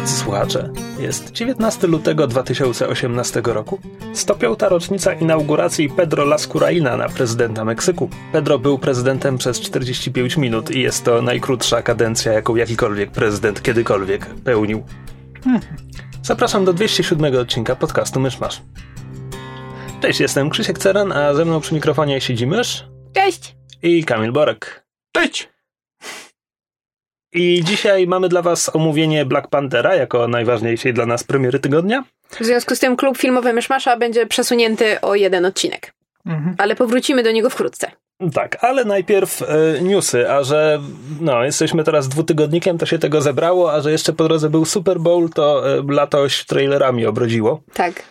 Drodzy słuchacze, jest 19 lutego 2018 roku. Stopiąta rocznica inauguracji Pedro Lascuraina na prezydenta Meksyku. Pedro był prezydentem przez 45 minut i jest to najkrótsza kadencja, jaką jakikolwiek prezydent kiedykolwiek pełnił. Hmm. Zapraszam do 207 odcinka podcastu Myszmasz. Cześć, jestem Krzysiek Ceran, a ze mną przy mikrofonie siedzi Mysz. Cześć! I Kamil Borek. Cześć! I dzisiaj mamy dla Was omówienie Black Panthera jako najważniejszej dla nas premiery tygodnia. W związku z tym klub filmowy Myszmasza będzie przesunięty o jeden odcinek. Mhm. Ale powrócimy do niego wkrótce. Tak, ale najpierw e, newsy, a że no, jesteśmy teraz dwutygodnikiem, to się tego zebrało, a że jeszcze po drodze był Super Bowl, to e, latoś trailerami obrodziło. Tak.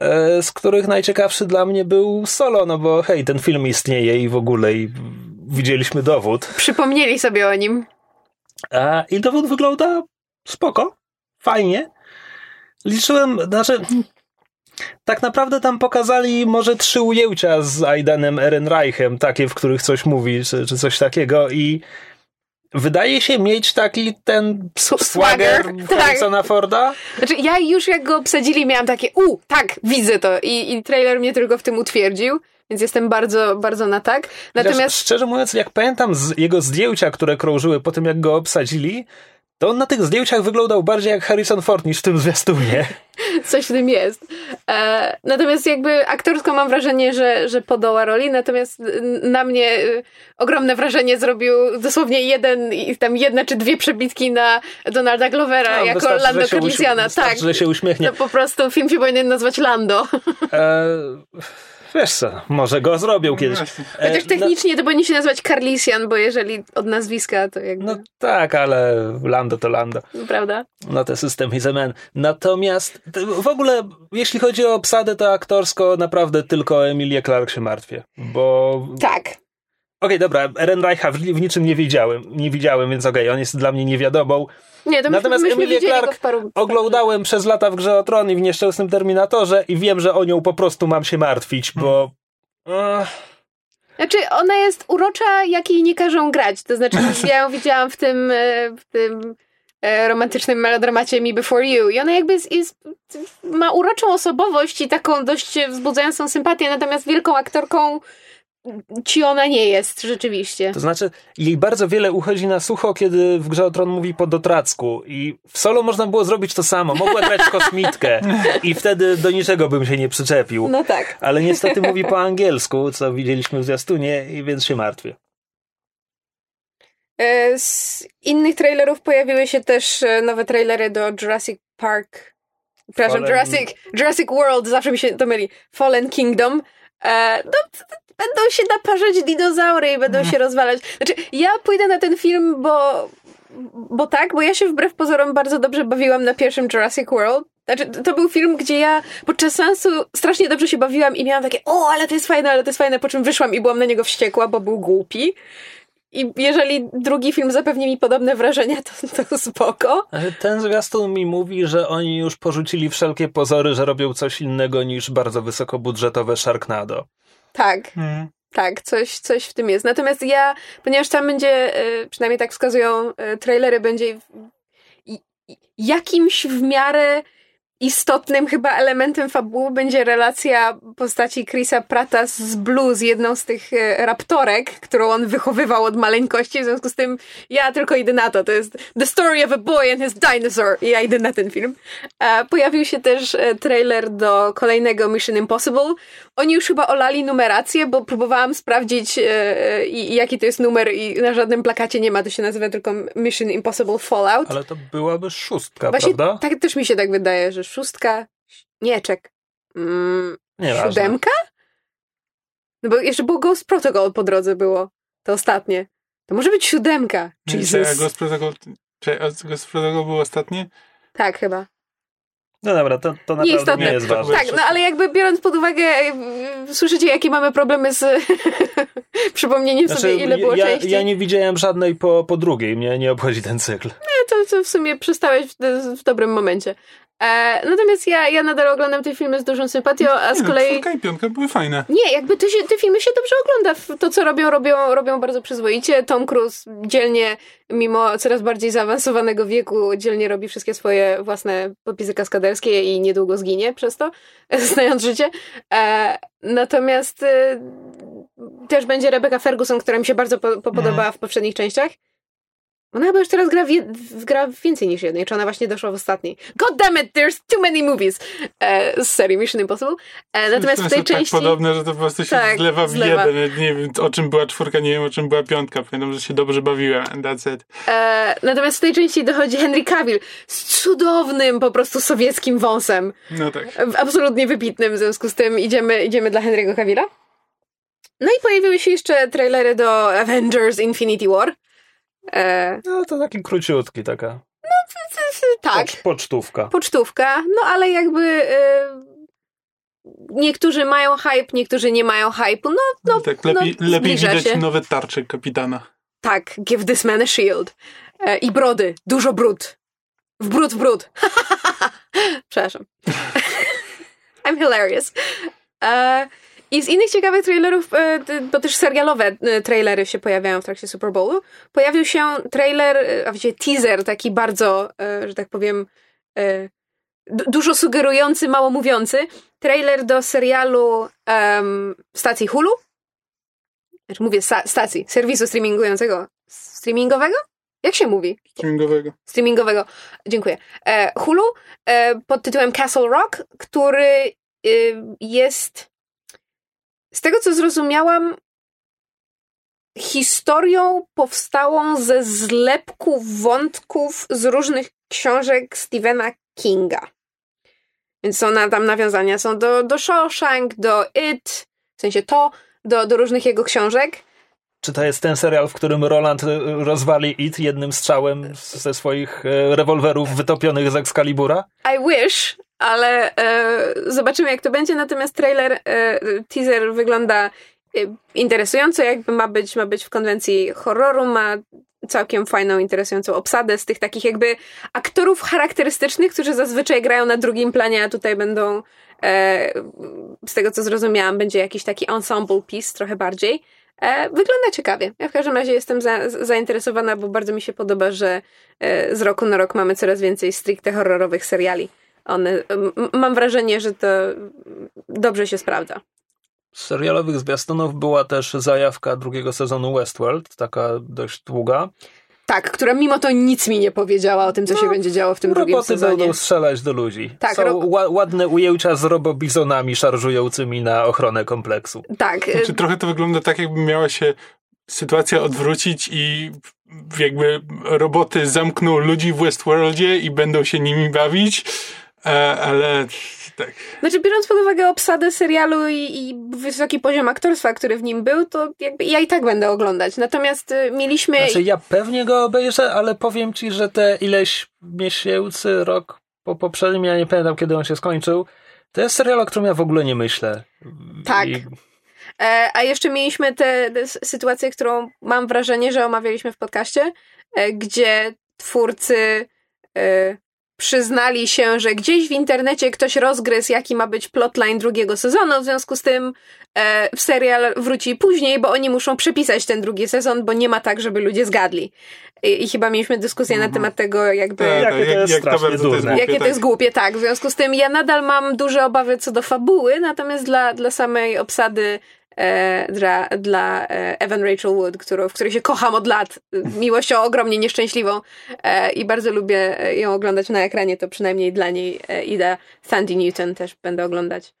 E, z których najciekawszy dla mnie był Solo, no bo hej, ten film istnieje i w ogóle i widzieliśmy dowód. Przypomnieli sobie o nim. A, I dowód wygląda spoko, fajnie. Liczyłem, znaczy, tak naprawdę tam pokazali może trzy ujęcia z Aidanem Ehrenreichem, takie, w których coś mówi, czy, czy coś takiego i wydaje się mieć taki ten swagger, swagger Harrisona tak. Forda. Znaczy, ja już jak go obsadzili, miałam takie, u, tak, widzę to. I, I trailer mnie tylko w tym utwierdził. Więc jestem bardzo, bardzo na tak. Natomiast. szczerze mówiąc, jak pamiętam z jego zdjęcia, które krążyły po tym, jak go obsadzili, to on na tych zdjęciach wyglądał bardziej jak Harrison Ford niż w tym zwiastunie. Coś w tym jest. E, natomiast jakby aktorsko mam wrażenie, że, że podoła roli, natomiast na mnie e, ogromne wrażenie zrobił dosłownie jeden, tam jedna czy dwie przebitki na Donalda Glovera no, jako Lando Calrissiana. Tak, że się uśmiechnie. To po prostu film się powinien nazwać Lando. E, Wiesz co, może go zrobią no kiedyś. E, Chociaż technicznie to powinien się nazywać Carlisian, bo jeżeli od nazwiska to jakby... No tak, ale Lando to Lando. Prawda? No to system is a man. Natomiast w ogóle, jeśli chodzi o obsadę, to aktorsko naprawdę tylko Emilia Clark się martwię, bo... Tak. Okej, okay, dobra, Ehrenreicha w, w niczym nie widziałem, nie widziałem, więc okej, okay, on jest dla mnie niewiadomą. Nie, to Natomiast myśmy Emilię Clark paru... oglądałem przez lata w Grze o Tron i w Nieszczęsnym Terminatorze i wiem, że o nią po prostu mam się martwić, bo... Hmm. Znaczy, ona jest urocza, jak jej nie każą grać. To znaczy, ja ją widziałam w tym, e, w tym e, romantycznym melodramacie Me Before You i ona jakby jest, jest, ma uroczą osobowość i taką dość wzbudzającą sympatię, natomiast wielką aktorką ci ona nie jest, rzeczywiście. To znaczy, jej bardzo wiele uchodzi na sucho, kiedy w Grze o Tron mówi po dotracku i w solo można było zrobić to samo. Mogła grać kosmitkę i wtedy do niczego bym się nie przyczepił. No tak. Ale niestety mówi po angielsku, co widzieliśmy w zwiastunie i więc się martwię. E, z innych trailerów pojawiły się też e, nowe trailery do Jurassic Park. Przepraszam, Jurassic, Jurassic World, zawsze mi się to myli. Fallen Kingdom. E, no, będą się naparzać dinozaury i będą się rozwalać. Znaczy, ja pójdę na ten film, bo, bo tak, bo ja się wbrew pozorom bardzo dobrze bawiłam na pierwszym Jurassic World. Znaczy, to był film, gdzie ja podczas sensu strasznie dobrze się bawiłam i miałam takie, o, ale to jest fajne, ale to jest fajne, po czym wyszłam i byłam na niego wściekła, bo był głupi. I jeżeli drugi film zapewni mi podobne wrażenia, to, to spoko. Ten zwiastun mi mówi, że oni już porzucili wszelkie pozory, że robią coś innego niż bardzo wysokobudżetowe Sharknado. Tak. Hmm. Tak, coś, coś w tym jest. Natomiast ja, ponieważ tam będzie, e, przynajmniej tak wskazują e, trailery, będzie jakimś w miarę istotnym chyba elementem fabuły będzie relacja postaci Chrisa Prata z Blue, z jedną z tych e, raptorek, którą on wychowywał od maleńkości, w związku z tym ja tylko idę na to. To jest The Story of a Boy and His Dinosaur i ja idę na ten film. E, pojawił się też e, trailer do kolejnego Mission Impossible. Oni już chyba olali numerację, bo próbowałam sprawdzić jaki to jest numer i na żadnym plakacie nie ma, to się nazywa tylko Mission Impossible Fallout. Ale to byłaby szóstka, Właśnie prawda? Tak też mi się tak wydaje, że szóstka, nie, czek, mm, siódemka? No bo jeszcze było Ghost Protocol po drodze było, to ostatnie. To może być siódemka. Jesus. Ghost Protocol, czy Ghost Protocol był ostatnie? Tak, chyba. No dobra, to, to naprawdę nie jest ważne. Tak, no ale jakby biorąc pod uwagę, y, słyszycie jakie mamy problemy z przypomnieniem znaczy, sobie ile było ja, części? Ja nie widziałem żadnej po, po drugiej, mnie nie obchodzi ten cykl. Nie, to, to w sumie przestałeś w, w dobrym momencie. E, natomiast ja, ja nadal oglądam te filmy z dużą sympatią, a z nie, kolei... Czwórka i piątka były fajne. Nie, jakby te, się, te filmy się dobrze ogląda. To, co robią, robią, robią bardzo przyzwoicie. Tom Cruise dzielnie, mimo coraz bardziej zaawansowanego wieku, dzielnie robi wszystkie swoje własne podpisy kaskaderskie i niedługo zginie przez to, znając życie. E, natomiast e, też będzie Rebecca Ferguson, która mi się bardzo po, po podobała mm. w poprzednich częściach. Ona chyba już teraz gra, w, gra więcej niż jednej, czy ona właśnie doszła w ostatniej. God damn it, there's too many movies e, z serii Mission Impossible. E, natomiast w tej tak części... tak podobne, że to po prostu się tak, zlewa w zlewa. jeden. Nie wiem, o czym była czwórka, nie wiem, o czym była piątka. Pamiętam, że się dobrze bawiłem, that's it. E, natomiast w tej części dochodzi Henry Cavill z cudownym po prostu sowieckim wąsem. No tak. Absolutnie wybitnym, w związku z tym idziemy, idziemy dla Henry'ego Cavilla. No i pojawiły się jeszcze trailery do Avengers Infinity War. E... No to taki króciutki, taka. No, tak. Pocz, pocztówka. Pocztówka, no ale jakby e... niektórzy mają hype, niektórzy nie mają hype'u, no, no Tak, lepiej, no, lepiej widać się. nowe tarcze kapitana. Tak, give this man a shield. E... I brody, dużo brud. W brud, w brud. Przepraszam. I'm hilarious. E... I z innych ciekawych trailerów, e, bo też serialowe e, trailery się pojawiają w trakcie Super Bowlu, pojawił się trailer, e, a właściwie teaser taki bardzo, że tak powiem, dużo sugerujący, mało mówiący. Trailer do serialu um, stacji Hulu. Znaczy mówię stacji, serwisu streamingującego. Streamingowego? Jak się mówi? Streamingowego. Streamingowego. Dziękuję. Hulu pod tytułem Castle Rock, który jest z tego co zrozumiałam, historią powstałą ze zlepków wątków z różnych książek Stephena Kinga. Więc są tam nawiązania są do, do Shawshank, do It, w sensie to, do, do różnych jego książek. Czy to jest ten serial, w którym Roland e, rozwali It jednym strzałem ze swoich e, rewolwerów wytopionych z Excalibura? I wish, ale e, zobaczymy jak to będzie. Natomiast trailer, e, teaser wygląda e, interesująco, jakby ma być, ma być w konwencji horroru, ma całkiem fajną, interesującą obsadę z tych takich jakby aktorów charakterystycznych, którzy zazwyczaj grają na drugim planie, a tutaj będą e, z tego co zrozumiałam, będzie jakiś taki ensemble piece trochę bardziej. E, wygląda ciekawie. Ja w każdym razie jestem za, zainteresowana, bo bardzo mi się podoba, że e, z roku na rok mamy coraz więcej stricte horrorowych seriali. One, mam wrażenie, że to dobrze się sprawdza. Z serialowych zwiastunów była też zajawka drugiego sezonu Westworld, taka dość długa. Tak, która mimo to nic mi nie powiedziała o tym, co no, się będzie działo w tym drugim sezonie. Roboty będą strzelać do ludzi. Tak, Są ro... ładne ujęcia z robobizonami szarżującymi na ochronę kompleksu. Tak. Znaczy, trochę to wygląda tak, jakby miała się sytuacja odwrócić i jakby roboty zamkną ludzi w Westworldzie i będą się nimi bawić, ale tak. Znaczy, biorąc pod uwagę obsadę serialu i, i, wysoki poziom aktorstwa, który w nim był, to jakby ja i tak będę oglądać. Natomiast y, mieliśmy... Znaczy, ja pewnie go obejrzę, ale powiem ci, że te ileś miesięcy, rok po poprzednim, ja nie pamiętam, kiedy on się skończył, to jest serial, o którym ja w ogóle nie myślę. Tak. I... E, a jeszcze mieliśmy tę sytuację, którą mam wrażenie, że omawialiśmy w podcaście, e, gdzie twórcy e, przyznali się, że gdzieś w internecie ktoś rozgryzł, jaki ma być plotline drugiego sezonu, w związku z tym e, w serial wróci później, bo oni muszą przepisać ten drugi sezon, bo nie ma tak, żeby ludzie zgadli. I, i chyba mieliśmy dyskusję na mhm. temat tego, jakby... Tak, jakie to jest jak, strasznie to jest głupie, Jakie tak. to jest głupie, tak. W związku z tym ja nadal mam duże obawy co do fabuły, natomiast dla, dla samej obsady E, dla, dla e, Evan Rachel Wood, którą, w której się kocham od lat, miłością ogromnie nieszczęśliwą e, i bardzo lubię ją oglądać na ekranie, to przynajmniej dla niej idę. Sandy Newton też będę oglądać.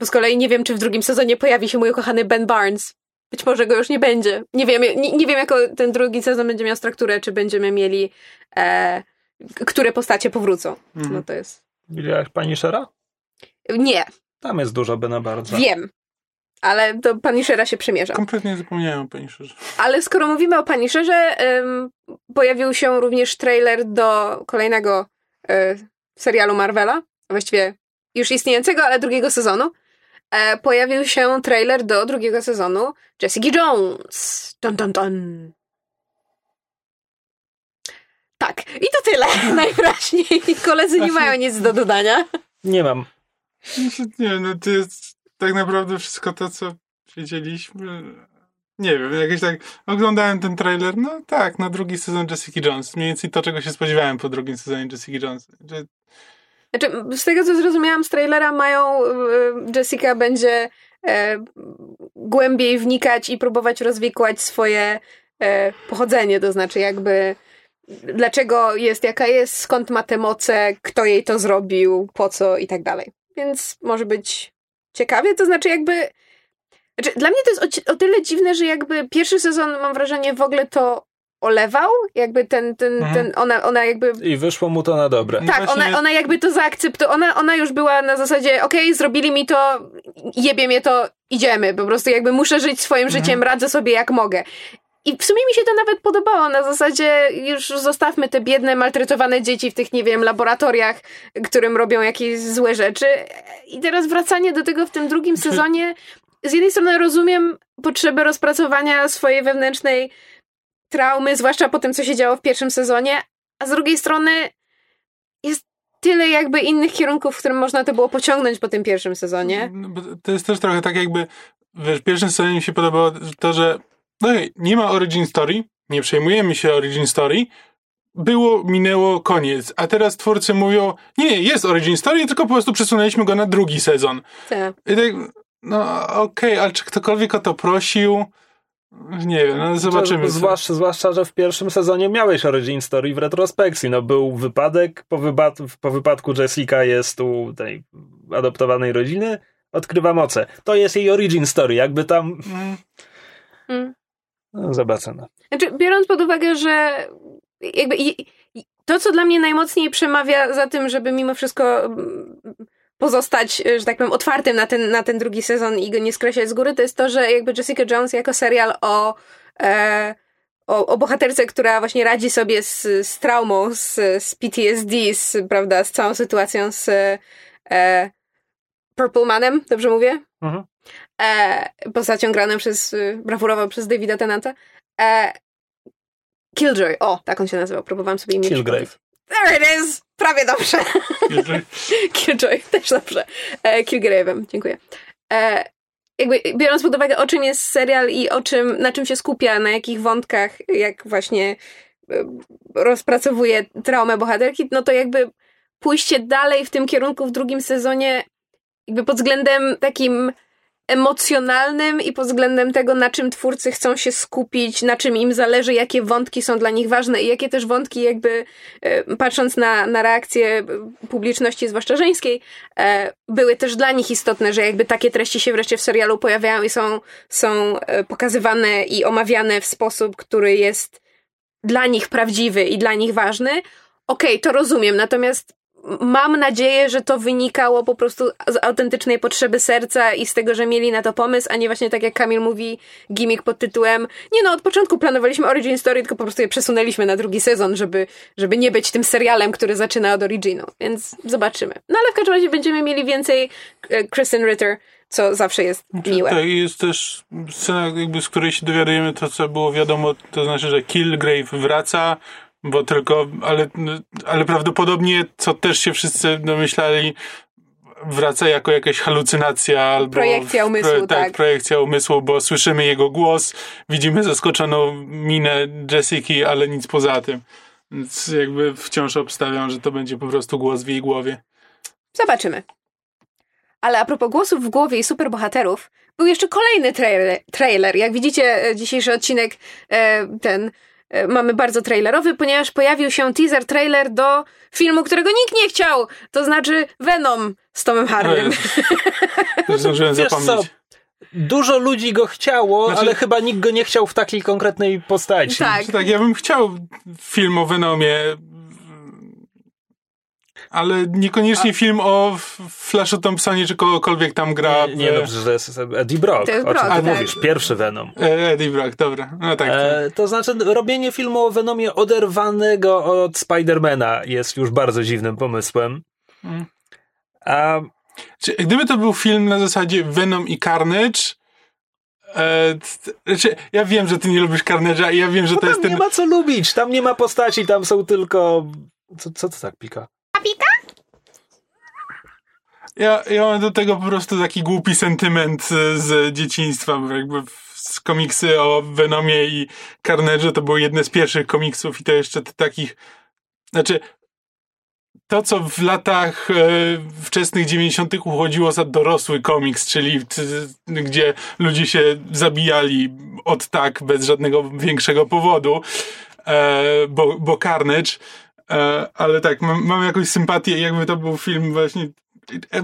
Bo z kolei nie wiem, czy w drugim sezonie pojawi się mój ukochany Ben Barnes. Być może go już nie będzie. Nie wiem, nie, nie wiem, jak ten drugi sezon będzie miał strukturę, czy będziemy mieli e, które postacie powrócą. Mhm. No to jest. Widziałaś pani Shera? Nie. Tam jest dużo Bena Barnesa. Wiem, ale do Punishera się przymierza. Kompletnie zapomniałem o Punisherze. Ale skoro mówimy o Punisherze, um, pojawił się również trailer do kolejnego y, serialu Marvela, właściwie już istniejącego, ale drugiego sezonu, e, pojawił się trailer do drugiego sezonu Jessica Jones. Dun, dun, dun. Tak, i to tyle najwyraźniej. Koledzy nie mają nic do dodania. Nie mam. Nie, no to jest tak naprawdę wszystko to, co wiedzieliśmy. Nie wiem, jakieś tak oglądałem ten trailer, no tak, na drugi sezon Jessica Jones. Mniej więcej to, czego się spodziewałem po drugim sezonie Jessica Jones. Znaczy, z tego co zrozumiałam z trailera, mają. y, Jessica będzie e, głębiej wnikać i próbować rozwikłać swoje e, pochodzenie, to znaczy jakby dlaczego jest jaka jest, skąd ma te moce, kto jej to zrobił, po co i tak dalej. Więc może być ciekawie, to znaczy jakby. Znaczy, dla mnie to jest o, o tyle dziwne, że jakby pierwszy sezon, mam wrażenie, w ogóle to olewał. Jakby ten, ten, Mhm. ten ona, ona jakby I wyszło mu to na dobre. No tak, właśnie- ona, ona jakby to zaakceptowała. Ona, ona już była na zasadzie, okej, zrobili mi to, jebie mnie to, idziemy. Po prostu jakby muszę żyć swoim Mhm. życiem, radzę sobie jak mogę. I w sumie mi się to nawet podobało. Na zasadzie już zostawmy te biedne, maltretowane dzieci w tych, nie wiem, laboratoriach, którym robią jakieś złe rzeczy. I teraz wracanie do tego w tym drugim Czy- sezonie. Z jednej strony rozumiem potrzebę rozpracowania swojej wewnętrznej traumy, zwłaszcza po tym, co się działo w pierwszym sezonie, a z drugiej strony jest tyle jakby innych kierunków, w którym można to było pociągnąć po tym pierwszym sezonie. No, to jest też trochę tak jakby, wiesz, w pierwszym sezonie mi się podobało to, że no nie ma origin story, nie przejmujemy się origin story, było, minęło, koniec. A teraz twórcy mówią, nie, jest origin story, tylko po prostu przesunęliśmy go na drugi sezon. Tak. I tak, no okej, ale czy ktokolwiek o to prosił? Nie wiem, no zobaczymy. Zwłaszcza, zwłaszcza, że w pierwszym sezonie miałeś origin story w retrospekcji. No był wypadek, po, wypad, po wypadku Jessica jest u tej adoptowanej rodziny, odkrywa moce. To jest jej origin story, jakby tam... Mm, Mm. No, zobaczymy. Znaczy, biorąc pod uwagę, że jakby to, co dla mnie najmocniej przemawia za tym, żeby mimo wszystko mm, pozostać, że tak powiem, otwartym na ten, na ten drugi sezon i go nie skreślać z góry, to jest to, że jakby Jessica Jones jako serial o, e, o, o bohaterce, która właśnie radzi sobie z, z traumą, z, z PTSD, z, prawda, z całą sytuacją z e, Purple Manem, dobrze mówię? Mhm. E, postacią graną przez, y, brawurowo przez Davida Tennanta. E, Killjoy, o, tak on się nazywał, próbowałam sobie imię Killgrave. There it is! Prawie dobrze. jeżeli- Killjoy, też dobrze. E, Killgrave'em, dziękuję. E, jakby biorąc pod uwagę, o czym jest serial i o czym, na czym się skupia, na jakich wątkach, jak właśnie e, rozpracowuje traumę bohaterki, no to jakby pójście dalej w tym kierunku w drugim sezonie, jakby pod względem takim emocjonalnym i pod względem tego, na czym twórcy chcą się skupić, na czym im zależy, jakie wątki są dla nich ważne i jakie też wątki jakby e, patrząc na, na reakcję publiczności, zwłaszcza żeńskiej, e, były też dla nich istotne, że jakby takie treści się wreszcie w serialu pojawiają i są, są e, pokazywane i omawiane w sposób, który jest dla nich prawdziwy i dla nich ważny. Okej, to rozumiem, natomiast mam nadzieję, że to wynikało po prostu z autentycznej potrzeby serca i z tego, że mieli na to pomysł, a nie właśnie tak jak Kamil mówi, gimmick pod tytułem nie no, od początku planowaliśmy Origin Story, tylko po prostu je przesunęliśmy na drugi sezon, żeby, żeby nie być tym serialem, który zaczyna od Originu, więc zobaczymy. No ale w każdym razie będziemy mieli więcej e, Kristen Ritter, co zawsze jest miłe. Tak, i jest też scena, jakby, z której się dowiadujemy to, co było wiadomo, to znaczy, że Killgrave wraca, bo tylko, ale, ale prawdopodobnie, co też się wszyscy domyślali, wraca jako jakaś halucynacja albo... Projekcja umysłu, tak. projekcja umysłu, bo słyszymy jego głos, widzimy zaskoczoną minę Jessiki, ale nic poza tym. Więc jakby wciąż obstawiam, że to będzie po prostu głos w jej głowie. Zobaczymy. Ale a propos głosów w głowie i superbohaterów, był jeszcze kolejny trailer. trailer. Jak widzicie, e, dzisiejszy odcinek e, ten mamy bardzo trailerowy, ponieważ pojawił się teaser trailer do filmu, którego nikt nie chciał. To znaczy Venom z Tomem No Hardym. jest. Już zdążyłem zapomnieć. Dużo ludzi go chciało, Znaczy- ale chyba nikt go nie chciał w takiej konkretnej postaci. Tak. Tak, ja bym chciał film o Venomie, ale niekoniecznie film o Flashu Thompsonie, czy kogokolwiek tam gra. Nie, nie no, przecież to jest Eddie Brock. To jest o czym Brock, ty tak. mówisz? Pierwszy Venom. E, Eddie Brock, dobra. No tak. E, to znaczy, robienie filmu o Venomie oderwanego od Spidermana jest już bardzo dziwnym pomysłem. Mm. A Czy, gdyby to był film na zasadzie Venom i Carnage, e, znaczy, ja wiem, że ty nie lubisz Carnage'a i ja wiem, że no to tam jest ten... nie ma co lubić, tam nie ma postaci, tam są tylko... Co, co to tak pika? Ja, ja mam do tego po prostu taki głupi sentyment e, z dzieciństwa, bo jakby z komiksy o Venomie i Carnage'u to były jedne z pierwszych komiksów i to jeszcze takich, znaczy to, co w latach e, wczesnych 90. uchodziło za dorosły komiks, czyli t, gdzie ludzie się zabijali od tak, bez żadnego większego powodu, e, bo, bo Carnage, ale tak, mam, mam jakąś sympatię, jakby to był film właśnie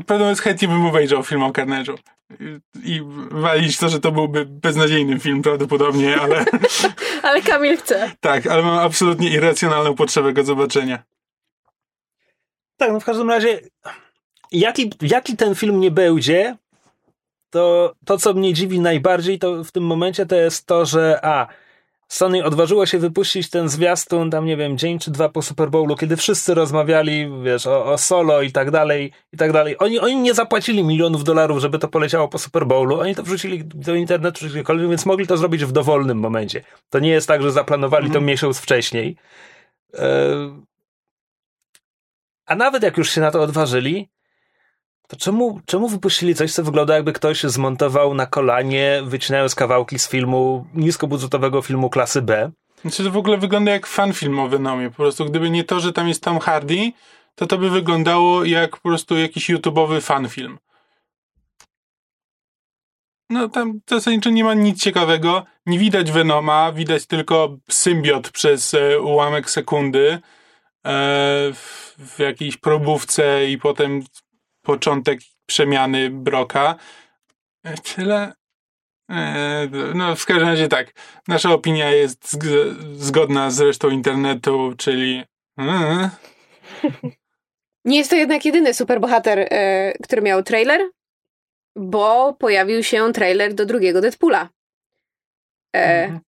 Pewno jest chętnie bym obejrzał film o Carnage'u. I i walić to, że to byłby beznadziejny film prawdopodobnie, ale Ale Kamil chce. tak, ale mam absolutnie irracjonalną potrzebę go zobaczenia. Tak, no w każdym razie, jaki, jaki ten film nie będzie, to to, co mnie dziwi najbardziej to w tym momencie, to jest to, że a, Sony odważyło się wypuścić ten zwiastun tam, nie wiem, dzień czy dwa po Super Bowlu, kiedy wszyscy rozmawiali, wiesz, o, o solo i tak dalej, i tak dalej. Oni, oni nie zapłacili milionów dolarów, żeby to poleciało po Super Bowlu, oni to wrzucili do internetu czy gdziekolwiek, więc mogli to zrobić w dowolnym momencie. To nie jest tak, że zaplanowali to Mhm. miesiąc wcześniej. E, A nawet jak już się na to odważyli, to czemu, czemu wypuścili coś, co wygląda jakby ktoś zmontował na kolanie, wycinając kawałki z filmu, niskobudżetowego filmu klasy B? Znaczy to w ogóle wygląda jak fan film o Venomie. Po prostu gdyby nie to, że tam jest Tom Hardy, to to by wyglądało jak po prostu jakiś YouTube'owy fan film. No tam zasadniczo nie ma nic ciekawego. Nie widać Venoma, widać tylko symbiot przez e, ułamek sekundy e, w, w jakiejś probówce i potem początek przemiany Broka. E, Tyle. E, No, w każdym razie tak. Nasza opinia jest zg- zgodna z resztą internetu, czyli. Mm, Nie jest to jednak jedyny superbohater, e, który miał trailer, bo pojawił się trailer do drugiego Deadpoola. E, Mhm.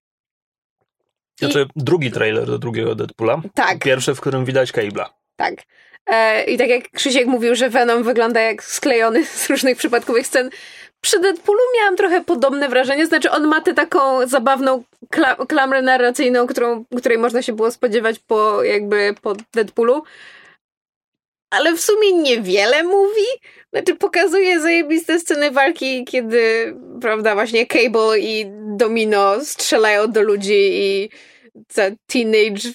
Znaczy, drugi trailer do drugiego Deadpoola. tak, Pierwszy, w którym widać Cable'a. tak. E, I tak jak Krzysiek mówił, że Venom wygląda jak sklejony z różnych przypadkowych scen, przy Deadpoolu miałam trochę podobne wrażenie, znaczy on ma tę taką zabawną kla- klamrę narracyjną, którą, której można się było spodziewać po jakby po Deadpoolu, ale w sumie niewiele mówi. Znaczy pokazuje zajebiste sceny walki, kiedy, prawda, właśnie Cable i Domino strzelają do ludzi i ta Teenage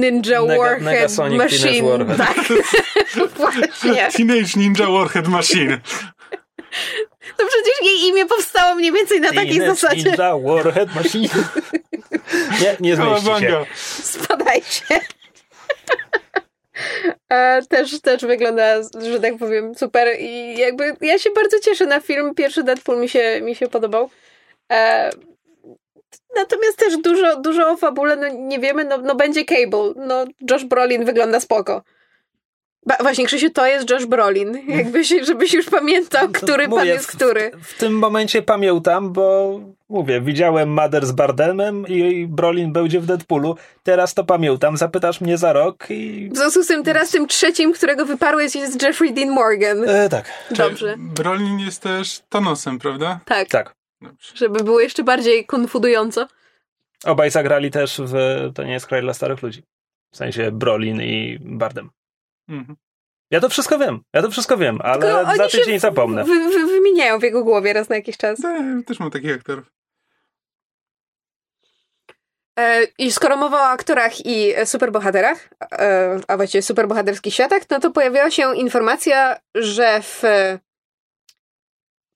Ninja Nega- Warhead Negasonic Machine. Teenage Warhead. Tak. właśnie. Teenage Ninja Warhead Machine. To przecież jej imię powstało mniej więcej na takiej Teenage zasadzie. Ninja Warhead Machine. Nie, nie zmieści się. Spadajcie. E, też, też wygląda, że tak powiem, super i jakby ja się bardzo cieszę na film. Pierwszy Deadpool mi się, mi się podobał. Natomiast też dużo, dużo o fabule, no nie wiemy, no, no będzie Cable. No Josh Brolin wygląda spoko. Ba, właśnie, Krzysiu, to jest Josh Brolin. Jakbyś, żebyś już pamiętał, To który pan mówię, jest w- który. W tym momencie pamiętam, bo mówię, widziałem Mother z Bardemem i Brolin będzie w Deadpoolu. Teraz to pamiętam, zapytasz mnie za rok i... W związku z tym teraz tym trzecim, którego wyparłeś jest Jeffrey Dean Morgan. E, tak, Dobrze. Brolin jest też Thanosem, prawda? Tak, tak. Żeby było jeszcze bardziej konfudująco. Obaj zagrali też w To nie jest kraj dla starych ludzi. W sensie Brolin i Bardem. Mhm. Ja to wszystko wiem, ja to wszystko wiem, Tylko ale oni za się tydzień zapomnę. Wy, wy, wymieniają w jego głowie raz na jakiś czas. Ja też mam takich aktorów. E, I skoro mowa o aktorach i superbohaterach, e, a właściwie superbohaterskich światach, no to pojawiła się informacja, że w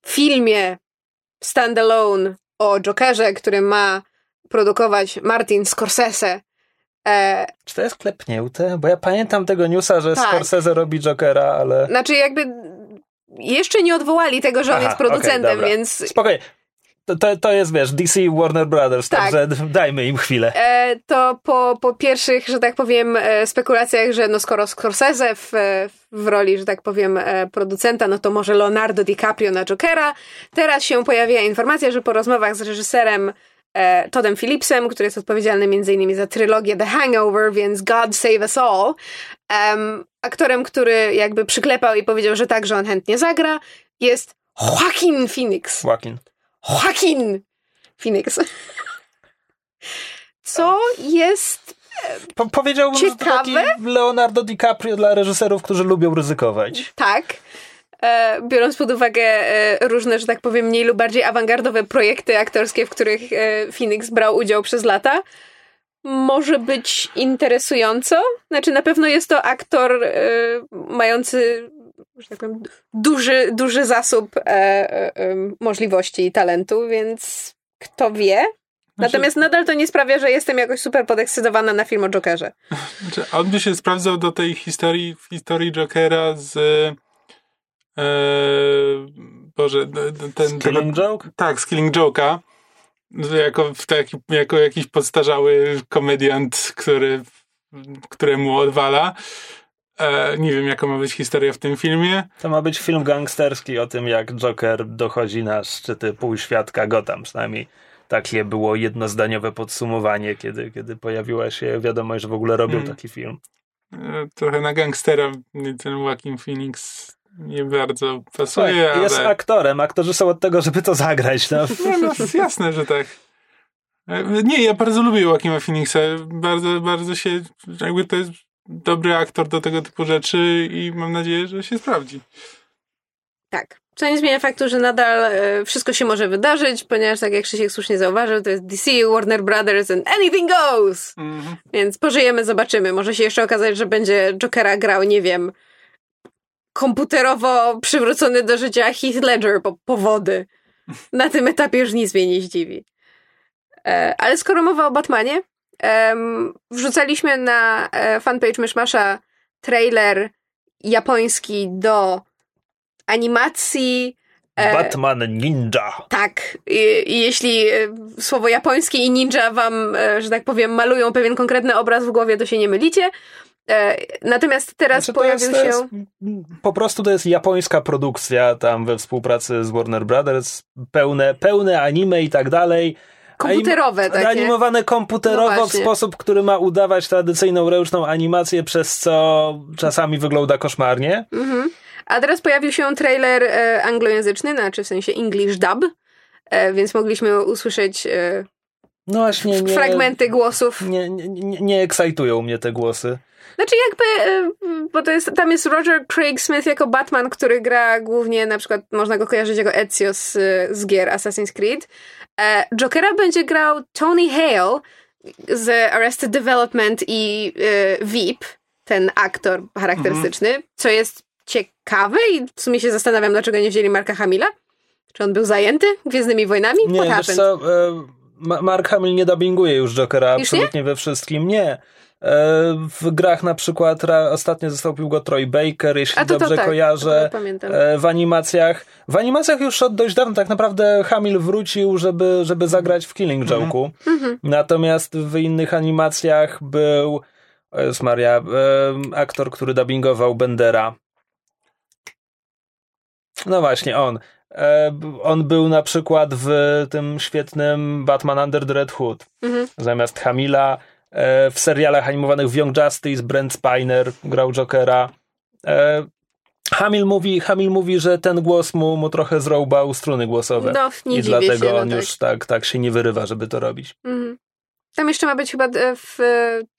filmie standalone o Jokerze, który ma produkować Martin Scorsese, e, Czy to jest klepnięte? Bo ja pamiętam tego newsa, że Tak. Scorsese robi Jokera, ale... znaczy jakby jeszcze nie odwołali tego, że on Aha, jest producentem, dobra. więc Spokojnie. To, to, to jest, wiesz, DC Warner Brothers, Tak. także dajmy im chwilę. E, to po, po pierwszych, że tak powiem, e, spekulacjach, że no skoro Scorsese w, e, w roli, że tak powiem, e, producenta, no to może Leonardo DiCaprio na Jokera. Teraz się pojawiła informacja, że po rozmowach z reżyserem Toddem Phillipsem, który jest odpowiedzialny m.in. za trylogię The Hangover, więc God Save Us All. Um, aktorem, który jakby przyklepał i powiedział, że tak, że on chętnie zagra, jest Joaquin Phoenix. Joaquin. Joaquin Phoenix. Co jest Po, powiedziałbym, że to taki Ciekawe? Leonardo DiCaprio dla reżyserów, którzy lubią ryzykować. tak, e, biorąc pod uwagę e, różne, że tak powiem, mniej lub bardziej awangardowe projekty aktorskie, w których e, Phoenix brał udział przez lata, może być interesująco. Znaczy, na pewno jest to aktor e, mający, że tak powiem, duży, duży zasób e, e, e, możliwości i talentu, więc kto wie. Natomiast nadal to nie sprawia, że jestem jakoś super podekscytowana na film o Jokerze. Znaczy, on by się sprawdzał do tej historii, historii Jokera z e, Boże, d- d- ten... Killing Joke? Tak, z Killing Joke'a. Jako, taki, jako jakiś podstarzały komediant, który, któremu odwala. E, nie wiem, jaka ma być historia w tym filmie. To ma być film gangsterski o tym, jak Joker dochodzi na szczyty półświadka Gotham. Przynajmniej takie było jednozdaniowe podsumowanie, kiedy, kiedy pojawiła się wiadomość, że w ogóle robią Hmm. taki film. E, trochę na gangstera ten Joaquin Phoenix nie bardzo Słuchaj, pasuje, ale... Jest aktorem, aktorzy są od tego, żeby to zagrać. No. Nie, no, jasne, że tak. E, Nie, ja bardzo lubię Joaquina Phoenixa. Bardzo, bardzo się, jakby to jest dobry aktor do tego typu rzeczy i mam nadzieję, że się sprawdzi. Tak. Co nie zmienia faktu, że nadal e, wszystko się może wydarzyć, ponieważ tak jak Krzysiek słusznie zauważył, to jest DC, Warner Brothers and anything goes! Mhm. Więc pożyjemy, zobaczymy. Może się jeszcze okazać, że będzie Jokera grał, nie wiem, komputerowo przywrócony do życia Heath Ledger po powody. Na tym etapie już nic mnie nie zdziwi. E, ale skoro mowa o Batmanie, wrzucaliśmy na e, fanpage Myszmasza trailer japoński do animacji e, Batman Ninja. tak, i, i jeśli e, słowo japoński i ninja wam, że tak powiem, malują pewien konkretny obraz w głowie, to się nie mylicie. Natomiast teraz Znaczy, pojawił jest, się... jest, po prostu to jest japońska produkcja tam we współpracy z Warner Brothers. Pełne, pełne anime i tak dalej. Komputerowe takie. Animowane komputerowo No w sposób, który ma udawać tradycyjną ręczną animację, przez co czasami wygląda koszmarnie. Mhm. A teraz pojawił się trailer e, anglojęzyczny, znaczy w sensie English dub, e, więc mogliśmy usłyszeć e, No właśnie, nie, fragmenty głosów. nie, nie, nie, nie ekscytują mnie te głosy. Znaczy jakby, e, bo to jest, tam jest Roger Craig Smith jako Batman, który gra głównie, na przykład można go kojarzyć jako Ezio z, z gier Assassin's Creed. E, Jokera będzie grał Tony Hale z Arrested Development i e, VIP, ten aktor charakterystyczny, co jest ciekawe i w sumie się zastanawiam, dlaczego nie wzięli Marka Hamila. Czy on był zajęty Gwiezdnymi Wojnami? Nie, What wiesz co, e, Ma- Mark Hamill nie dubbinguje już Jokera Już nie? absolutnie we wszystkim. Nie. E, W grach na przykład ostatnio zastąpił go Troy Baker, jeśli to, to dobrze tak, kojarzę. to pamiętam. E, W animacjach. W animacjach już od dość dawna tak naprawdę Hamill wrócił, żeby, żeby zagrać w Killing Joke'u. Mhm. Natomiast w innych animacjach był o Jezus Maria, e, aktor, który dubbingował Bendera. No właśnie, on. On był na przykład w tym świetnym Batman Under the Red Hood. Mhm. Zamiast Hamila. E, w serialach animowanych w Young Justice Brent Spiner grał Jokera. E, Hamil mówi, Hamil mówi, że ten głos mu, mu trochę zroubał struny głosowe. No, nie I dziwię dlatego się, no on tak. już tak, tak się nie wyrywa, żeby to robić. Mhm. Tam jeszcze ma być chyba e, w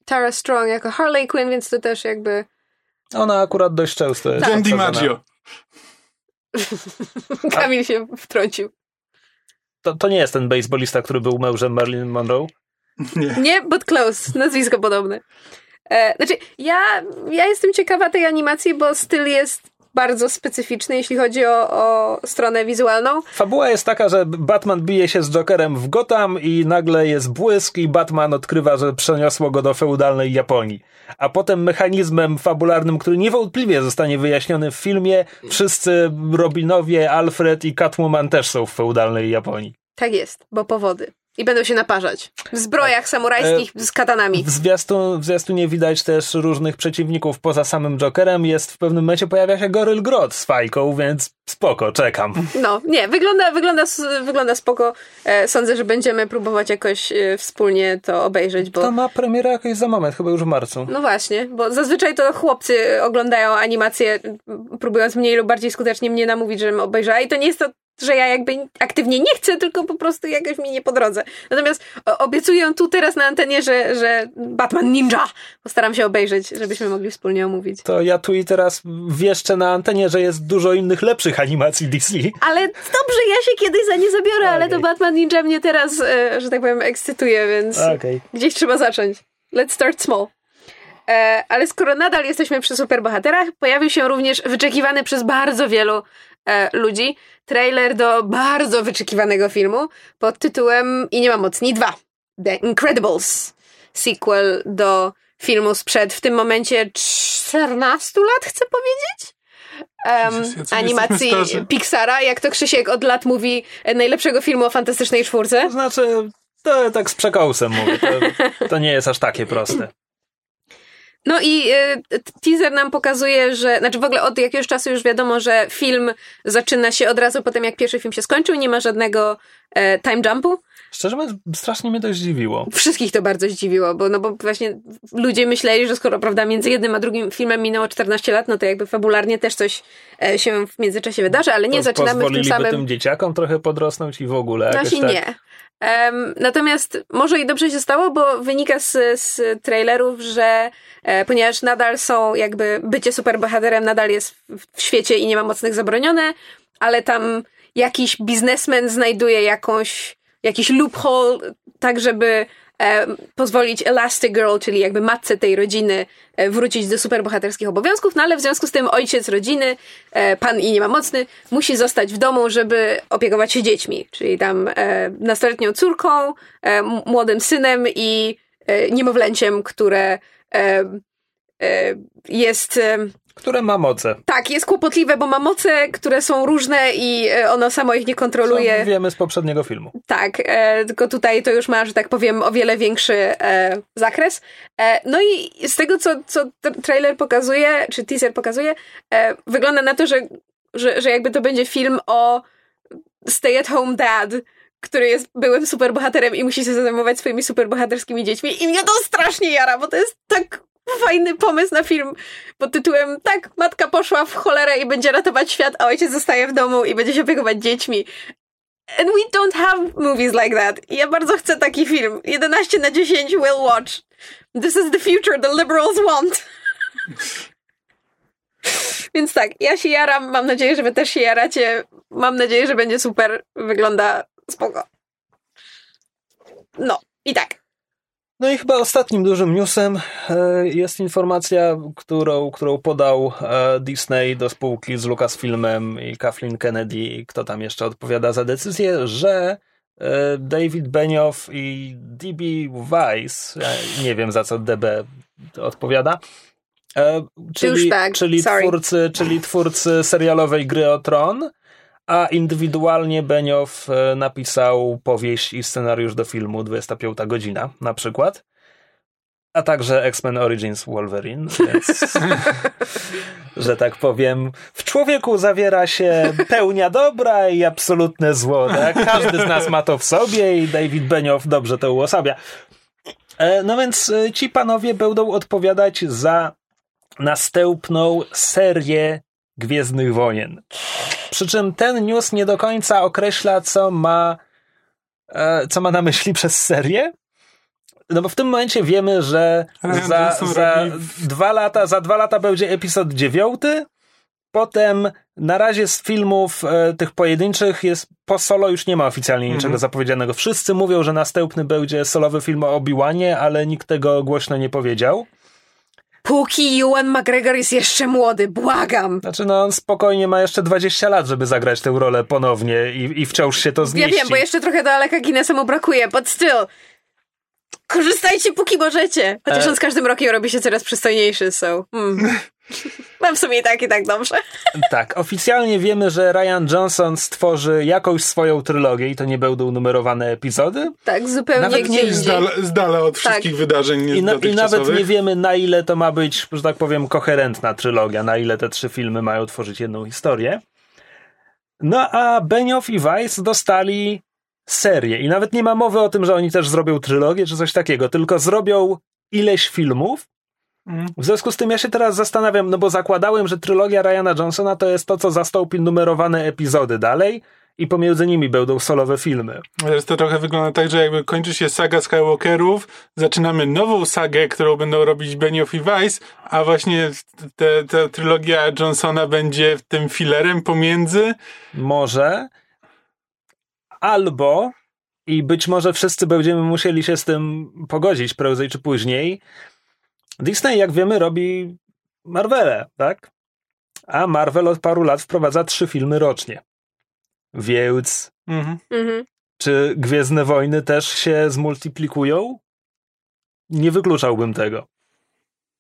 Tara Strong jako Harley Quinn, więc to też jakby Ona akurat dość często jest. John obsadzona. DiMaggio. Kamil się wtrącił. To, to nie jest ten baseballista, który był mężem Marilyn Monroe? Nie. Nie, but close. Nazwisko podobne. E, znaczy, ja, ja jestem ciekawa tej animacji, bo styl jest bardzo specyficzny, jeśli chodzi o, o stronę wizualną. Fabuła jest taka, że Batman bije się z Jokerem w Gotham i nagle jest błysk i Batman odkrywa, że przeniosło go do feudalnej Japonii. A potem mechanizmem fabularnym, który niewątpliwie zostanie wyjaśniony w filmie, wszyscy Robinowie, Alfred i Catwoman też są w feudalnej Japonii. Tak jest, bo powody. I będą się naparzać. W zbrojach samurajskich z katanami. W, zwiastu, w zwiastunie widać też różnych przeciwników poza samym Jokerem. Jest w pewnym momencie pojawia się Goryl Grot z fajką, więc spoko, czekam. No, nie, wygląda, wygląda, wygląda spoko. E, sądzę, że będziemy próbować jakoś e, wspólnie to obejrzeć, bo... To ma premierę jakoś za moment, chyba już w marcu. No właśnie, bo zazwyczaj to chłopcy oglądają animacje, próbując mniej lub bardziej skutecznie mnie namówić, żebym obejrzała i to nie jest to że ja jakby aktywnie nie chcę, tylko po prostu jakoś mi nie po drodze. Natomiast obiecuję tu teraz na antenie, że, że Batman Ninja postaram się obejrzeć, żebyśmy mogli wspólnie omówić. To ja tu i teraz wieszczę na antenie, że jest dużo innych lepszych animacji DC. Ale dobrze, ja się kiedyś za nie zabiorę, okay. ale to Batman Ninja mnie teraz, e, że tak powiem, ekscytuje, więc okay. gdzieś trzeba zacząć. Let's start small. E, ale skoro nadal jesteśmy przy superbohaterach, pojawił się również wyczekiwany przez bardzo wielu e, ludzi trailer do bardzo wyczekiwanego filmu pod tytułem I nie ma mocni 2. The Incredibles. Sequel do filmu sprzed w tym momencie 14 lat, chcę powiedzieć? Um, ja animacji Pixara, jak to Krzysiek od lat mówi, e, najlepszego filmu o fantastycznej czwórce. To znaczy, to tak z przekąsem mówię, to, to nie jest aż takie proste. No i y, teaser nam pokazuje, że, znaczy w ogóle od jakiegoś czasu już wiadomo, że film zaczyna się od razu po tym, jak pierwszy film się skończył, nie ma żadnego e, time jumpu. Szczerze mówiąc, strasznie mnie to zdziwiło. Wszystkich to bardzo zdziwiło, bo, no bo właśnie ludzie myśleli, że skoro prawda, między jednym a drugim filmem minęło 14 lat, no to jakby fabularnie też coś e, się w międzyczasie wydarzy, ale nie to zaczynamy w tym samym... tym dzieciakom trochę podrosnąć i w ogóle. Właśnie tak... nie. Natomiast może i dobrze się stało, bo wynika z, z trailerów, że e, ponieważ nadal są jakby bycie superbohaterem nadal jest w świecie i nie ma mocnych zabronione, ale tam jakiś biznesmen znajduje jakąś, jakiś loophole, tak żeby e, pozwolić Elastigirl, czyli jakby matce tej rodziny, e, wrócić do superbohaterskich obowiązków, no ale w związku z tym ojciec rodziny, e, pan i nie ma mocny, musi zostać w domu, żeby opiekować się dziećmi, czyli tam nastoletnią córką, młodym synem i niemowlęciem, które jest które ma moce. Tak, jest kłopotliwe, bo ma moce, które są różne i e, ono samo ich nie kontroluje. Co wiemy z poprzedniego filmu. Tak, e, tylko tutaj to już ma, że tak powiem, o wiele większy e, zakres. E, no i z tego, co, co trailer pokazuje, czy teaser pokazuje, e, wygląda na to, że, że, że jakby to będzie film o stay at home dad, który jest byłym superbohaterem i musi się zajmować swoimi superbohaterskimi dziećmi. I mnie to strasznie jara, bo to jest tak fajny pomysł na film pod tytułem tak, matka poszła w cholerę i będzie ratować świat, a ojciec zostaje w domu i będzie się opiekować dziećmi. And we don't have movies like that. Ja bardzo chcę taki film. 11 na 10 will watch. This is the future the liberals want. Więc tak, ja się jaram, mam nadzieję, że wy też się jaracie. Mam nadzieję, że będzie super. Wygląda spoko. No, i tak. No i chyba ostatnim dużym newsem e, jest informacja, którą, którą podał e, Disney do spółki z Lucasfilmem i Kathleen Kennedy, kto tam jeszcze odpowiada za decyzję, że e, David Benioff i DB Weiss, nie wiem za co DB odpowiada, czyli, czyli, twórcy, czyli twórcy serialowej gry o Tron, a indywidualnie Benioff e, napisał powieść i scenariusz do filmu 25 godzina na przykład. A także X-Men Origins Wolverine, więc, że tak powiem, w człowieku zawiera się pełnia dobra i absolutne zło. Tak? Każdy z nas ma to w sobie i David Benioff dobrze to uosabia. E, no więc e, ci panowie będą odpowiadać za następną serię Gwiezdnych Wojen. Przy czym ten news nie do końca określa, co ma, e, co ma na myśli przez serię. No bo w tym momencie wiemy, że za, za dwa lata, za dwa lata będzie epizod dziewiąty. Potem na razie z filmów e, tych pojedynczych jest po solo już nie ma oficjalnie niczego mhm. zapowiedzianego. Wszyscy mówią, że następny będzie solowy film o Obi-Wanie, ale nikt tego głośno nie powiedział. Póki Ewan McGregor jest jeszcze młody, błagam. Znaczy, no on spokojnie ma jeszcze 20 lat, żeby zagrać tę rolę ponownie i, i wciąż się to zmieści. Ja wiem, bo jeszcze trochę do Aleka Guinnessa mu brakuje, but still. Korzystajcie póki możecie. Chociaż e... on z każdym rokiem robi się coraz przystojniejszy, so. Mm. Mam w sumie i tak, i tak dobrze. Tak, oficjalnie wiemy, że Ryan Johnson stworzy jakąś swoją trylogię i to nie będą numerowane epizody. Tak, zupełnie Nawet gdzie nie. Z dala, z dala od wszystkich wydarzeń I, na, I nawet nie wiemy, na ile to ma być, że tak powiem, koherentna trylogia, na ile te trzy filmy mają tworzyć jedną historię. No a Benioff i Weiss dostali serię. I nawet nie ma mowy o tym, że oni też zrobią trylogię czy coś takiego, tylko zrobią ileś filmów. Mhm. W związku z tym ja się teraz zastanawiam, no bo zakładałem, że trylogia Ryana Johnsona to jest to, co zastąpi numerowane epizody dalej i pomiędzy nimi będą solowe filmy. Teraz to trochę wygląda tak, że jakby kończy się saga Skywalkerów, zaczynamy nową sagę, którą będą robić Benioff i Weiss, a właśnie te, ta trylogia Johnsona będzie tym filerem pomiędzy. Może. Albo, i być może wszyscy będziemy musieli się z tym pogodzić prędzej czy później. Disney, jak wiemy, robi Marvele, tak? A Marvel od paru lat wprowadza trzy filmy rocznie. Więc Mhm. Mhm. czy Gwiezdne Wojny też się zmultiplikują? Nie wykluczałbym tego.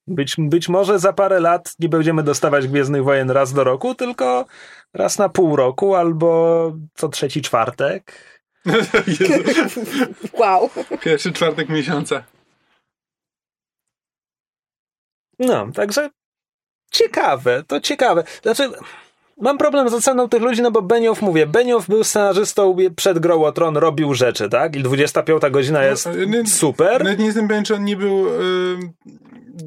Być, być może za parę lat nie będziemy dostawać Gwiezdnych Wojen raz do roku, tylko raz na pół roku albo co trzeci czwartek. Wow. pierwszy czwartek miesiąca. No, także ciekawe, to ciekawe. Znaczy, mam problem z oceną tych ludzi, no bo Benioff, mówię, Benioff był scenarzystą przed Grą o Tron, robił rzeczy, tak? I 25 godzina jest No, nie- super. Nawet nie jestem pewien, czy on nie był y,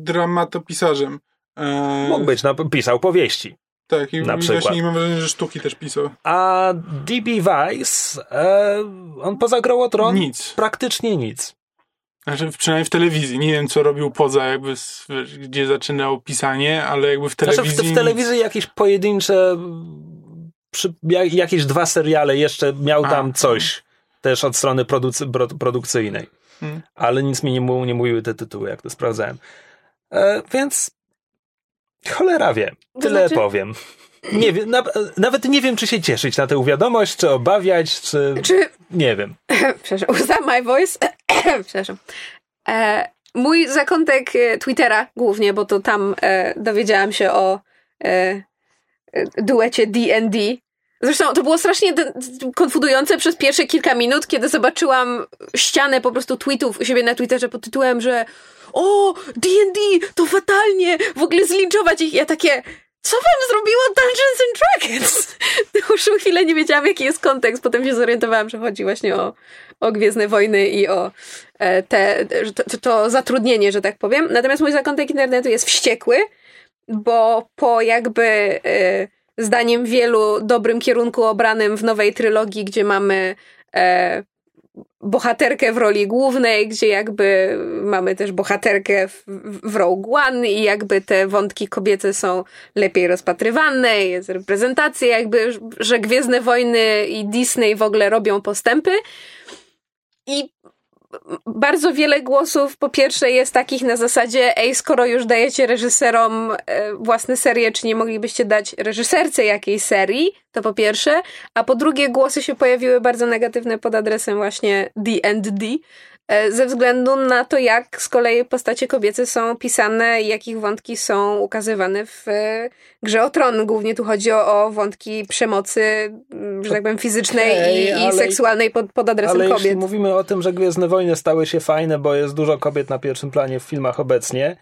dramatopisarzem. E, Mógł być, no, pisał powieści. Tak, i, na i przykład. właśnie mam wrażenie, że sztuki też pisał. A D.B. Weiss, e, on poza Grą o Tron Nic. praktycznie nic. Znaczy, przynajmniej w telewizji. Nie wiem, co robił poza jakby, gdzie zaczynał pisanie, ale jakby w Znaczy telewizji... w, w telewizji jakieś pojedyncze, przy, jak, jakieś dwa seriale jeszcze miał A. tam coś też od strony producy, pro, produkcyjnej. Hmm. Ale nic mi nie, mu- nie mówiły te tytuły, jak to sprawdzałem. E, więc cholera wie, tyle znaczy- powiem. Nie wiem, na, nawet nie wiem, czy się cieszyć na tę wiadomość, czy obawiać, czy... Czy Nie wiem. Przepraszam, that my voice? Przepraszam. E, mój zakątek e, Twittera głównie, bo to tam e, dowiedziałam się o e, e, duecie D&D. Zresztą to było strasznie konfudujące przez pierwsze kilka minut, kiedy zobaczyłam ścianę po prostu tweetów u siebie na Twitterze pod tytułem, że o, D&D, to fatalnie, w ogóle zlinczować ich. Ja takie, co wam zrobiło Dungeons and Dragons? Dłuższą chwilę nie wiedziałam, jaki jest kontekst. Potem się zorientowałam, że chodzi właśnie o, o Gwiezdne Wojny i o e, te, to, to zatrudnienie, że tak powiem. Natomiast mój zakątek internetu jest wściekły, bo po jakby e, zdaniem wielu dobrym kierunku obranym w nowej trylogii, gdzie mamy e, bohaterkę w roli głównej, gdzie jakby mamy też bohaterkę w, w Rogue One i jakby te wątki kobiece są lepiej rozpatrywane, jest reprezentacja jakby, że Gwiezdne Wojny i Disney w ogóle robią postępy. I bardzo wiele głosów. Po pierwsze jest takich na zasadzie ej, skoro już dajecie reżyserom e, własne serie, czy nie moglibyście dać reżyserce jakiejś serii, to po pierwsze, a po drugie głosy się pojawiły bardzo negatywne pod adresem właśnie D&D, ze względu na to, jak z kolei postacie kobiece są pisane i jakich wątki są ukazywane w e, Grze o Tron. Głównie tu chodzi o, o wątki przemocy, m, że tak powiem, fizycznej Okej, i, i ale- seksualnej pod, pod adresem Ale jeśli kobiet. mówimy o tym, że Gwiezdne Wojny stały się fajne, bo jest dużo kobiet na pierwszym planie w filmach obecnie,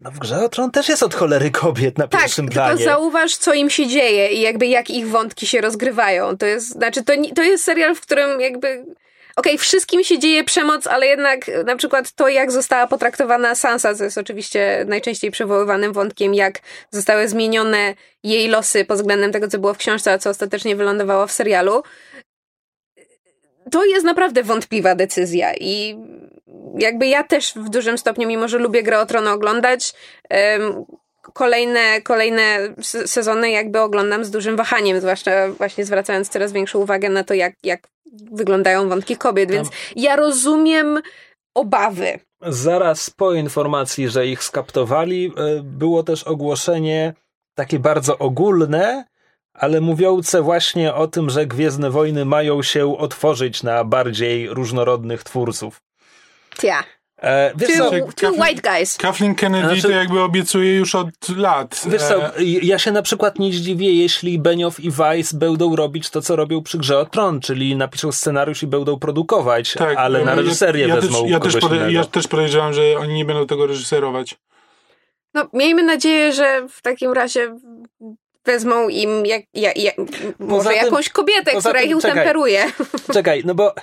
no w Grze o Tron też jest od cholery kobiet na Tak, pierwszym planie. zauważ, co im się dzieje i jakby jak ich wątki się rozgrywają. To jest, znaczy, to, to jest serial, w którym jakby. Okej, wszystkim się dzieje przemoc, ale jednak na przykład to, jak została potraktowana Sansa, co jest oczywiście najczęściej przywoływanym wątkiem, jak zostały zmienione jej losy pod względem tego, co było w książce, a co ostatecznie wylądowało w serialu. To jest naprawdę wątpliwa decyzja i jakby ja też w dużym stopniu, mimo że lubię Grę o Tron oglądać, kolejne, kolejne sezony jakby oglądam z dużym wahaniem, zwłaszcza właśnie zwracając coraz większą uwagę na to, jak, jak wyglądają wątki kobiet, więc ja rozumiem obawy. Zaraz po informacji, że ich skaptowali, e, było też ogłoszenie takie bardzo ogólne, ale mówiące właśnie o tym, że Gwiezdne Wojny mają się otworzyć na bardziej różnorodnych twórców. Ja. E, wiesz Two, co, two white guys. Kathleen Kennedy Znaczy- to jakby obiecuje już od lat. Wiesz co, E, ja się na przykład nie zdziwię, jeśli Benioff i Weiss będą robić to, co robią przy Grze o Tron, czyli napiszą scenariusz i będą produkować, ale e, na ja- reżyserię ja, wezmą też, ja, też pode, ja też podejrzewam, że oni nie będą tego reżyserować. No, miejmy nadzieję, że w takim razie wezmą im jak, jak, jak, może tym- jakąś kobietę, która tym, ich czekaj. utemperuje. Czekaj, no bo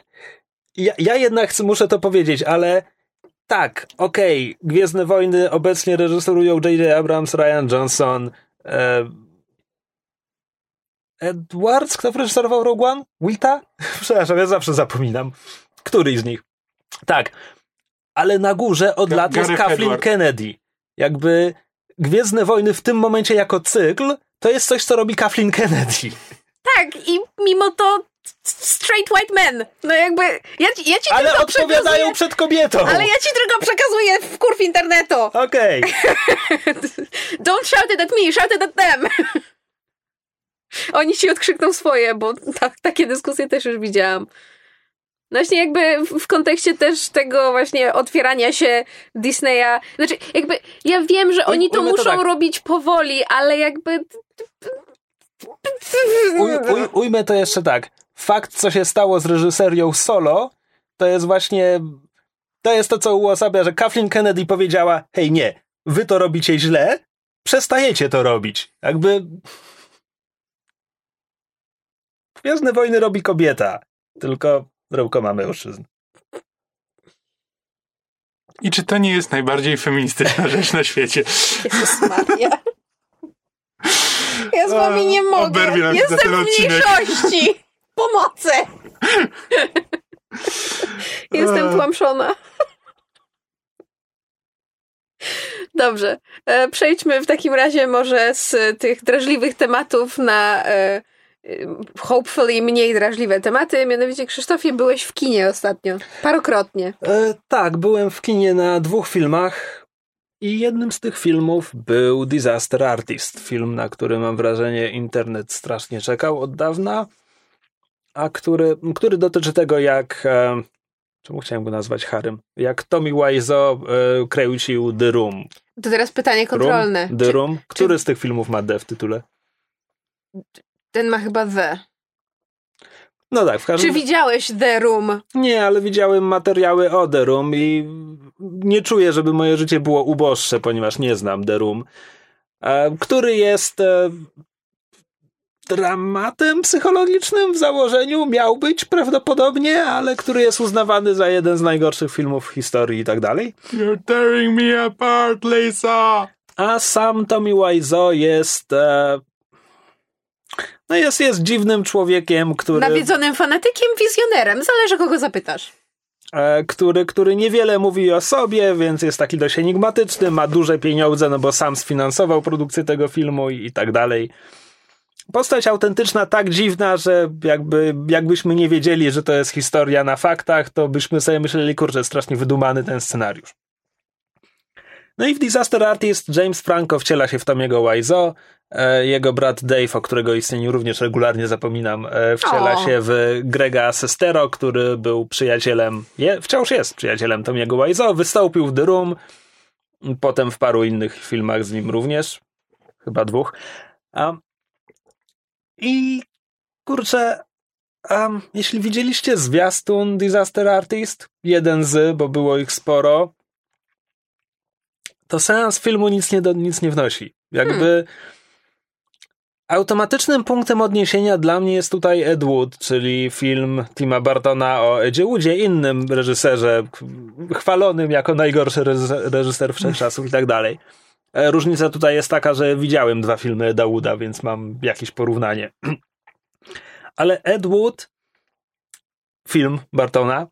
ja, ja jednak muszę to powiedzieć, ale tak, okej, Gwiezdne Wojny obecnie reżyserują J.J. Abrams, Ryan Johnson, e, Edwards, kto reżyserował Rogue One? Wita? Przepraszam, ja zawsze zapominam. Któryś z nich? Tak, ale na górze od Ga- lat jest Kathleen Edwards. Kennedy. Jakby Gwiezdne Wojny w tym momencie jako cykl to jest coś, co robi Kathleen Kennedy. Tak, i mimo to straight white men. No jakby, ja ja ci Ale tylko odpowiadają przed kobietą. ale ja ci tylko przekazuję w kurw internetu. Okej. Don't shout it at me, shout it at them. Oni ci odkrzykną swoje, bo ta, takie dyskusje też już widziałam. No Właśnie jakby w, kontekście też tego właśnie otwierania się Disneya. Znaczy jakby ja wiem, że oni to ujmę to muszą tak. robić powoli, ale jakby... Uj, uj, ujmę to jeszcze tak. Fakt, co się stało z reżyserią solo, to jest właśnie. To jest to, co uosabia, że Kathleen Kennedy powiedziała: Hej, nie, wy to robicie źle, przestajecie to robić. Jakby. Gwiezdne wojny robi kobieta, tylko rękoma mężczyzn. I czy to nie jest najbardziej feministyczna rzecz na świecie? Jezus Maria. Ja z wami nie mogę. Jestem w mniejszości. Pomocy. Jestem tłamszona. Dobrze. E, Przejdźmy w takim razie może z tych drażliwych tematów na e, e, hopefully mniej drażliwe tematy. Mianowicie, Krzysztofie, byłeś w kinie ostatnio. Parokrotnie. E, tak, byłem w kinie na dwóch filmach i jednym z tych filmów był Disaster Artist, film, na który mam wrażenie internet strasznie czekał od dawna, a który, który dotyczy tego, jak e, czemu chciałem go nazwać Harym, jak Tommy Wiseau e, kręcił The Room. To teraz pytanie kontrolne. Room, The Czy Room. Który z tych filmów ma D w tytule? ten ma chyba The. No tak, w każdym Czy widziałeś The Room? Nie, ale widziałem materiały o The Room i nie czuję, żeby moje życie było uboższe, ponieważ nie znam The Room, e, który jest e, dramatem psychologicznym w założeniu, miał być prawdopodobnie, ale który jest uznawany za jeden z najgorszych filmów w historii i tak dalej. You're tearing me apart, Lisa! A sam Tommy Wiseau jest... E, no jest, jest dziwnym człowiekiem, który... Nawiedzonym fanatykiem, wizjonerem. Zależy, kogo zapytasz. e, który, który niewiele mówi o sobie, więc jest taki dość enigmatyczny, ma duże pieniądze, no bo sam sfinansował produkcję tego filmu i, i tak dalej. Postać autentyczna, tak dziwna, że jakby, jakbyśmy nie wiedzieli, że to jest historia na faktach, to byśmy sobie myśleli, kurczę, strasznie wydumany ten scenariusz. No i w Disaster Artist James Franco wciela się w Tomiego Wiseau, e, jego brat Dave, o którego istnieniu również regularnie zapominam, e, wciela O. się w Grega Sestero, który był przyjacielem, je, wciąż jest przyjacielem Tomiego Wiseau, wystąpił w The Room, potem w paru innych filmach z nim również, chyba dwóch. A, I kurczę, um, jeśli widzieliście zwiastun Disaster Artist, jeden z, bo było ich sporo, to seans filmu nic nie, do, nic nie wnosi. Jakby automatycznym punktem odniesienia dla mnie jest tutaj Ed Wood, czyli film Tima Bartona o Edzie Woodzie, innym reżyserze, chwalonym jako najgorszy reżyser, reżyser wszechczasów i tak dalej. E, Różnica tutaj jest taka, że widziałem dwa filmy Eda Wooda, więc mam jakieś porównanie. Ale Ed Wood, film Bartona,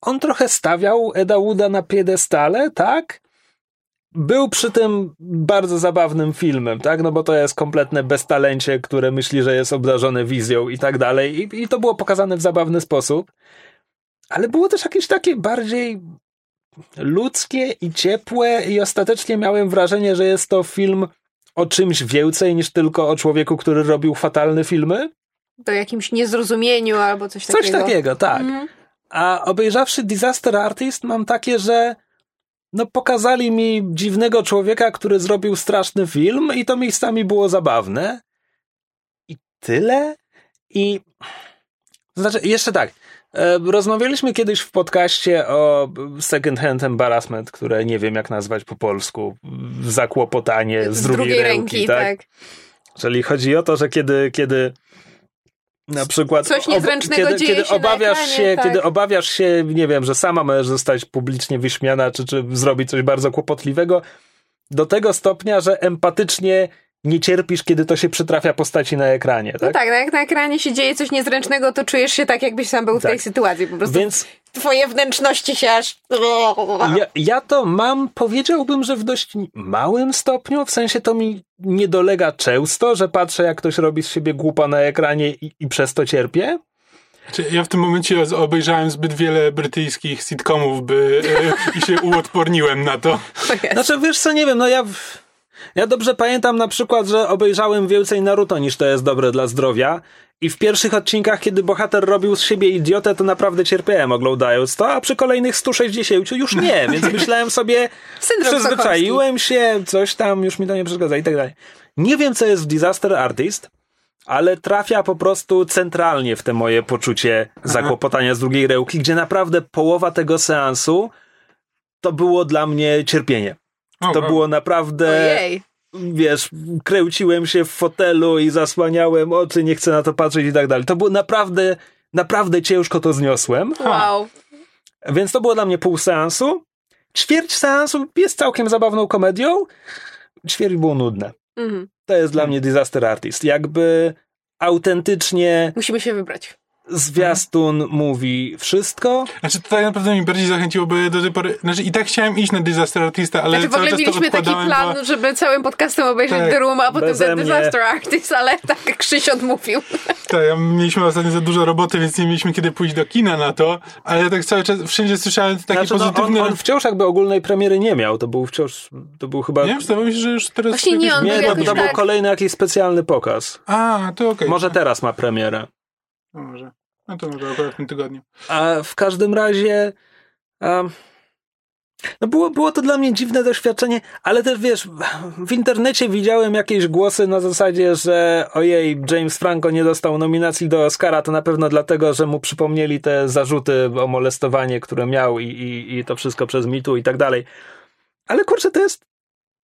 on trochę stawiał Eda Wooda na piedestale, tak? Był przy tym bardzo zabawnym filmem, tak? No bo to jest kompletne beztalencie, które myśli, że jest obdarzone wizją i tak dalej. I, I to było pokazane w zabawny sposób. Ale było też jakieś takie bardziej ludzkie i ciepłe i ostatecznie miałem wrażenie, że jest to film o czymś więcej niż tylko o człowieku, który robił fatalne filmy. do jakimś niezrozumieniu albo coś takiego. Coś takiego, tak. Mhm. A obejrzawszy Disaster Artist mam takie, że no pokazali mi dziwnego człowieka, który zrobił straszny film i to miejscami było zabawne. I tyle? I znaczy, jeszcze tak. E, Rozmawialiśmy kiedyś w podcaście o second hand embarrassment, które nie wiem jak nazwać po polsku. Zakłopotanie z, drugiej, ręki, tak? Czyli chodzi o to, że kiedy, kiedy na przykład Coś niezręcznego kiedy, dzieje kiedy się obawiasz ekranie, się, tak. kiedy obawiasz się, nie wiem, że sama możesz zostać publicznie wyśmiana, czy, czy zrobić coś bardzo kłopotliwego, do tego stopnia, że empatycznie nie cierpisz, kiedy to się przytrafia postaci na ekranie, No tak? tak, no jak na ekranie się dzieje coś niezręcznego, to czujesz się tak, jakbyś sam był w Tak. tej sytuacji. Po prostu Więc twoje wnętrzności się aż... ja, ja to mam, powiedziałbym, że w dość małym stopniu, w sensie to mi nie dolega często, że patrzę, jak ktoś robi z siebie głupa na ekranie i, i przez to cierpię. Znaczy, Ja w tym momencie obejrzałem zbyt wiele brytyjskich sitcomów by, e, i się uodporniłem na to. Znaczy, wiesz co, nie wiem, no ja... w- Ja dobrze pamiętam na przykład, że obejrzałem więcej Naruto niż to jest dobre dla zdrowia. I w pierwszych odcinkach, kiedy bohater robił z siebie idiotę, to naprawdę cierpiałem oglądając to, a przy kolejnych 160 już nie, więc myślałem sobie, przyzwyczaiłem się, coś tam, już mi to nie przeszkadza i tak dalej. Nie wiem, co jest w Disaster Artist, ale trafia po prostu centralnie w te moje poczucie zakłopotania z drugiej rełki, gdzie naprawdę połowa tego seansu to było dla mnie cierpienie. To wow. było naprawdę, Ojej. wiesz, kręciłem się w fotelu i zasłaniałem oczy, nie chcę na to patrzeć i tak dalej. To było naprawdę, naprawdę ciężko to zniosłem. Wow. Więc to było dla mnie pół seansu. Ćwierć seansu jest całkiem zabawną komedią. Ćwierć było nudne. Mhm. To jest dla mnie Disaster Artist. Jakby autentycznie Musimy się wybrać. Zwiastun mówi wszystko. Znaczy, to tak naprawdę mi bardziej zachęciło, bo ja do tej pory... Znaczy, i tak chciałem iść na Disaster Artista, ale Znaczy w cały ogóle czas to mieliśmy taki plan, bo... żeby całym podcastem obejrzeć Tak, The Room, a potem The. Disaster Artist, ale tak jak Krzyś odmówił. Tak, ja mieliśmy ostatnio za dużo roboty, więc nie mieliśmy kiedy pójść do kina na to, ale tak cały czas wszędzie słyszałem takie Znaczy, no, on, on wciąż jakby ogólnej premiery nie miał. To był wciąż, to był chyba... Nie, wydawało mi się, że już teraz... Właśnie nie, on Nie, był to, jakoś to był tak- kolejny jakiś specjalny pokaz. A, to okej. Może teraz ma premierę. No może. No to może akurat w tym tygodniu. A w każdym razie. Um, no było, było to dla mnie dziwne doświadczenie, ale też wiesz, w internecie widziałem jakieś głosy na zasadzie, że ojej, James Franco nie dostał nominacji do Oscara, to na pewno dlatego, że mu przypomnieli te zarzuty o molestowanie, które miał i, i, i to wszystko przez mitu i tak dalej. Ale kurczę, to jest,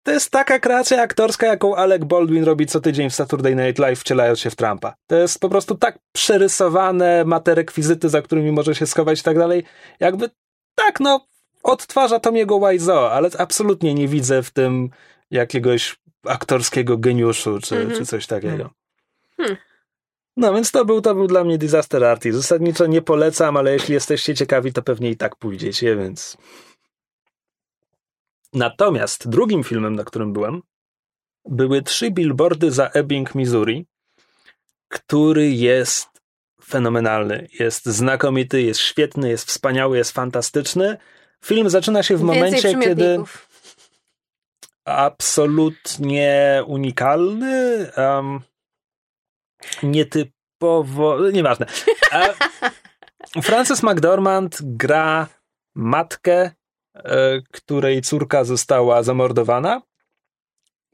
to jest taka kreacja aktorska, jaką Alec Baldwin robi co tydzień w Saturday Night Live, wcielając się w Trumpa. To jest po prostu tak przerysowane, ma te rekwizyty, za którymi może się schować i tak dalej. Jakby tak, no, odtwarza Tomiego Wiseau, ale absolutnie nie widzę w tym jakiegoś aktorskiego geniuszu, czy, Mhm. czy coś takiego. Hmm. No więc to był, to był dla mnie Disaster Artist. Zasadniczo nie polecam, ale jeśli jesteście ciekawi, to pewnie i tak pójdziecie, więc... Natomiast drugim filmem, na którym byłem, były trzy billboardy za Ebbing, Missouri, który jest fenomenalny. Jest znakomity, jest świetny, jest wspaniały, jest fantastyczny. Film zaczyna się w momencie, kiedy absolutnie unikalny, um, nietypowo, nieważne. A Frances McDormand gra matkę, e, której córka została zamordowana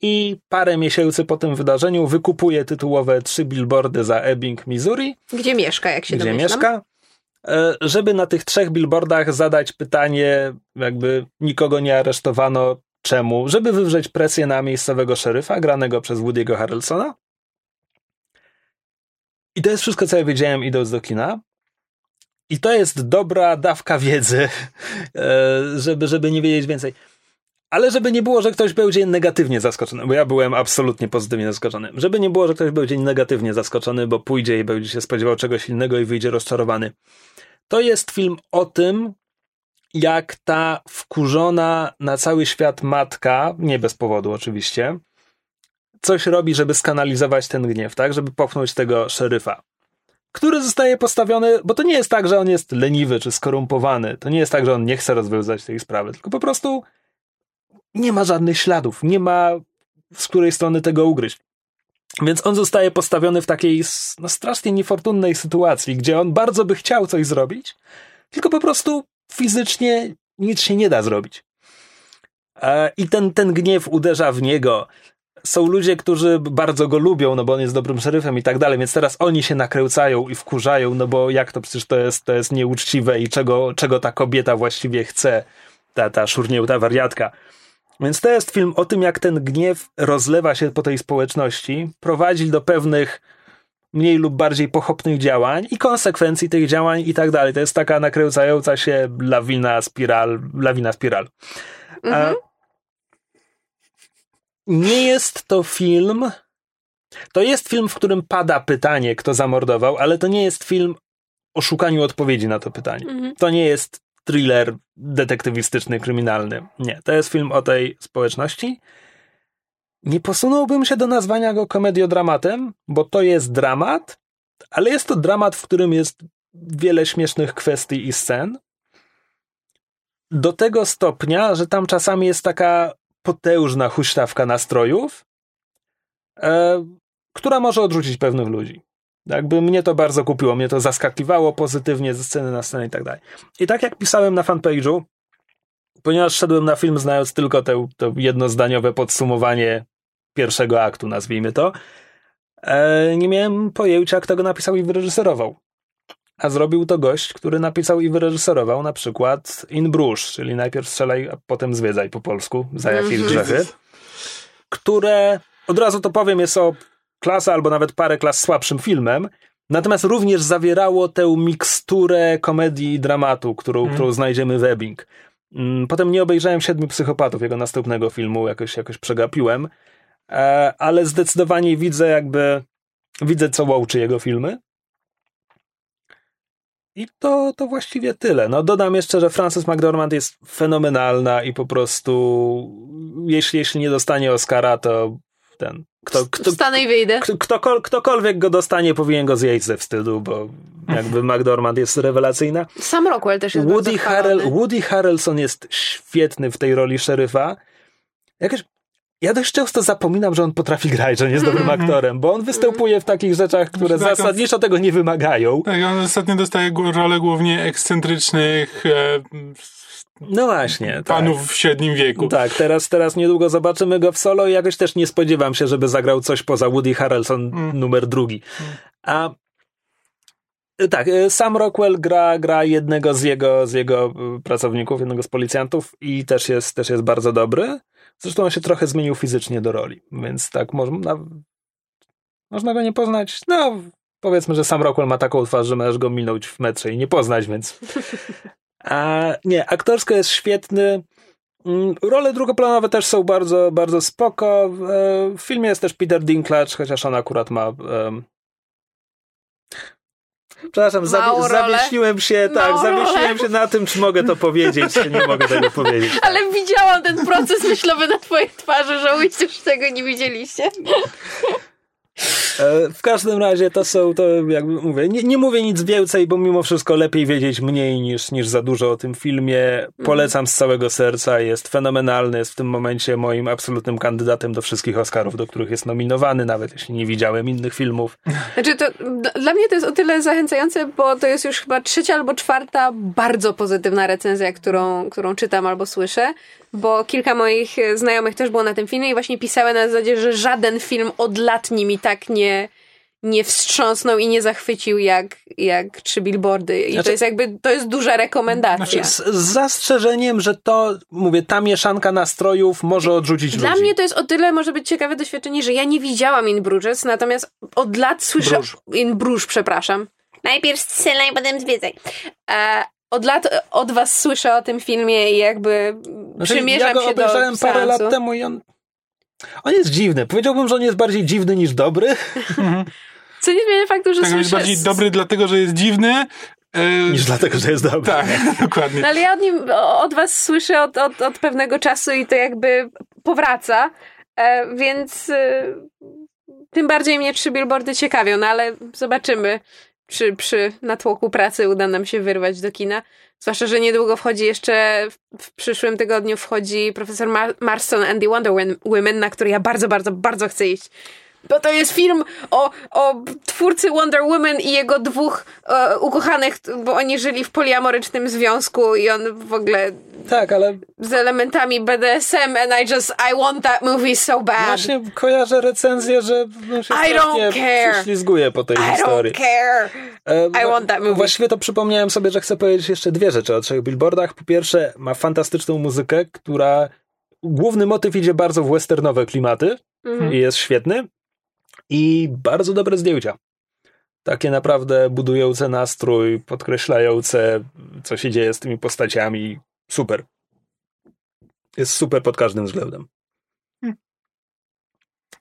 i parę miesięcy po tym wydarzeniu wykupuje tytułowe trzy billboardy za Ebbing, Missouri, Gdzie mieszka, jak się gdzie domyślam. mieszka, e, żeby na tych trzech billboardach zadać pytanie, jakby nikogo nie aresztowano, czemu, żeby wywrzeć presję na miejscowego szeryfa, granego przez Woody'ego Harrelsona. I to jest wszystko, co ja wiedziałem idąc do kina. I to jest dobra dawka wiedzy, e, żeby, żeby nie wiedzieć więcej. Ale żeby nie było, że ktoś będzie negatywnie zaskoczony, bo ja byłem absolutnie pozytywnie zaskoczony. Żeby nie było, że ktoś będzie negatywnie zaskoczony, bo pójdzie i będzie się spodziewał czegoś innego i wyjdzie rozczarowany. To jest film o tym, jak ta wkurzona na cały świat matka, nie bez powodu oczywiście, coś robi, żeby skanalizować ten gniew, tak? Żeby popchnąć tego szeryfa. Który zostaje postawiony, bo to nie jest tak, że on jest leniwy czy skorumpowany. To nie jest tak, że on nie chce rozwiązać tej sprawy, tylko po prostu nie ma żadnych śladów, nie ma z której strony tego ugryźć. Więc on zostaje postawiony w takiej no, strasznie niefortunnej sytuacji, gdzie on bardzo by chciał coś zrobić, tylko po prostu fizycznie nic się nie da zrobić. E, I ten, ten gniew uderza w niego. Są ludzie, którzy bardzo go lubią, no bo on jest dobrym szeryfem i tak dalej, więc teraz oni się nakręcają i wkurzają, no bo jak to przecież to jest, to jest nieuczciwe i czego, czego ta kobieta właściwie chce, ta, ta szurniełta wariatka. Więc to jest film o tym, jak ten gniew rozlewa się po tej społeczności, prowadzi do pewnych mniej lub bardziej pochopnych działań i konsekwencji tych działań i tak dalej. To jest taka nakręcająca się lawina spiral, lawina spiral. Mhm. Nie jest to film. To jest film, w którym pada pytanie, kto zamordował, ale to nie jest film o szukaniu odpowiedzi na to pytanie. Mhm. To nie jest thriller detektywistyczny, kryminalny. Nie, to jest film o tej społeczności. Nie posunąłbym się do nazwania go komediodramatem, bo to jest dramat, ale jest to dramat, w którym jest wiele śmiesznych kwestii i scen. Do tego stopnia, że tam czasami jest taka potężna huśtawka nastrojów, e, która może odrzucić pewnych ludzi. Jakby mnie to bardzo kupiło, mnie to zaskakiwało pozytywnie ze sceny na scenę i tak dalej. I tak jak pisałem na fanpage'u, ponieważ szedłem na film znając tylko te, to jednozdaniowe podsumowanie pierwszego aktu, nazwijmy to, e, nie miałem pojęcia, kto go napisał i wyreżyserował. A zrobił to gość, który napisał i wyreżyserował na przykład In Bruges, czyli najpierw strzelaj, a potem zwiedzaj po polsku, za jakieś -hmm. grzechy, które, od razu to powiem, jest o klasę albo nawet parę klas słabszym filmem, natomiast również zawierało tę miksturę komedii i dramatu, którą, mm. którą znajdziemy w Ebbing. Mm, potem nie obejrzałem Siedmiu Psychopatów, jego następnego filmu, jakoś, jakoś przegapiłem, e, ale zdecydowanie widzę jakby, widzę co łączy jego filmy. I to, to właściwie tyle. No dodam jeszcze, że Frances McDormand jest fenomenalna i po prostu jeśli, jeśli nie dostanie Oscara, to ten kto, kto, Wstanę i wyjdę. Kto, ktokolwiek go dostanie, powinien go zjeść ze wstydu, bo jakby McDormand jest rewelacyjna. Sam Rockwell też jest Woody, Harrel, Woody Harrelson jest świetny w tej roli szeryfa. Jakoś ja dość często zapominam, że on potrafi grać, że nie jest dobrym mhm. aktorem, bo on występuje w takich rzeczach, które tak, zasadniczo tego nie wymagają. Tak, on ostatnio dostaje rolę głównie ekscentrycznych e, no właśnie. Tak. Panów tak. w średnim wieku. Tak, teraz, teraz niedługo zobaczymy go w solo i jakoś też nie spodziewam się, żeby zagrał coś poza Woody Harrelson mm. numer drugi. A tak, e, sam Rockwell gra, gra jednego z jego, z jego e, pracowników, jednego z policjantów i też jest, też jest bardzo dobry. Zresztą on się trochę zmienił fizycznie do roli, więc tak można, można go nie poznać. No, powiedzmy, że sam Rockwell ma taką twarz, że możesz go minąć w metrze i nie poznać, więc A nie, aktorsko jest świetny. Mm, role drugoplanowe też są bardzo, bardzo spoko. E, w filmie jest też Peter Dinklage, chociaż on akurat ma. Um... Przepraszam, zawi- zawiesiłem się, tak, zawiesiłem się na tym, czy mogę to powiedzieć, czy nie mogę tego powiedzieć. Ale widziałam ten proces myślowy na twojej twarzy, że tego nie widzieliście. E, w każdym razie to są, to jakby mówię, nie, nie, mówię nic więcej, bo mimo wszystko lepiej wiedzieć mniej niż, niż za dużo o tym filmie. Polecam z całego serca, jest fenomenalny, jest w tym momencie moim absolutnym kandydatem do wszystkich Oscarów, do których jest nominowany, nawet jeśli nie widziałem innych filmów. Znaczy to dla mnie to jest o tyle zachęcające, bo to jest już chyba trzecia albo czwarta bardzo pozytywna recenzja, którą, którą czytam albo słyszę, bo kilka moich znajomych też było na tym filmie i właśnie pisały na zasadzie, że żaden film od lat nimi tak nie, nie wstrząsnął i nie zachwycił jak, jak trzy billboardy. I znaczy, to jest jakby, to jest duża rekomendacja. Znaczy z, z, zastrzeżeniem, że to, mówię, ta mieszanka nastrojów może odrzucić Dla ludzi. mnie to jest o tyle może być ciekawe doświadczenie, że ja nie widziałam In Bruges, natomiast od lat słyszę... Bruges. In Bruges, przepraszam. Najpierw strzelaj, potem zwiedzaj. E, od lat od was słyszę o tym filmie i jakby znaczy, przymierzam ja go się obejrzałem do parę lat temu i on on jest dziwny. Powiedziałbym, że on jest bardziej dziwny niż dobry. Mhm. Co nie zmienia faktu, że tak, słyszę... jest bardziej dobry dlatego, że jest dziwny, e, niż dlatego, że jest dobry. Tak, dokładnie. No, ale ja od, nim, od was słyszę od, od, od pewnego czasu i to jakby powraca, e, więc e, tym bardziej mnie trzy billboardy ciekawią, no ale zobaczymy czy przy natłoku pracy uda nam się wyrwać do kina. Zwłaszcza, że niedługo wchodzi jeszcze, w przyszłym tygodniu wchodzi profesor Mar Marston and the Wonder Women, na który ja bardzo, bardzo, bardzo chcę iść. Bo to jest film o, o twórcy Wonder Woman i jego dwóch e, ukochanych, bo oni żyli w poliamorycznym związku i on w ogóle Tak, ale z elementami BDSM and I just, I want that movie so bad. właśnie kojarzę recenzję, że no, się I don't care. prześlizguje po tej I historii. don't care. E, I want that movie. Właściwie to przypomniałem sobie, że chcę powiedzieć jeszcze dwie rzeczy o trzech billboardach. Po pierwsze, ma fantastyczną muzykę, która główny motyw idzie bardzo w westernowe klimaty Mhm. i jest świetny. I bardzo dobre zdjęcia. Takie naprawdę budujące nastrój, podkreślające, co się dzieje z tymi postaciami. Super. Jest super pod każdym względem.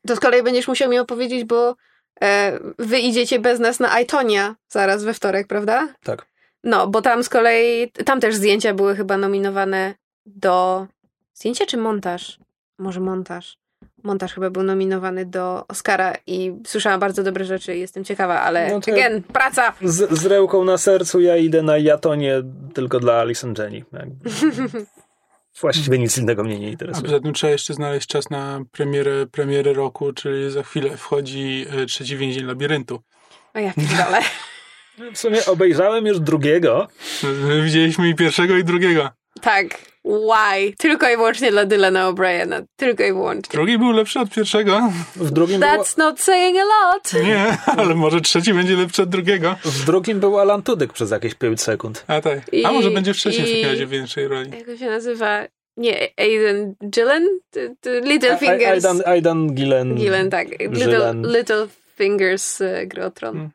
To z kolei będziesz musiał mi opowiedzieć, bo e, wy idziecie bez nas na iTonia zaraz we wtorek, prawda? Tak. No, bo tam z kolei, tam też zdjęcia były chyba nominowane do... Zdjęcia czy montaż? Może montaż. Montaż chyba był nominowany do Oscara i słyszałam bardzo dobre rzeczy i jestem ciekawa, ale No to- again, praca! Z, z rełką na sercu ja idę na Jatonie tylko dla Alison Jenny. Właściwie nic innego mnie nie A interesuje. poza tym trzeba jeszcze znaleźć czas na premierę, premierę roku, czyli za chwilę wchodzi e, trzeci więzień labiryntu. O ja pierdolę. W sumie obejrzałem już drugiego. My Widzieliśmy i pierwszego, i drugiego. tak, why? Tylko i wyłącznie dla Dylana O'Briena. Tylko i wyłącznie. Drugi był lepszy od pierwszego. W drugim, That's not saying a lot. Nie, ale może trzeci będzie lepszy od drugiego. w drugim był Alan Tudyk przez jakieś 5 sekund. A tak. I- A może będzie w trzecim w i- takim razie w większej roli. Jak to się nazywa? Nie, Aiden Gillen? Little Fingers. Aidan, Aidan Gillen. Gillen, tak. Little, Gillen. Little Fingers gry o tron. Hmm.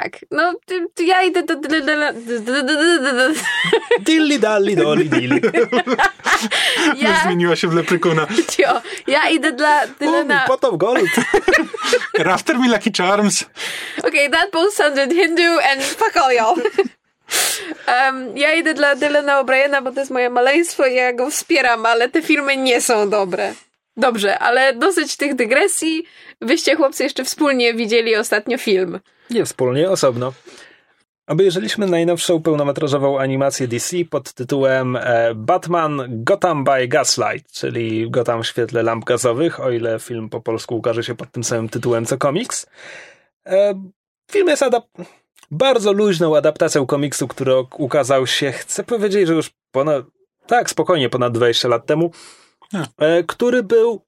Tak. No, ty- ty ja idę do... Dilly dally dolly dilly. Ja, Zmieniła się w leprykuna. cio, ja idę dla O, Dylana... pot of gold. Rafter mi Lucky Charms. Okay, that both sounded Hindu and fuck all y'all. Um, ja idę dla Dylana O'Briena, bo to jest moje maleństwo i ja go wspieram, ale te filmy nie są dobre. Dobrze, ale dosyć tych dygresji. Wyście chłopcy jeszcze wspólnie widzieli ostatnio film. Nie wspólnie, osobno. Obejrzeliśmy najnowszą pełnometrażową animację DC pod tytułem e, Batman Gotham by Gaslight, czyli Gotham w świetle lamp gazowych, o ile film po polsku ukaże się pod tym samym tytułem co komiks. E, film jest adap- bardzo luźną adaptacją komiksu, który ukazał się, chcę powiedzieć, że już ponad, tak, spokojnie, ponad 20 lat temu, który był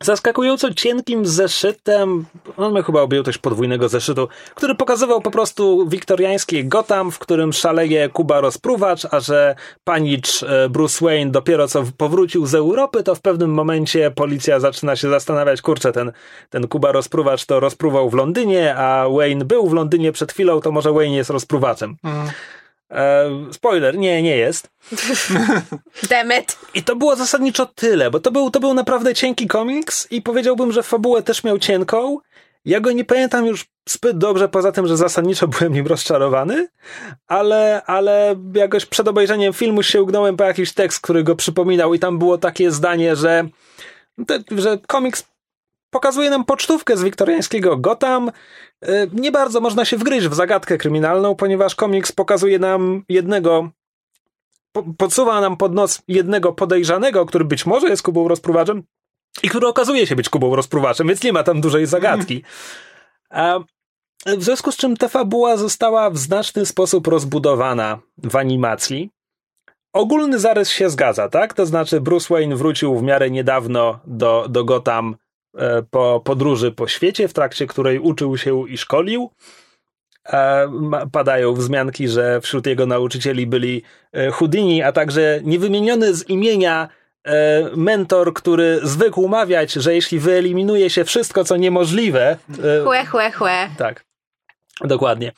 zaskakująco cienkim zeszytem, on miał chyba objętość podwójnego zeszytu, który pokazywał po prostu wiktoriańskie Gotham, w którym szaleje Kuba rozpruwacz, a że panicz e, Bruce Wayne dopiero co powrócił z Europy, to w pewnym momencie policja zaczyna się zastanawiać, kurczę, ten, ten Kuba rozpruwacz to rozpruwał w Londynie, a Wayne był w Londynie przed chwilą, to może Wayne jest rozpruwaczem. E, spoiler, nie, nie jest. Damn it! I to było zasadniczo tyle, bo to był, to był naprawdę cienki komiks i powiedziałbym, że fabułę też miał cienką. Ja go nie pamiętam już zbyt dobrze, poza tym, że zasadniczo byłem nim rozczarowany, ale, ale jakoś przed obejrzeniem filmu sięgnąłem po jakiś tekst, który go przypominał i tam było takie zdanie, że, że komiks pokazuje nam pocztówkę z wiktoriańskiego Gotham. Y, Nie bardzo można się wgryźć w zagadkę kryminalną, ponieważ komiks pokazuje nam jednego po- podsuwa nam pod nos jednego podejrzanego, który być może jest Kubą rozpruwaczem i który okazuje się być Kubą rozpruwaczem, więc nie ma tam dużej zagadki. A w związku z czym ta fabuła została w znaczny sposób rozbudowana w animacji. Ogólny zarys się zgadza, tak? To znaczy Bruce Wayne wrócił w miarę niedawno do, do Gotham po podróży po świecie, w trakcie której uczył się i szkolił. E, Padają wzmianki, że wśród jego nauczycieli byli e, Houdini, a także niewymieniony z imienia e, mentor, który zwykł mawiać, że jeśli wyeliminuje się wszystko, co niemożliwe. e, Chłe, chłe, chłe. tak, dokładnie.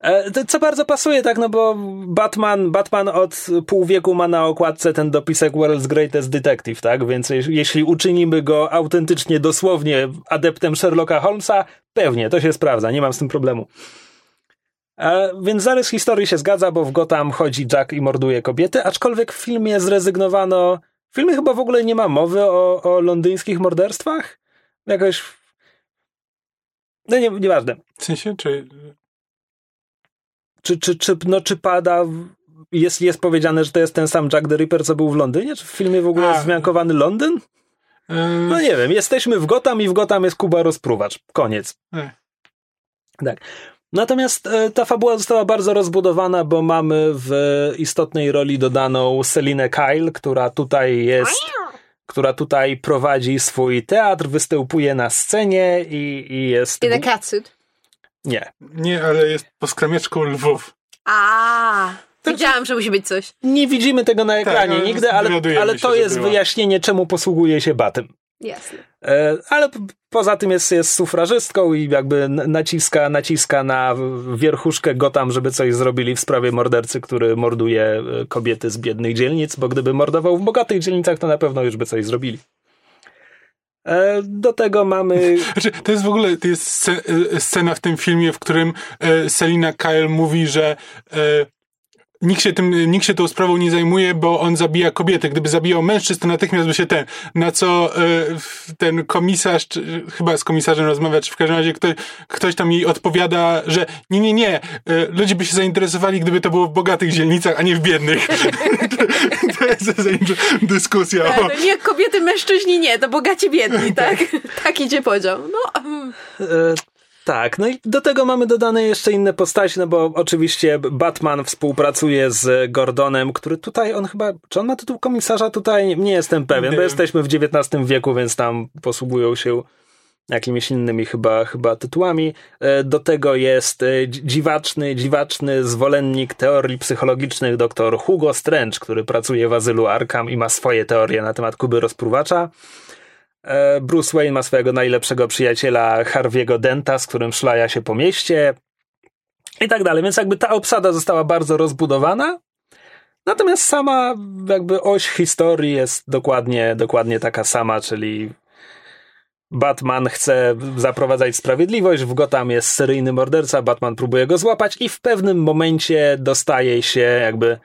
E, co bardzo pasuje, tak, no bo Batman, Batman od pół wieku ma na okładce ten dopisek World's Greatest Detective, tak, więc jeśli, uczynimy go autentycznie, dosłownie adeptem Sherlocka Holmesa, pewnie, to się sprawdza, nie mam z tym problemu. E, więc zarys historii się zgadza, bo w Gotham chodzi Jack i morduje kobiety, aczkolwiek w filmie zrezygnowano, w filmie chyba w ogóle nie ma mowy o, o londyńskich morderstwach, jakoś no nie, nieważne. W sensie, czy... Czy, czy, czy, no, czy pada, jest, jest powiedziane, że to jest ten sam Jack the Ripper, co był w Londynie? Czy w filmie w ogóle A. jest wzmiankowany Londyn? E, No nie wiem, jesteśmy w Gotham i w Gotham jest Kuba Rozpruwacz. Koniec. e, Tak. Natomiast e, ta fabuła została bardzo rozbudowana, bo mamy w istotnej roli dodaną Selinę Kyle, która tutaj jest, która tutaj prowadzi swój teatr, występuje na scenie i, i jest... In a catsuit. Nie. Nie, ale jest poskramiaczką lwów. A, Wiedziałam, że musi być coś. Nie widzimy tego na ekranie ale nigdy, ale, ale się, to jest była. wyjaśnienie, czemu posługuje się batem. Jasne. E, Ale poza tym jest, jest sufrażystką i jakby naciska, naciska na wierchuszkę Gotham, żeby coś zrobili w sprawie mordercy, który morduje e, kobiety z biednych dzielnic, bo gdyby mordował w bogatych dzielnicach, to na pewno już by coś zrobili. E, Do tego mamy. Znaczy, to jest w ogóle to jest e, scena w tym filmie, w którym e, Selina Kyle mówi, że nikt, się tym, nikt się tą sprawą nie zajmuje, bo on zabija kobiety. Gdyby zabijał mężczyzn, to natychmiast by się ten. Na co ten komisarz, czy, chyba z komisarzem rozmawia, czy w każdym razie ktoś, ktoś tam jej odpowiada, że nie, nie, nie, ludzie by się zainteresowali, gdyby to było w bogatych dzielnicach, a nie w biednych. to, jest dyskusja o... No nie, kobiety, mężczyźni nie, to bogaci biedni, tak? tak idzie podział. No. E, Tak, no i do tego mamy dodane jeszcze inne postaci, no bo oczywiście Batman współpracuje z Gordonem, który tutaj, on chyba, czy on ma tytuł komisarza? Tutaj nie jestem pewien, Nie bo wiem. jesteśmy w XIX wieku, więc tam posługują się jakimiś innymi chyba, chyba tytułami. E, Do tego jest e, dzi- dziwaczny, dziwaczny zwolennik teorii psychologicznych dr Hugo Strange, który pracuje w azylu Arkham i ma swoje teorie na temat Kuby Rozpruwacza. E, Bruce Wayne ma swojego najlepszego przyjaciela Harvey'ego Denta, z którym szlaja się po mieście i tak dalej. Więc jakby ta obsada została bardzo rozbudowana. Natomiast sama jakby oś historii jest dokładnie, dokładnie taka sama, czyli Batman chce zaprowadzać sprawiedliwość, w Gotham jest seryjny morderca, Batman próbuje go złapać i w pewnym momencie dostaje się jakby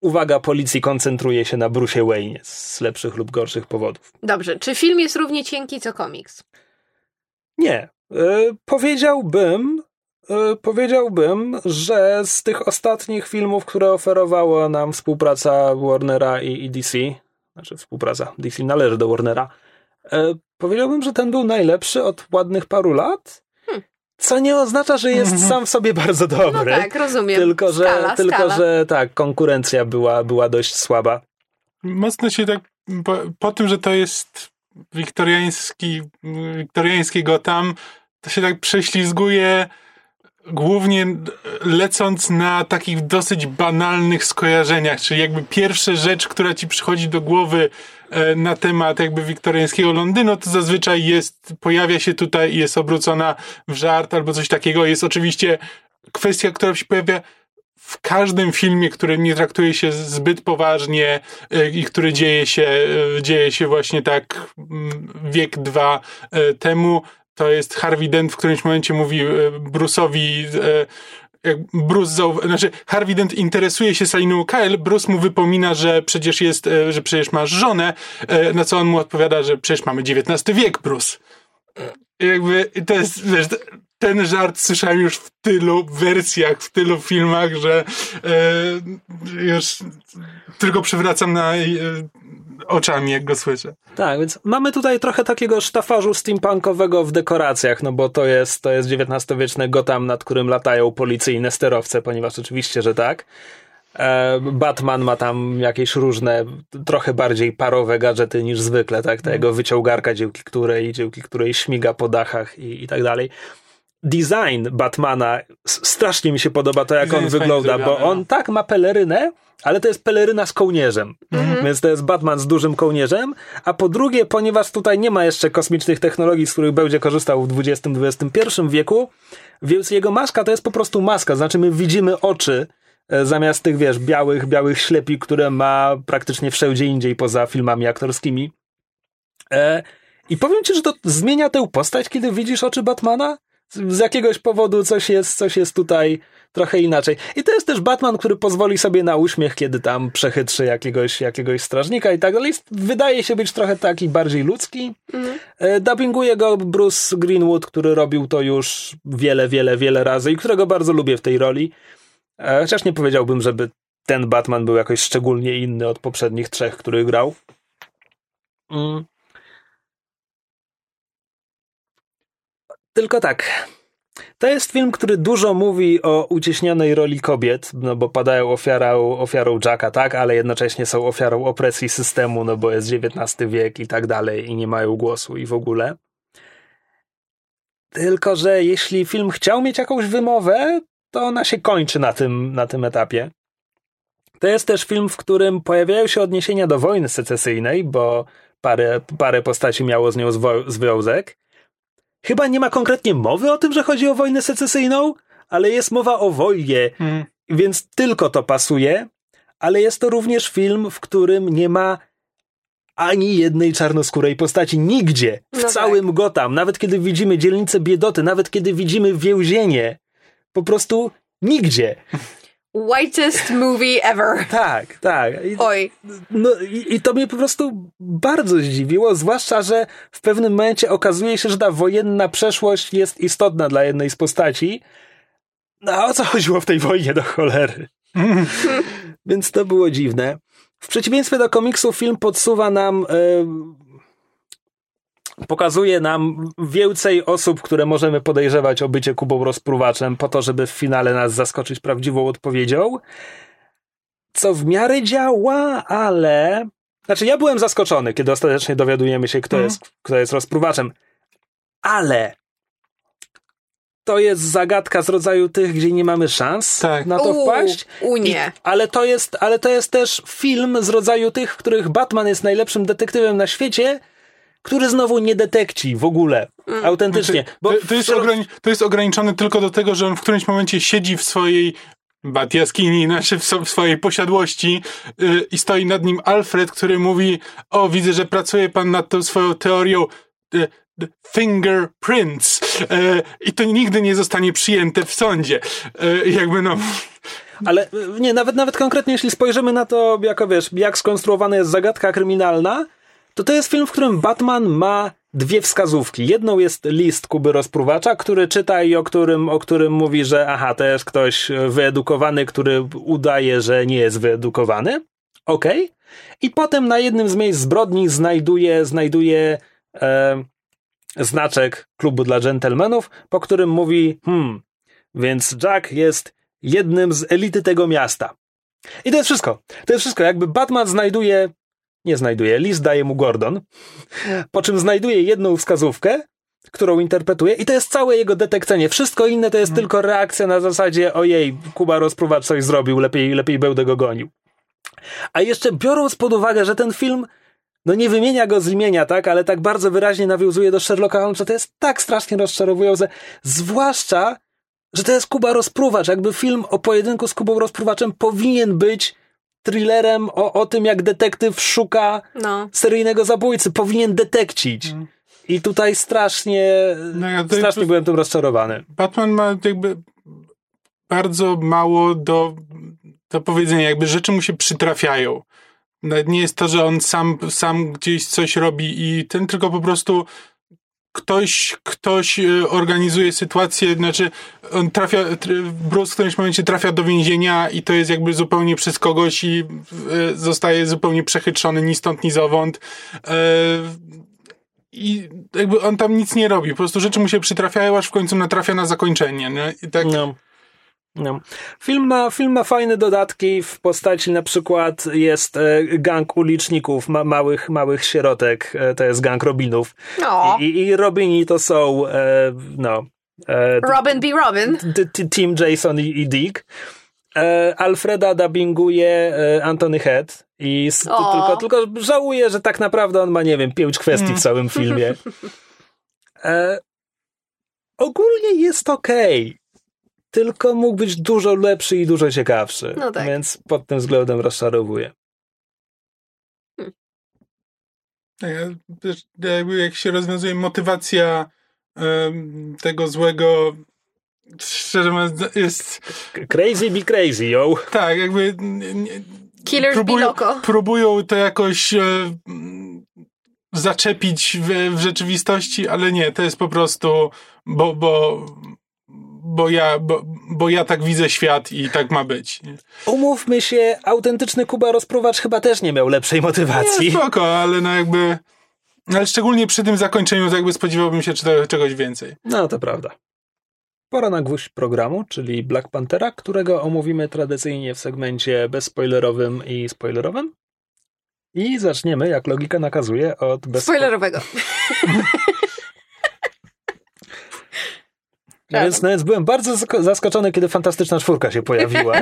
uwaga policji koncentruje się na Bruce Wayne z lepszych lub gorszych powodów. Dobrze, czy film jest równie cienki co komiks? Nie. E, powiedziałbym, e, powiedziałbym, że z tych ostatnich filmów, które oferowała nam współpraca Warnera i, i DC, znaczy współpraca, DC należy do Warnera, e, powiedziałbym, że ten był najlepszy od ładnych paru lat, co nie oznacza, że jest sam w sobie bardzo No dobry. tak, rozumiem. Tylko, że, skala, tylko skala. że tak, konkurencja była, była dość słaba. mocno się tak, po, po tym, że to jest wiktoriański, wiktoriański Gotham, to się tak prześlizguje głównie lecąc na takich dosyć banalnych skojarzeniach, czyli jakby pierwsza rzecz, która ci przychodzi do głowy na temat jakby wiktoriańskiego Londynu, to zazwyczaj jest, pojawia się tutaj jest obrócona w żart albo coś takiego. Jest oczywiście kwestia, która się pojawia w każdym filmie, który nie traktuje się zbyt poważnie e, i który dzieje się, e, dzieje się właśnie tak mm, wiek dwa e, temu, to jest Harvey Dent w którymś momencie mówi e, Bruce'owi, e, jak Bruce zau- znaczy Harvey Dent interesuje się Saliną Kyle, Bruce mu wypomina, że przecież jest, e, że przecież masz żonę, e, na co on mu odpowiada, że przecież mamy XIX wiek, Bruce. I jakby to jest, wiesz, ten żart słyszałem już w tylu wersjach, w tylu filmach, że e, już tylko przywracam na e, oczami, jak go słyszę. Tak, więc mamy tutaj trochę takiego sztafarzu steampunkowego w dekoracjach, no bo to jest, to jest XIX-wieczny Gotham, nad którym latają policyjne sterowce, ponieważ oczywiście, że tak. E, Batman ma tam jakieś różne, trochę bardziej parowe gadżety niż zwykle, tak? Ta jego wyciągarka, dzięki której, dzięki której śmiga po dachach i, i tak dalej. Design Batmana, strasznie mi się podoba to, jak Design on wygląda, bo on no. tak ma pelerynę, ale to jest peleryna z kołnierzem. Więc to jest Batman z dużym kołnierzem. A po drugie, ponieważ tutaj nie ma jeszcze kosmicznych technologii, z których będzie korzystał w XX-XXI wieku, więc jego maska to jest po prostu maska. Znaczy, my widzimy oczy e, zamiast tych, wiesz, białych, białych ślepi, które ma praktycznie wszędzie indziej poza filmami aktorskimi. E, I powiem ci, że to zmienia tę postać, kiedy widzisz oczy Batmana. Z- jakiegoś powodu coś jest, coś jest tutaj trochę inaczej. I to jest też Batman, który pozwoli sobie na uśmiech, kiedy tam przechytrzy jakiegoś, jakiegoś strażnika i tak dalej. Wydaje się być trochę taki bardziej ludzki. E, Dubbinguje go Bruce Greenwood, który robił to już wiele, wiele, wiele razy i którego bardzo lubię w tej roli. E, Chociaż nie powiedziałbym, żeby ten Batman był jakoś szczególnie inny od poprzednich trzech, których grał. Mm. Tylko tak. To jest film, który dużo mówi o uciśnionej roli kobiet, no bo padają ofiarą, ofiarą Jacka, tak, ale jednocześnie są ofiarą opresji systemu, no bo jest XIX wiek i tak dalej i nie mają głosu i w ogóle. Tylko, że jeśli film chciał mieć jakąś wymowę, to ona się kończy na tym, na tym etapie. To jest też film, w którym pojawiają się odniesienia do wojny secesyjnej, bo parę, parę postaci miało z nią związek. Chyba nie ma konkretnie mowy o tym, że chodzi o wojnę secesyjną, ale jest mowa o wojnie, hmm. więc tylko to pasuje. Ale jest to również film, w którym nie ma ani jednej czarnoskórej postaci nigdzie w no całym tak. Gotham. Nawet kiedy widzimy dzielnicę biedoty, nawet kiedy widzimy więzienie, po prostu nigdzie. Whitest movie ever. Tak, tak. I, Oj. No, i, I to mnie po prostu bardzo zdziwiło, zwłaszcza, że w pewnym momencie okazuje się, że ta wojenna przeszłość jest istotna dla jednej z postaci. No a o co chodziło w tej wojnie do cholery? Więc to było dziwne. W przeciwieństwie do komiksu, film podsuwa nam. Yy, pokazuje nam więcej osób, które możemy podejrzewać o bycie Kubą rozpruwaczem, po to, żeby w finale nas zaskoczyć prawdziwą odpowiedzią. Co w miarę działa, ale. Znaczy, ja byłem zaskoczony, kiedy ostatecznie dowiadujemy się, kto, mm. jest, kto jest rozpruwaczem. Ale to jest zagadka z rodzaju tych, gdzie nie mamy szans tak. na to wpaść. U nie. I, ale, to jest, ale to jest też film z rodzaju tych, w których Batman jest najlepszym detektywem na świecie, który znowu nie detekci w ogóle. Mm. Autentycznie. Znaczy, bo to, to, jest ograni- to jest ograniczone tylko do tego, że on w którymś momencie siedzi w swojej bat jaskini, znaczy w, w swojej posiadłości yy, i stoi nad nim Alfred, który mówi o, widzę, że pracuje pan nad tą swoją teorią y, fingerprints e, i to nigdy nie zostanie przyjęte w sądzie. E, jakby no... Ale e, nie, nawet, nawet konkretnie, jeśli spojrzymy na to, jako wiesz, jak skonstruowana jest zagadka kryminalna, to to jest film, w którym Batman ma dwie wskazówki. Jedną jest list Kuby Rozpruwacza, który czyta i o którym, o którym mówi, że aha, to jest ktoś wyedukowany, który udaje, że nie jest wyedukowany. Okej. Okay. I potem na jednym z miejsc zbrodni znajduje, znajduje e, znaczek klubu dla dżentelmenów, po którym mówi, hmm, więc Jack jest jednym z elity tego miasta. I to jest wszystko. To jest wszystko. Jakby Batman znajduje, nie znajduje, list daje mu Gordon, po czym znajduje jedną wskazówkę, którą interpretuje i to jest całe jego detekcenie. Wszystko inne to jest hmm. tylko reakcja na zasadzie ojej, Kuba rozpruwacz coś zrobił, lepiej, lepiej będę go gonił. A jeszcze biorąc pod uwagę, że ten film no nie wymienia go z imienia, tak, ale tak bardzo wyraźnie nawiązuje do Sherlocka Holmesa, to jest tak strasznie rozczarowujące, zwłaszcza, że to jest Kuba Rozpruwacz, jakby film o pojedynku z Kubą Rozpruwaczem powinien być thrillerem o, o tym, jak detektyw szuka no. seryjnego zabójcy, powinien detekcić. Mm. I tutaj strasznie, no ja strasznie jakby, byłem tym rozczarowany. Batman ma jakby bardzo mało do, do powiedzenia, jakby rzeczy mu się przytrafiają. Nawet nie jest to, że on sam, sam gdzieś coś robi i ten, tylko po prostu ktoś, ktoś e, organizuje sytuację, znaczy on trafia, Bruce w którymś momencie trafia do więzienia i to jest jakby zupełnie przez kogoś i e, zostaje zupełnie przechytrzony ni stąd, ni zowąd. E, I jakby on tam nic nie robi, po prostu rzeczy mu się przytrafiają, aż w końcu natrafia na zakończenie. Nie? I tak... No. No. Film, ma, film ma fajne dodatki w postaci na przykład jest e, gang uliczników, ma, małych, małych sierotek, e, to jest gang Robinów. No. I, i, Robini to są e, no... E, Robin B. Robin. Team Jason i, Dick. E, Alfreda dubbinguje e, Anthony Head i tylko, tylko żałuję, że tak naprawdę on ma, nie wiem, pięć kwestii w mm. całym filmie. ogólnie jest okej. Okay tylko mógł być dużo lepszy i dużo ciekawszy. No tak. Więc pod tym względem rozczarowuje. Hmm. Jakby jak się rozwiązuje motywacja um, tego złego szczerze mówiąc jest... Crazy be crazy, yo. Tak, jakby... Killers próbują, be loco. Próbują to jakoś e, zaczepić w, w, rzeczywistości, ale nie, to jest po prostu, bo, bo, bo ja, bo, bo ja tak widzę świat i tak ma być. Nie? Umówmy się, autentyczny Kuba Rozpruwacz chyba też nie miał lepszej motywacji. Nie, spoko, ale no jakby... Ale szczególnie przy tym zakończeniu jakby spodziewałbym się czegoś więcej. No, to prawda. Pora na gwóźdź programu, czyli Black Panthera, którego omówimy tradycyjnie w segmencie bezspoilerowym i spoilerowym. I zaczniemy, jak logika nakazuje, od bez... No więc, no więc byłem bardzo zaskoczony, kiedy Fantastyczna Czwórka się pojawiła.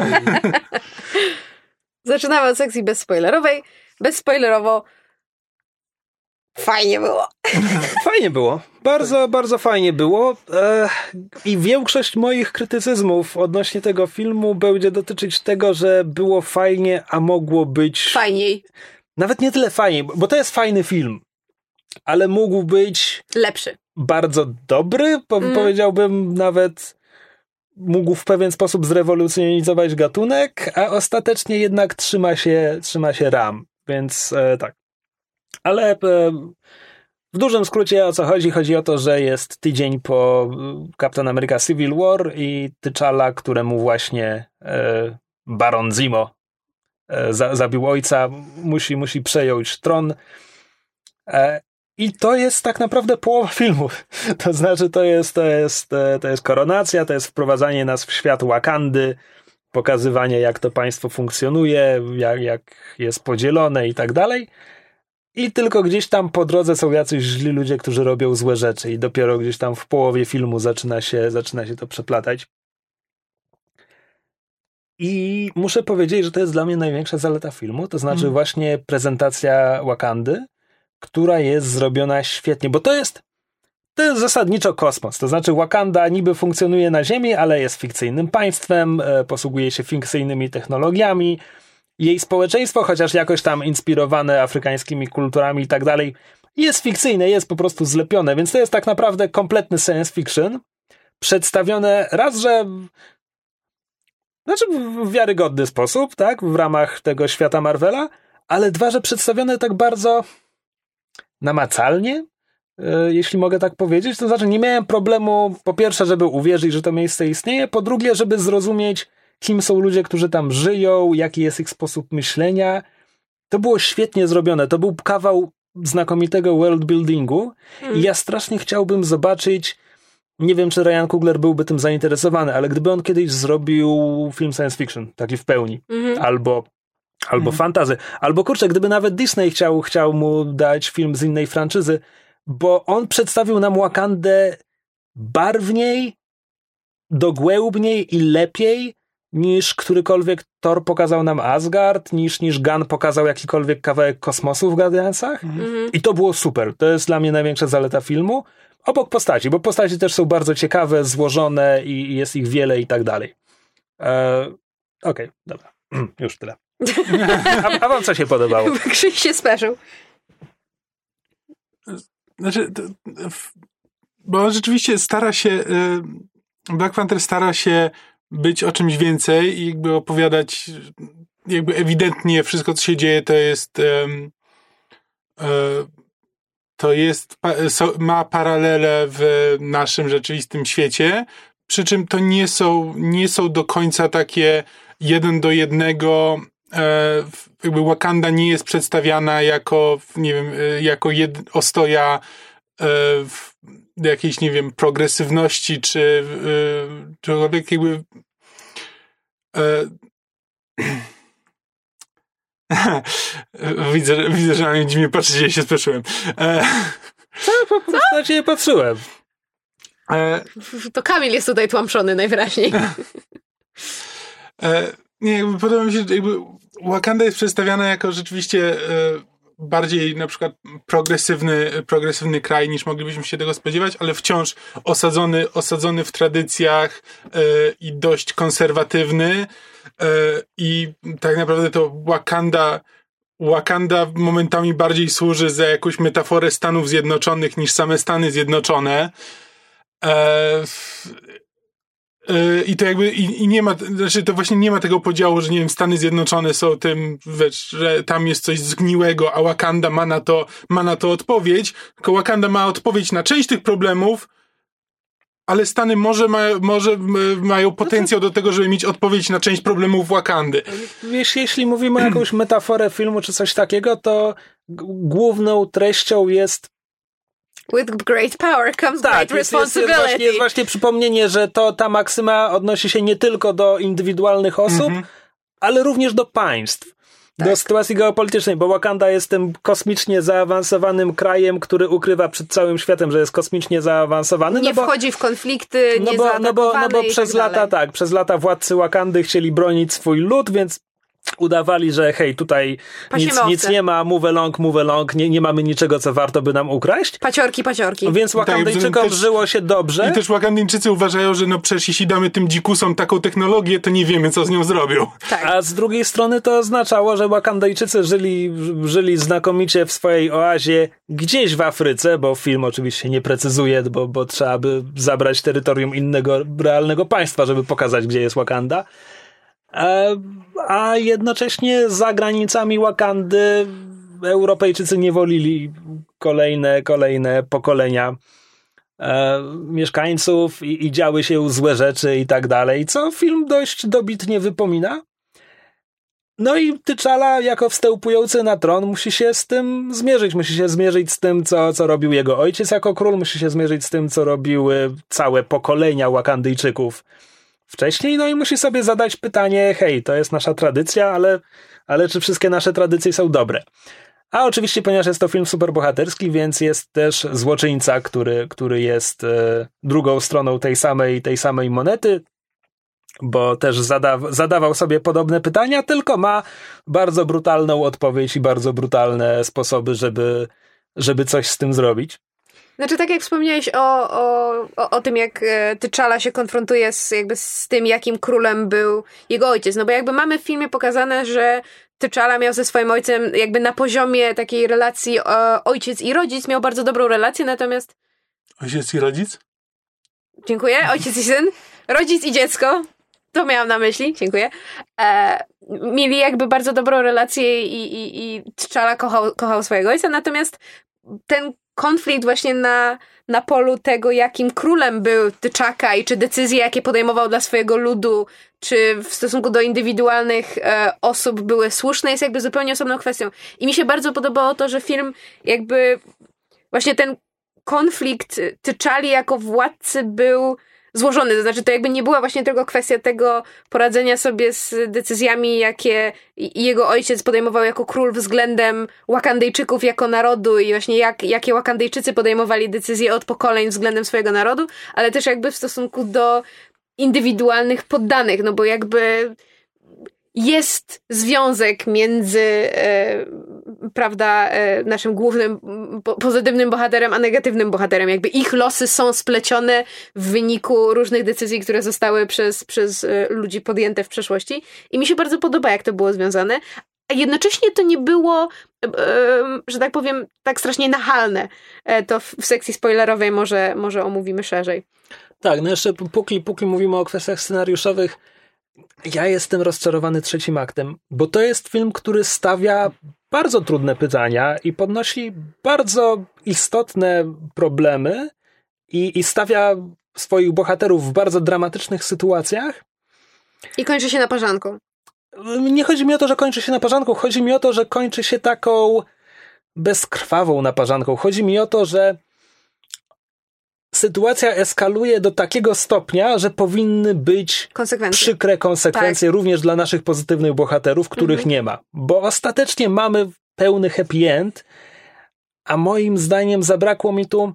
Zaczynamy od sekcji bezspoilerowej. Bezspoilerowo Fajnie było. Fajnie było. Bardzo, bardzo fajnie było. E, I większość moich krytycyzmów odnośnie tego filmu będzie dotyczyć tego, że było fajnie, a mogło być. Fajniej. Nawet nie tyle fajniej, bo to jest fajny film, ale mógł być. Lepszy. Bardzo dobry, po mm. powiedziałbym nawet. Mógł w pewien sposób zrewolucjonizować gatunek, a ostatecznie jednak trzyma się, trzyma się ram. Więc e, tak. Ale e, w dużym skrócie o co chodzi? Chodzi o to, że jest tydzień po Captain America Civil War i T'Challa, któremu właśnie e, Baron Zimo e, zabił ojca, musi, musi przejąć tron. I to jest tak naprawdę połowa filmu. To znaczy, to jest, to jest, to jest koronacja, to jest wprowadzanie nas w świat Wakandy, pokazywanie, jak to państwo funkcjonuje, jak, jak jest podzielone i tak dalej. I tylko gdzieś tam po drodze są jacyś źli ludzie, którzy robią złe rzeczy, i dopiero gdzieś tam w połowie filmu zaczyna się, zaczyna się to przeplatać. I muszę powiedzieć, że to jest dla mnie największa zaleta filmu, to znaczy mm. właśnie prezentacja Wakandy, która jest zrobiona świetnie, bo to jest to jest zasadniczo kosmos. To znaczy, Wakanda niby funkcjonuje na Ziemi, ale jest fikcyjnym państwem, e, posługuje się fikcyjnymi technologiami, jej społeczeństwo, chociaż jakoś tam inspirowane afrykańskimi kulturami i tak dalej, jest fikcyjne, jest po prostu zlepione, więc to jest tak naprawdę kompletny science fiction, przedstawione raz, że znaczy w wiarygodny sposób, tak, w ramach tego świata Marvela, ale dwa, że przedstawione tak bardzo namacalnie, e, jeśli mogę tak powiedzieć. To znaczy, nie miałem problemu, po pierwsze, żeby uwierzyć, że to miejsce istnieje, po drugie, żeby zrozumieć, kim są ludzie, którzy tam żyją, jaki jest ich sposób myślenia. To było świetnie zrobione. To był kawał znakomitego world buildingu hmm. i ja strasznie chciałbym zobaczyć nie wiem, czy Ryan Coogler byłby tym zainteresowany, ale gdyby on kiedyś zrobił film science fiction, taki w pełni, mm-hmm. albo albo mm. fantazy, albo kurczę, gdyby nawet Disney chciał, chciał mu dać film z innej franczyzy, bo on przedstawił nam Wakandę barwniej, dogłębniej i lepiej niż którykolwiek Thor pokazał nam Asgard, niż, niż Gun pokazał jakikolwiek kawałek kosmosu w Guardiansach. Mhm. I to było super. To jest dla mnie największa zaleta filmu. Obok postaci, bo postaci też są bardzo ciekawe, złożone i, i jest ich wiele i tak dalej. E, Okej, okay, dobra. Już tyle. A, a, wam co się podobało? Krzyś się speszył. Znaczy, bo on rzeczywiście stara się, y, Black Panther stara się być o czymś więcej i jakby opowiadać jakby ewidentnie wszystko, co się dzieje, to jest um, to jest ma paralele w naszym rzeczywistym świecie, przy czym to nie są, nie są do końca takie jeden do jednego e, jakby Wakanda nie jest przedstawiana jako, nie wiem, e, jako jed, ostoja jakiejś, nie wiem, progresywności, czy czegokolwiek jakby e, widzę, widzę, że na mnie dziwnie patrzycie, ja się spieszyłem. E, Co? Po prostu na ciebie patrzyłem. E, to Kamil jest tutaj tłamszony najwyraźniej. E, nie, jakby podoba mi się, jakby Wakanda jest przedstawiana jako rzeczywiście e, bardziej na przykład progresywny, progresywny kraj niż moglibyśmy się tego spodziewać, ale wciąż osadzony, osadzony w tradycjach e, i dość konserwatywny e, i tak naprawdę to Wakanda Wakanda momentami bardziej służy za jakąś metaforę Stanów Zjednoczonych niż same Stany Zjednoczone. E, i to jakby, i, i, nie ma, znaczy to właśnie nie ma tego podziału, że nie wiem, Stany Zjednoczone są tym, wiesz, że tam jest coś zgniłego, a Wakanda ma na to, ma na to odpowiedź, tylko Wakanda ma odpowiedź na część tych problemów, ale Stany może, ma, może mają potencjał do tego, żeby mieć odpowiedź na część problemów Wakandy. Wiesz, jeśli mówimy o jakąś metaforę filmu czy coś takiego, to główną treścią jest With great power comes tak, great jest, responsibility. Jest, jest, właśnie, jest właśnie przypomnienie, że to ta maksyma odnosi się nie tylko do indywidualnych osób, Mhm. ale również do państw. Tak. Do sytuacji geopolitycznej, bo Wakanda jest tym kosmicznie zaawansowanym krajem, który ukrywa przed całym światem, że jest kosmicznie zaawansowany. nie no bo, wchodzi w konflikty, no nie bo, no bo, no bo i przez tak dalej. lata, tak, przez lata władcy Wakandy chcieli bronić swój lud, więc udawali, że hej, tutaj nic, nic nie ma, move along, move along, nie, nie mamy niczego, co warto by nam ukraść. Paciorki, paciorki. Więc Wakandyjczykom Tak, żyło się dobrze. I też Wakandyjczycy uważają, że no przecież jeśli damy tym dzikusom taką technologię, to nie wiemy, co z nią zrobią. tak. A z drugiej strony to oznaczało, że Wakandajczycy żyli, żyli znakomicie w swojej oazie gdzieś w Afryce, bo film oczywiście nie precyzuje, bo, bo trzeba by zabrać terytorium innego realnego państwa, żeby pokazać, gdzie jest Wakanda. E, A jednocześnie za granicami Wakandy Europejczycy niewolili kolejne, kolejne pokolenia e, mieszkańców i, i działy się złe rzeczy i tak dalej, co film dość dobitnie wypomina. No i Tyczala jako wstępujący na tron musi się z tym zmierzyć. Musi się zmierzyć z tym, co, co robił jego ojciec jako król, musi się zmierzyć z tym, co robiły całe pokolenia Wakandyjczyków wcześniej, no i musi sobie zadać pytanie, hej, to jest nasza tradycja, ale, ale czy wszystkie nasze tradycje są dobre? A oczywiście, ponieważ jest to film superbohaterski, więc jest też złoczyńca, który, który jest e, drugą stroną tej samej, tej samej monety, bo też zadaw, zadawał sobie podobne pytania, tylko ma bardzo brutalną odpowiedź i bardzo brutalne sposoby, żeby, żeby coś z tym zrobić. Znaczy, tak jak wspomniałeś o, o, o, o tym, jak e, T'Challa się konfrontuje z, jakby z tym, jakim królem był jego ojciec. No bo jakby mamy w filmie pokazane, że T'Challa miał ze swoim ojcem jakby na poziomie takiej relacji e, ojciec i rodzic miał bardzo dobrą relację, natomiast Ojciec i rodzic? Dziękuję. Ojciec i syn. Rodzic i dziecko. To miałam na myśli. Dziękuję. E, mieli jakby bardzo dobrą relację i, i, i T'Challa kochał, kochał swojego ojca, natomiast ten konflikt właśnie na, na polu tego, jakim królem był T'Chaka i czy decyzje, jakie podejmował dla swojego ludu, czy w stosunku do indywidualnych e, osób były słuszne, jest jakby zupełnie osobną kwestią. I mi się bardzo podobało to, że film jakby właśnie ten konflikt T'Challi jako władcy był złożony. To znaczy, to jakby nie była właśnie tylko kwestia tego poradzenia sobie z decyzjami, jakie jego ojciec podejmował jako król względem Wakandyjczyków jako narodu i właśnie jak, jakie Wakandyjczycy podejmowali decyzje od pokoleń względem swojego narodu, ale też jakby w stosunku do indywidualnych poddanych, no bo jakby jest związek między, e, prawda, e, naszym głównym po, pozytywnym bohaterem, a negatywnym bohaterem. Jakby ich losy są splecione w wyniku różnych decyzji, które zostały przez, przez e, ludzi podjęte w przeszłości. I mi się bardzo podoba, jak to było związane. A jednocześnie to nie było, e, że tak powiem, tak strasznie nachalne. To w sekcji spoilerowej może, może omówimy szerzej. Tak, no jeszcze póki, póki mówimy o kwestiach scenariuszowych, ja jestem rozczarowany trzecim aktem, bo to jest film, który stawia bardzo trudne pytania i podnosi bardzo istotne problemy i, i stawia swoich bohaterów w bardzo dramatycznych sytuacjach. I kończy się na parzanką. Nie chodzi mi o to, że kończy się naparzanką, chodzi mi o to, że kończy się taką bezkrwawą naparzanką. Chodzi mi o to, że sytuacja eskaluje do takiego stopnia, że powinny być Konsekwencje. przykre konsekwencje również dla naszych pozytywnych bohaterów, których Mhm. nie ma. Bo ostatecznie mamy pełny happy end, a moim zdaniem zabrakło mi tu.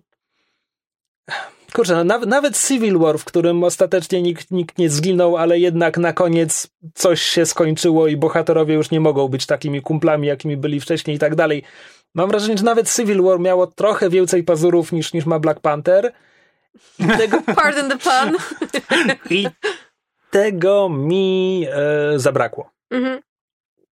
Kurczę, no, nawet, nawet Civil War, w którym ostatecznie nikt, nikt nie zginął, ale jednak na koniec coś się skończyło i bohaterowie już nie mogą być takimi kumplami, jakimi byli wcześniej i tak dalej. Mam wrażenie, że nawet Civil War miało trochę więcej pazurów niż, niż ma Black Panther. I tego, Pardon the pun. i tego mi e, zabrakło. Mhm.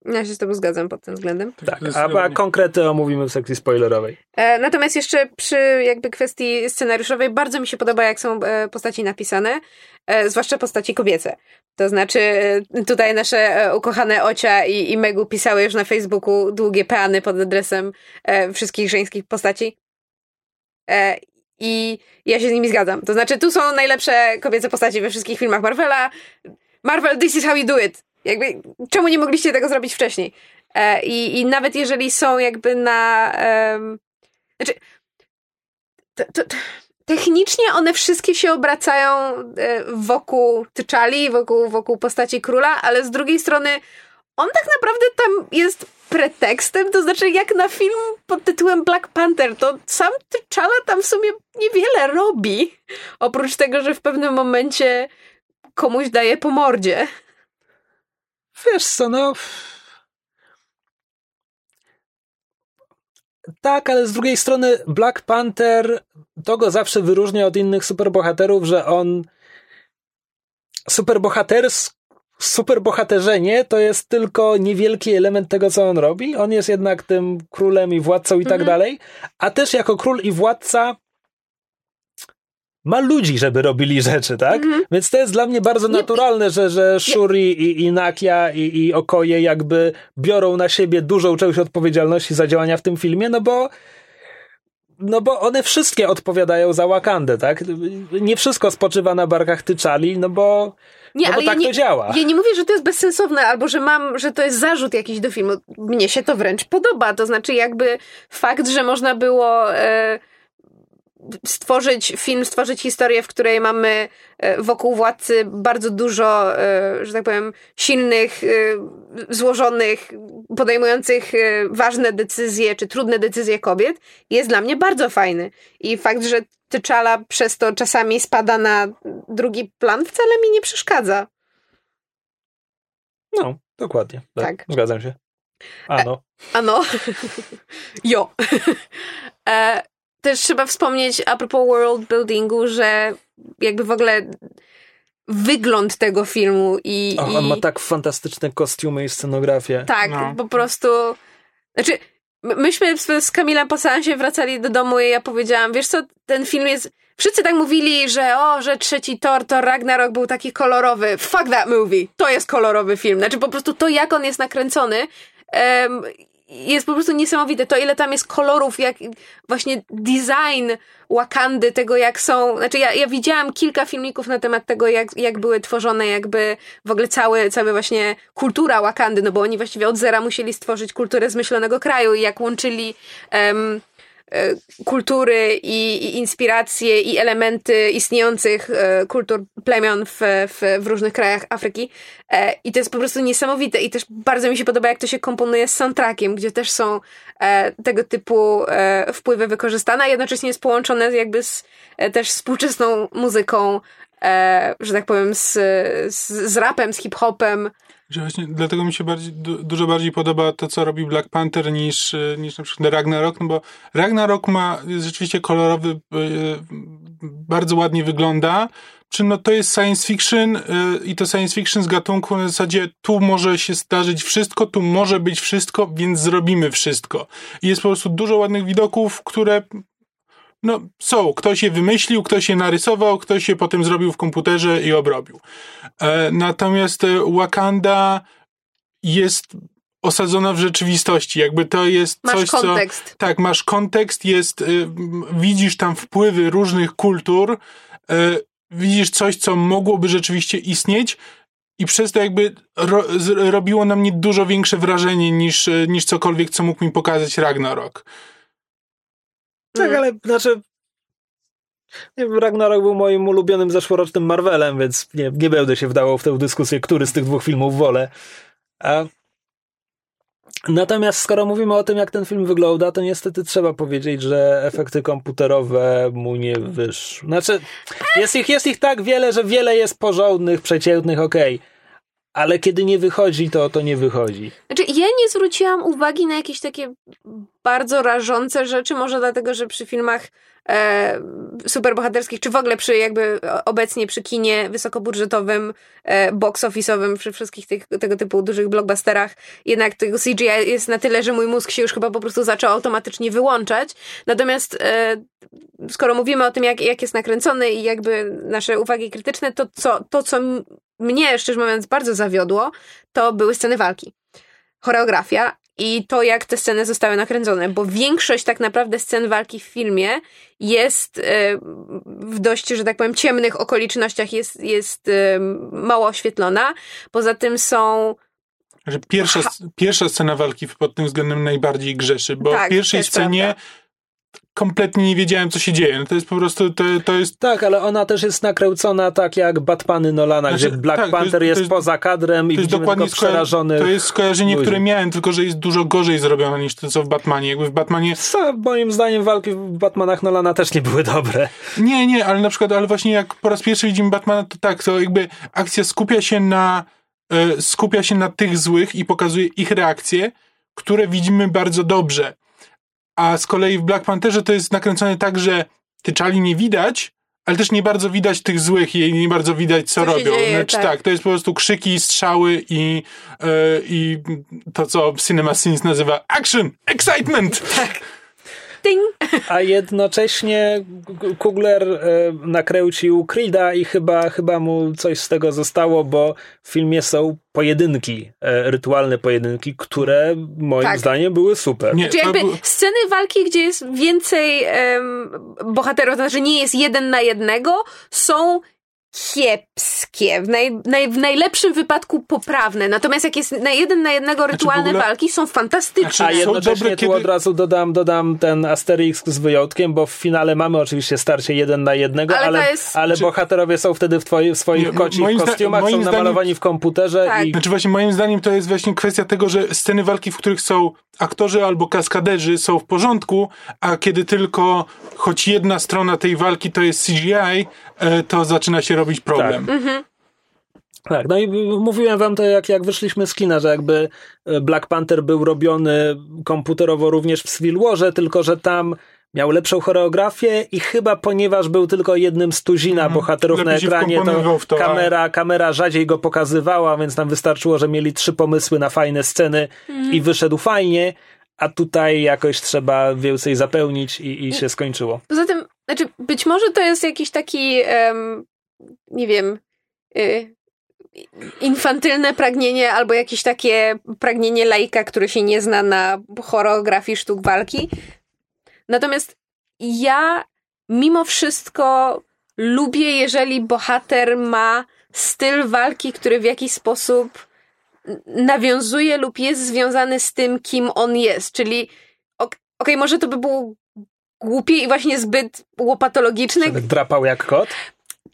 Ja się z tobą zgadzam pod tym względem. Tak, a, a Zdecydowanie. konkrety omówimy w sekcji spoilerowej. E, natomiast jeszcze przy jakby kwestii scenariuszowej bardzo mi się podoba, jak są e, postaci napisane, e, zwłaszcza postaci kobiece. To znaczy e, tutaj nasze e, ukochane Ocia i, i Megu pisały już na Facebooku długie peany pod adresem e, wszystkich żeńskich postaci. I ja się z nimi zgadzam. To znaczy tu są najlepsze kobiece postaci we wszystkich filmach Marvela. Marvel, this is how you do it. Jakby, czemu nie mogliście tego zrobić wcześniej? E, i, I nawet jeżeli są jakby na... em, znaczy, to, to, technicznie one wszystkie się obracają e, wokół Tyczali, wokół, wokół postaci króla, ale z drugiej strony on tak naprawdę tam jest pretekstem, to znaczy jak na film pod tytułem Black Panther, to sam T'Challa tam w sumie niewiele robi, oprócz tego, że w pewnym momencie komuś daje po mordzie. Wiesz co, no... Tak, ale z drugiej strony Black Panther to go zawsze wyróżnia od innych superbohaterów, że on superbohaters superbohaterzenie to jest tylko niewielki element tego, co on robi. On jest jednak tym królem i władcą i tak mhm. dalej, a też jako król i władca ma ludzi, żeby robili rzeczy, tak? Mhm. Więc to jest dla mnie bardzo naturalne, że, że Shuri i, i Nakia i, i Okoje jakby biorą na siebie dużą część odpowiedzialności za działania w tym filmie, no bo no bo one wszystkie odpowiadają za Wakandę, tak? Nie wszystko spoczywa na barkach Tyczali, no bo nie, no ale tak ja nie, to działa. Ja nie mówię, że to jest bezsensowne, albo że mam, że to jest zarzut jakiś do filmu. Mnie się to wręcz podoba. To znaczy, jakby fakt, że można było. E, stworzyć film, stworzyć historię, w której mamy e, wokół władcy bardzo dużo, e, że tak powiem, silnych, e, złożonych, podejmujących ważne decyzje czy trudne decyzje kobiet, jest dla mnie bardzo fajny. I fakt, że Tyczala przez to czasami spada na drugi plan, wcale mi nie przeszkadza. No, dokładnie. Tak. tak. Zgadzam się. Ano. E, ano. jo. e, też trzeba wspomnieć a propos world buildingu, że jakby w ogóle wygląd tego filmu i... Och, on ma tak fantastyczne kostiumy i scenografię. Tak, no. po prostu... Znaczy, myśmy z Kamilem po seansie wracali do domu i ja powiedziałam, wiesz co, ten film jest... Wszyscy tak mówili, że o, że trzeci Thor, Thor Ragnarok był taki kolorowy. Fuck that movie! To jest kolorowy film. Znaczy po prostu to, jak on jest nakręcony um, jest po prostu niesamowite. To, ile tam jest kolorów, jak właśnie design Wakandy, tego jak są. Znaczy, ja, ja widziałam kilka filmików na temat tego, jak, jak były tworzone, jakby w ogóle cały, cały właśnie kultura Wakandy, no bo oni właściwie od zera musieli stworzyć kulturę zmyślonego kraju i jak łączyli. Um, kultury i, i, inspiracje i elementy istniejących e, kultur plemion w, w, w, różnych krajach Afryki. E, I to jest po prostu niesamowite. I też bardzo mi się podoba, jak to się komponuje z soundtrackiem, gdzie też są tego typu wpływy wykorzystane, a jednocześnie jest połączone jakby z też współczesną muzyką, że tak powiem, z, z, z rapem, z hip-hopem. Że właśnie dlatego mi się bardziej, du, dużo bardziej podoba to, co robi Black Panther niż, e, niż na przykład Ragnarok, no bo Ragnarok ma, jest rzeczywiście kolorowy, yy, bardzo ładnie wygląda, czy no to jest science fiction yy, i to science fiction z gatunku na zasadzie tu może się zdarzyć wszystko, tu może być wszystko, więc zrobimy wszystko. I jest po prostu dużo ładnych widoków, które no, są. Ktoś je wymyślił, ktoś je narysował, ktoś je potem zrobił w komputerze i obrobił. E, natomiast e, Wakanda jest osadzona w rzeczywistości. Jakby to jest masz coś, kontekst. co... Tak, masz kontekst, jest... Y, widzisz tam wpływy różnych kultur, y, widzisz coś, co mogłoby rzeczywiście istnieć i przez to jakby ro, robiło na mnie dużo większe wrażenie niż, niż cokolwiek, co mógł mi pokazać Ragnarok. Tak, mm. ale znaczy. Ragnarok był moim ulubionym zeszłorocznym Marvelem, więc nie, nie będę się wdawał w tę dyskusję, który z tych dwóch filmów wolę. A... Natomiast skoro mówimy o tym, jak ten film wygląda, to niestety trzeba powiedzieć, że efekty komputerowe mu nie wyszły. Znaczy, jest ich, jest ich tak wiele, że wiele jest porządnych, przeciętnych, okej. Okay ale kiedy nie wychodzi, to to nie wychodzi. Znaczy, ja nie zwróciłam uwagi na jakieś takie bardzo rażące rzeczy, może dlatego, że przy filmach e, superbohaterskich, czy w ogóle przy jakby obecnie przy kinie wysokobudżetowym, e, box office'owym, przy wszystkich tych, tego typu dużych blockbusterach, jednak tego CGI jest na tyle, że mój mózg się już chyba po prostu zaczął automatycznie wyłączać. Natomiast e, skoro mówimy o tym, jak, jak jest nakręcony i jakby nasze uwagi krytyczne, to co, to, co mnie, szczerze mówiąc, bardzo zawiodło, to były sceny walki. Choreografia i to, jak te sceny zostały nakręcone, bo większość tak naprawdę scen walki w filmie jest e, w dość, że tak powiem, ciemnych okolicznościach, jest, jest e, mało oświetlona. Poza tym są że pierwsza, pierwsza scena walki pod tym względem najbardziej grzeszy, bo tak, w pierwszej scenie prawda kompletnie nie wiedziałem, co się dzieje. No to jest po prostu, to, to jest... Tak, ale ona też jest nakręcona tak jak Batmany Nolana, znaczy, gdzie Black tak, Panther jest, jest, poza kadrem i to jest dokładnie przerażonych To jest skojarzenie, ludzi. które miałem, tylko że jest dużo gorzej zrobione niż to, co w Batmanie. Jakby w Batmanie... Co, moim zdaniem walki w Batmanach Nolana też nie były dobre. Nie, nie, ale na przykład, ale właśnie jak po raz pierwszy widzimy Batmana, to tak, to jakby akcja skupia się na e, skupia się na tych złych i pokazuje ich reakcje, które widzimy bardzo dobrze. A z kolei w Black Pantherze to jest nakręcone tak, że tyczali nie widać, ale też nie bardzo widać tych złych i nie bardzo widać, co, co robią. Dzieje, znaczy, tak. tak. to jest po prostu krzyki, strzały i, yy, i to, co Cinema Sins nazywa action, excitement. Tak. Ting. A jednocześnie Kugler e, nakręcił Creed'a i chyba, chyba mu coś z tego zostało, bo w filmie są pojedynki, e, rytualne pojedynki, które moim tak. zdaniem były super. Nie, Czy jakby sceny walki, gdzie jest więcej um, bohaterów, to znaczy nie jest jeden na jednego, są kiepskie, w, naj, naj, w najlepszym wypadku poprawne. Natomiast jak jest na jeden na jednego znaczy, rytualne znaczy ogóle... walki, są fantastyczne. A jednocześnie tu od razu dodam, dodam ten Asterix z wyjątkiem, bo w finale mamy oczywiście starcie jeden na jednego, ale, ale, jest... ale znaczy... bohaterowie są wtedy w, twoi, w swoich nie, kocich kostiumach, są namalowani w komputerze. Tak. I... Znaczy właśnie moim zdaniem to jest właśnie kwestia tego, że sceny walki, w których są aktorzy albo kaskaderzy są w porządku, a kiedy tylko choć jedna strona tej walki to jest CGI, e, to zaczyna się robić problem. Tak. Mhm. Tak, no i mówiłem wam to, jak, jak wyszliśmy z kina, że jakby e, Black Panther był robiony komputerowo również w Civil Warze, tylko że tam miał lepszą choreografię i chyba ponieważ był tylko jednym z tuzina mm, bohaterów na ekranie, to, to kamera, kamera rzadziej go pokazywała, więc nam wystarczyło, że mieli trzy pomysły na fajne sceny mm. i wyszedł fajnie, a tutaj jakoś trzeba więcej zapełnić i, i się skończyło. Poza tym, znaczy być może to jest jakiś taki um, nie wiem y, infantylne pragnienie albo jakieś takie pragnienie lajka, który się nie zna na choreografii sztuk walki, Natomiast ja mimo wszystko lubię, jeżeli bohater ma styl walki, który w jakiś sposób nawiązuje lub jest związany z tym, kim on jest. Czyli okej, okay, może to by było głupie i właśnie zbyt łopatologiczne. Żeby drapał jak kot?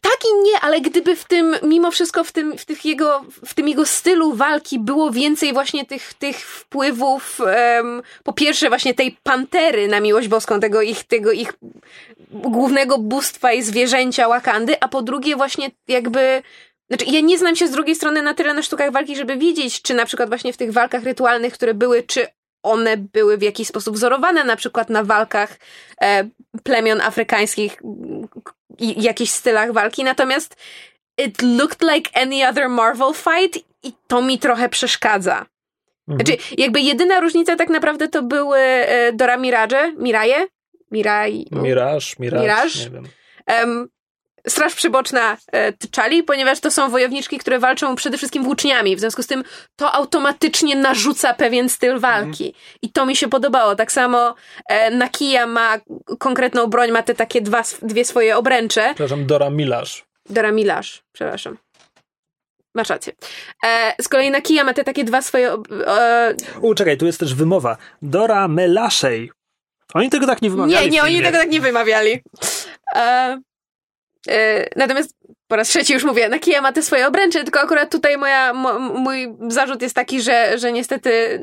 Tak i nie, ale gdyby w tym, mimo wszystko w tym, w tych jego, w tym jego stylu walki było więcej właśnie tych, tych wpływów, um, po pierwsze właśnie tej pantery na miłość boską, tego ich, tego ich głównego bóstwa i zwierzęcia Wakandy, a po drugie właśnie jakby znaczy, ja nie znam się z drugiej strony na tyle na sztukach walki, żeby wiedzieć, czy na przykład właśnie w tych walkach rytualnych, które były, czy one były w jakiś sposób wzorowane na przykład na walkach e, plemion afrykańskich i jakichś stylach walki, natomiast it looked like any other Marvel fight i to mi trochę przeszkadza. Mhm. Znaczy, jakby jedyna różnica tak naprawdę to były e, Dora Mirage, Miraje? Miraj... Mirage, Mirage, Mirage. nie wiem. Um, Straż Przyboczna e, ponieważ to są wojowniczki, które walczą przede wszystkim włóczniami. W związku z tym to automatycznie narzuca pewien styl walki. Mm. I to mi się podobało. Tak samo e, Nakia ma konkretną broń, ma te takie dwa, dwie swoje obręcze. Przepraszam, Dora Milasz. Dora Milasz, przepraszam. Masz rację. E, z kolei Nakia ma te takie dwa swoje... E... U, czekaj, tu jest też wymowa. Dora Melaszej. Oni tego tak nie wymawiali. Nie, nie, oni tego tak nie wymawiali. E, natomiast po raz trzeci już mówię, Nakia ma te swoje obręcze, tylko akurat tutaj moja, mój zarzut jest taki, że, że niestety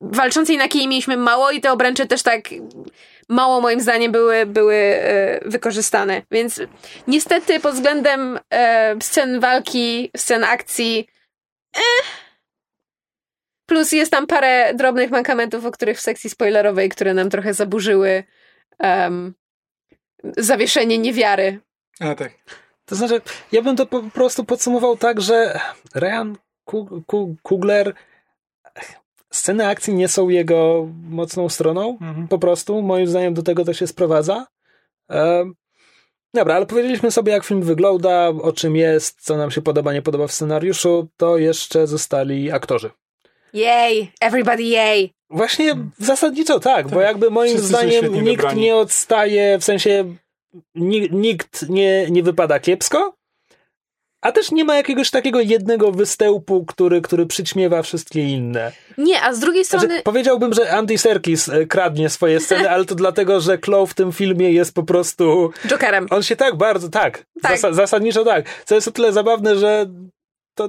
walczącej Nakii mieliśmy mało i te obręcze też tak mało moim zdaniem były, były e, wykorzystane. Więc niestety pod względem e, scen walki, scen akcji eh. plus jest tam parę drobnych mankamentów, o których w sekcji spoilerowej, które nam trochę zaburzyły um, zawieszenie niewiary a tak. To znaczy, ja bym to po prostu podsumował tak, że Ryan Kugler sceny akcji nie są jego mocną stroną, mhm. po prostu. Moim zdaniem do tego to się sprowadza. E, dobra, ale powiedzieliśmy sobie, jak film wygląda, o czym jest, co nam się podoba, nie podoba w scenariuszu, to jeszcze zostali aktorzy. Yay! Everybody yay! Właśnie zasadniczo tak, tak. bo jakby moim Wszyscy zdaniem nikt wybrani. nie odstaje, w sensie nikt nie, nie wypada kiepsko, A też nie ma jakiegoś takiego jednego występu, który, który przyćmiewa wszystkie inne. Nie, a z drugiej strony... Znaczy, powiedziałbym, że Andy Serkis e, kradnie swoje sceny, ale to dlatego, że Chloe w tym filmie jest po prostu... Jokerem. On się tak bardzo, tak, Tak. Zas- zasadniczo tak. Co jest o tyle zabawne, że to,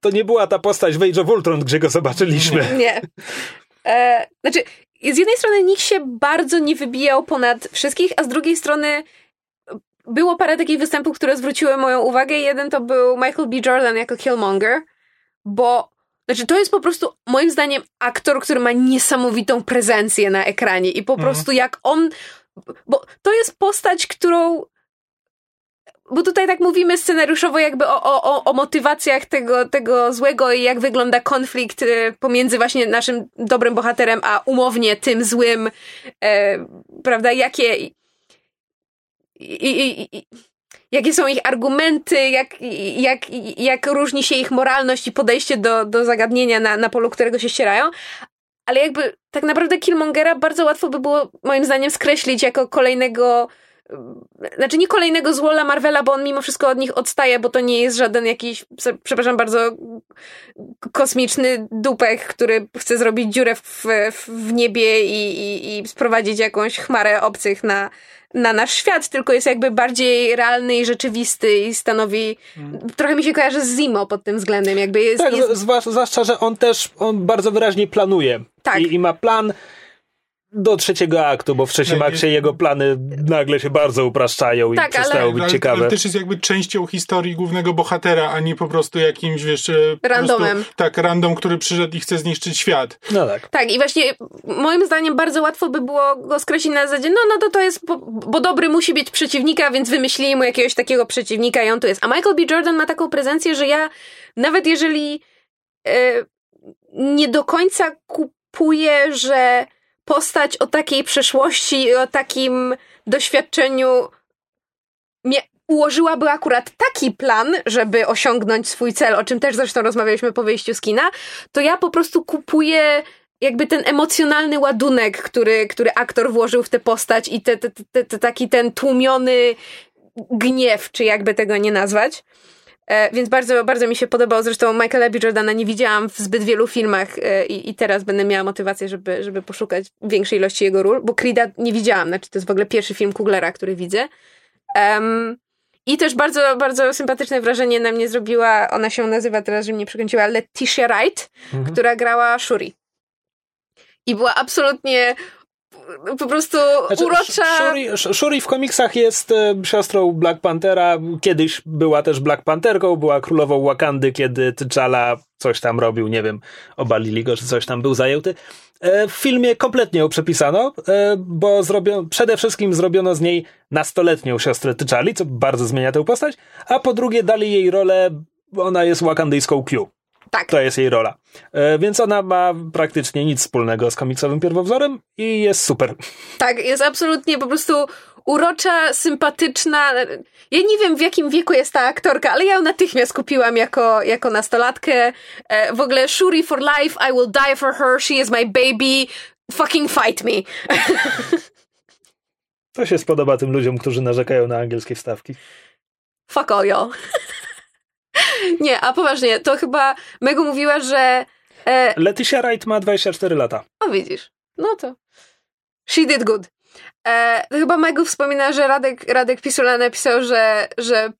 to nie była ta postać w Age of Ultron, gdzie go zobaczyliśmy. Nie. E, znaczy, z jednej strony nikt się bardzo nie wybijał ponad wszystkich, a z drugiej strony było parę takich występów, które zwróciły moją uwagę. Jeden to był Michael B. Jordan jako Killmonger, bo znaczy to jest po prostu moim zdaniem aktor, który ma niesamowitą prezencję na ekranie i po Mhm. prostu jak on bo to jest postać, którą bo tutaj tak mówimy scenariuszowo jakby o, o, o, motywacjach tego, tego złego i jak wygląda konflikt y, pomiędzy właśnie naszym dobrym bohaterem, a umownie tym złym, e, prawda, jakie i, i, i, jakie są ich argumenty, jak, jak, jak różni się ich moralność i podejście do, do zagadnienia na, na polu, którego się ścierają. Ale jakby tak naprawdę Killmongera bardzo łatwo by było moim zdaniem skreślić jako kolejnego znaczy nie kolejnego złola Marvela, bo on mimo wszystko od nich odstaje, bo to nie jest żaden jakiś, przepraszam bardzo, kosmiczny dupek, który chce zrobić dziurę w, w, niebie i, i, i sprowadzić jakąś chmarę obcych na, na nasz świat, tylko jest jakby bardziej realny i rzeczywisty i stanowi, trochę mi się kojarzy z Zimo pod tym względem, jakby jest... Tak, jest... zwłasz- zwłaszcza, że on też on bardzo wyraźnie planuje. Tak. I, I ma plan do trzeciego aktu, bo w trzecim Tak, akcie jego plany nagle się bardzo upraszczają i Tak, ale- przestają być ale, ciekawe. ale też jest jakby częścią historii głównego bohatera, a nie po prostu jakimś, wiesz... e, Randomem. Prostu, tak, random, który przyszedł i chce zniszczyć świat. No tak. Tak, i właśnie moim zdaniem bardzo łatwo by było go skreślić na zasadzie, no, no to to jest, bo, bo dobry musi być przeciwnika, więc wymyślili mu jakiegoś takiego przeciwnika i on tu jest. A Michael B. Jordan ma taką prezencję, że ja nawet jeżeli e, nie do końca kupuję, że postać o takiej przeszłości o takim doświadczeniu mnie ułożyłaby akurat taki plan, żeby osiągnąć swój cel, o czym też zresztą rozmawialiśmy po wyjściu z kina, to ja po prostu kupuję jakby ten emocjonalny ładunek, który, który aktor włożył w tę postać i te, te, te, te, taki ten tłumiony gniew, czy jakby tego nie nazwać. E, więc bardzo, bardzo mi się podobał. Zresztą Michaela B. Jordana nie widziałam w zbyt wielu filmach e, i, i teraz będę miała motywację, żeby, żeby poszukać większej ilości jego ról, bo Creed'a nie widziałam. Znaczy, to jest w ogóle pierwszy film Kuglera, który widzę. Em, I też bardzo, bardzo sympatyczne wrażenie na mnie zrobiła, ona się nazywa teraz, że mnie przekręciła, Letitia Wright, Mhm. która grała Shuri. I była absolutnie po prostu Znaczy, urocza. Shuri, Sh- Shuri w komiksach jest e, siostrą Black Panthera. Kiedyś była też Black Pantherką, była królową Wakandy, kiedy T'Challa coś tam robił, nie wiem, obalili go, czy coś tam był zajęty. E, W filmie kompletnie ją przepisano, e, bo zrobiono, przede wszystkim zrobiono z niej nastoletnią siostrę T'Challi, co bardzo zmienia tę postać, a po drugie dali jej rolę, ona jest wakandyjską Q. Tak. To jest jej rola. E, Więc ona ma praktycznie nic wspólnego z komiksowym pierwowzorem i jest super. Tak, jest absolutnie po prostu urocza, sympatyczna. Ja nie wiem w jakim wieku jest ta aktorka, ale ja ją natychmiast kupiłam jako, jako nastolatkę. E, w ogóle Shuri for life, I will die for her, she is my baby, fucking fight me. To się spodoba tym ludziom, którzy narzekają na angielskie wstawki. Fuck all y'all. nie, a poważnie, to chyba Mego mówiła, że e, Leticia Wright ma 24 lata. O, widzisz. No to. She did good. E, to chyba Megu wspomina, że Radek, Radek Pisula napisał, że, że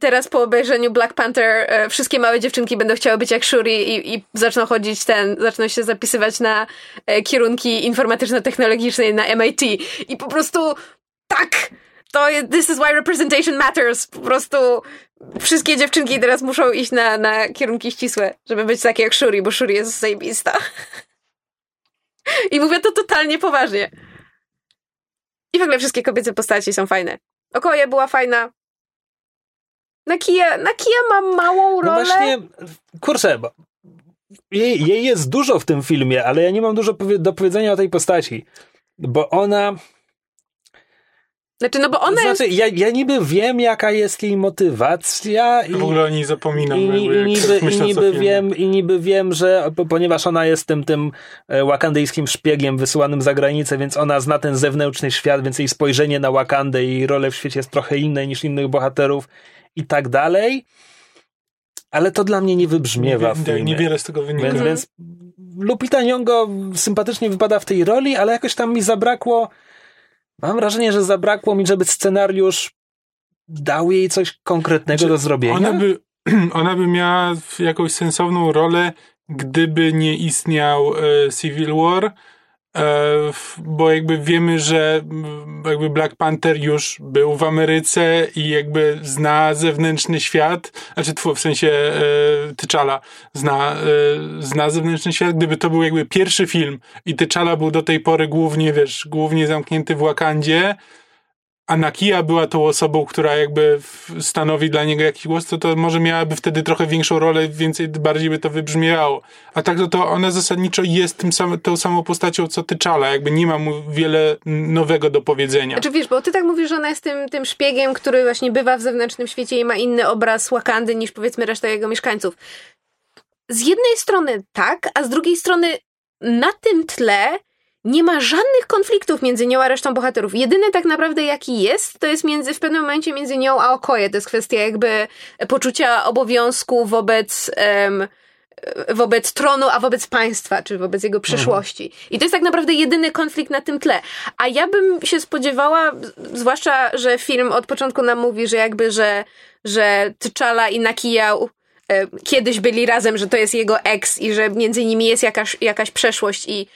teraz po obejrzeniu Black Panther e, wszystkie małe dziewczynki będą chciały być jak Shuri i, i zaczną chodzić ten, zaczną się zapisywać na e, kierunki informatyczno-technologiczne na MIT. I po prostu tak! To jest, this is why representation matters. Po prostu wszystkie dziewczynki teraz muszą iść na, na kierunki ścisłe, żeby być takie jak Shuri, bo Shuri jest zajebista. I mówię to totalnie poważnie. I w ogóle wszystkie kobiece postaci są fajne. Okoje była fajna. Nakia, Nakia ma małą No rolę. właśnie, kurczę, bo jej, jej jest dużo w tym filmie, ale ja nie mam dużo do powiedzenia o tej postaci. Bo ona. Znaczy, no bo ona znaczy, jest... ja, ja niby wiem, jaka jest jej motywacja. I... W ogóle o niej zapominam. I, i, jak niby, i, niby wiem, I niby wiem, że po- ponieważ ona jest tym, tym e, wakandyjskim szpiegiem wysyłanym za granicę, więc ona zna ten zewnętrzny świat, więc jej spojrzenie na Wakandę i jej rolę w świecie jest trochę inne niż innych bohaterów i tak dalej. ale to dla mnie nie wybrzmiewa w Nie- filmie. Niewiele z tego wynika. Więc, więc Lupita Nyong'o sympatycznie wypada w tej roli, ale jakoś tam mi zabrakło, mam wrażenie, że zabrakło mi, żeby scenariusz dał jej coś konkretnego Znaczy, do zrobienia. Ona by, ona by miała jakąś sensowną rolę, gdyby nie istniał e, Civil War, bo jakby wiemy, że jakby Black Panther już był w Ameryce i jakby zna zewnętrzny świat, znaczy w sensie e, T'Challa zna, e, zna zewnętrzny świat, gdyby to był jakby pierwszy film i T'Challa był do tej pory głównie, wiesz, głównie zamknięty w Wakandzie, a Nakia była tą osobą, która jakby stanowi dla niego jakiś głos, to, to może miałaby wtedy trochę większą rolę, więcej, bardziej by to wybrzmiewało. A tak to, to ona zasadniczo jest tym sam, tą samą postacią, co T'Challa, jakby nie ma mu wiele nowego do powiedzenia. Znaczy wiesz, bo ty tak mówisz, że ona jest tym, tym szpiegiem, który właśnie bywa w zewnętrznym świecie i ma inny obraz Wakandy niż powiedzmy reszta jego mieszkańców. Z jednej strony tak, a z drugiej strony na tym tle nie ma żadnych konfliktów między nią a resztą bohaterów. Jedyny tak naprawdę jaki jest, to jest między, w pewnym momencie między nią a Okoje. To jest kwestia jakby poczucia obowiązku wobec... em, wobec tronu, a wobec państwa, czy wobec jego przyszłości. I to jest tak naprawdę jedyny konflikt na tym tle. A ja bym się spodziewała, zwłaszcza, że film od początku nam mówi, że jakby, że, że T'Challa i Nakia e, kiedyś byli razem, że to jest jego ex i że między nimi jest jakaś, jakaś przeszłość i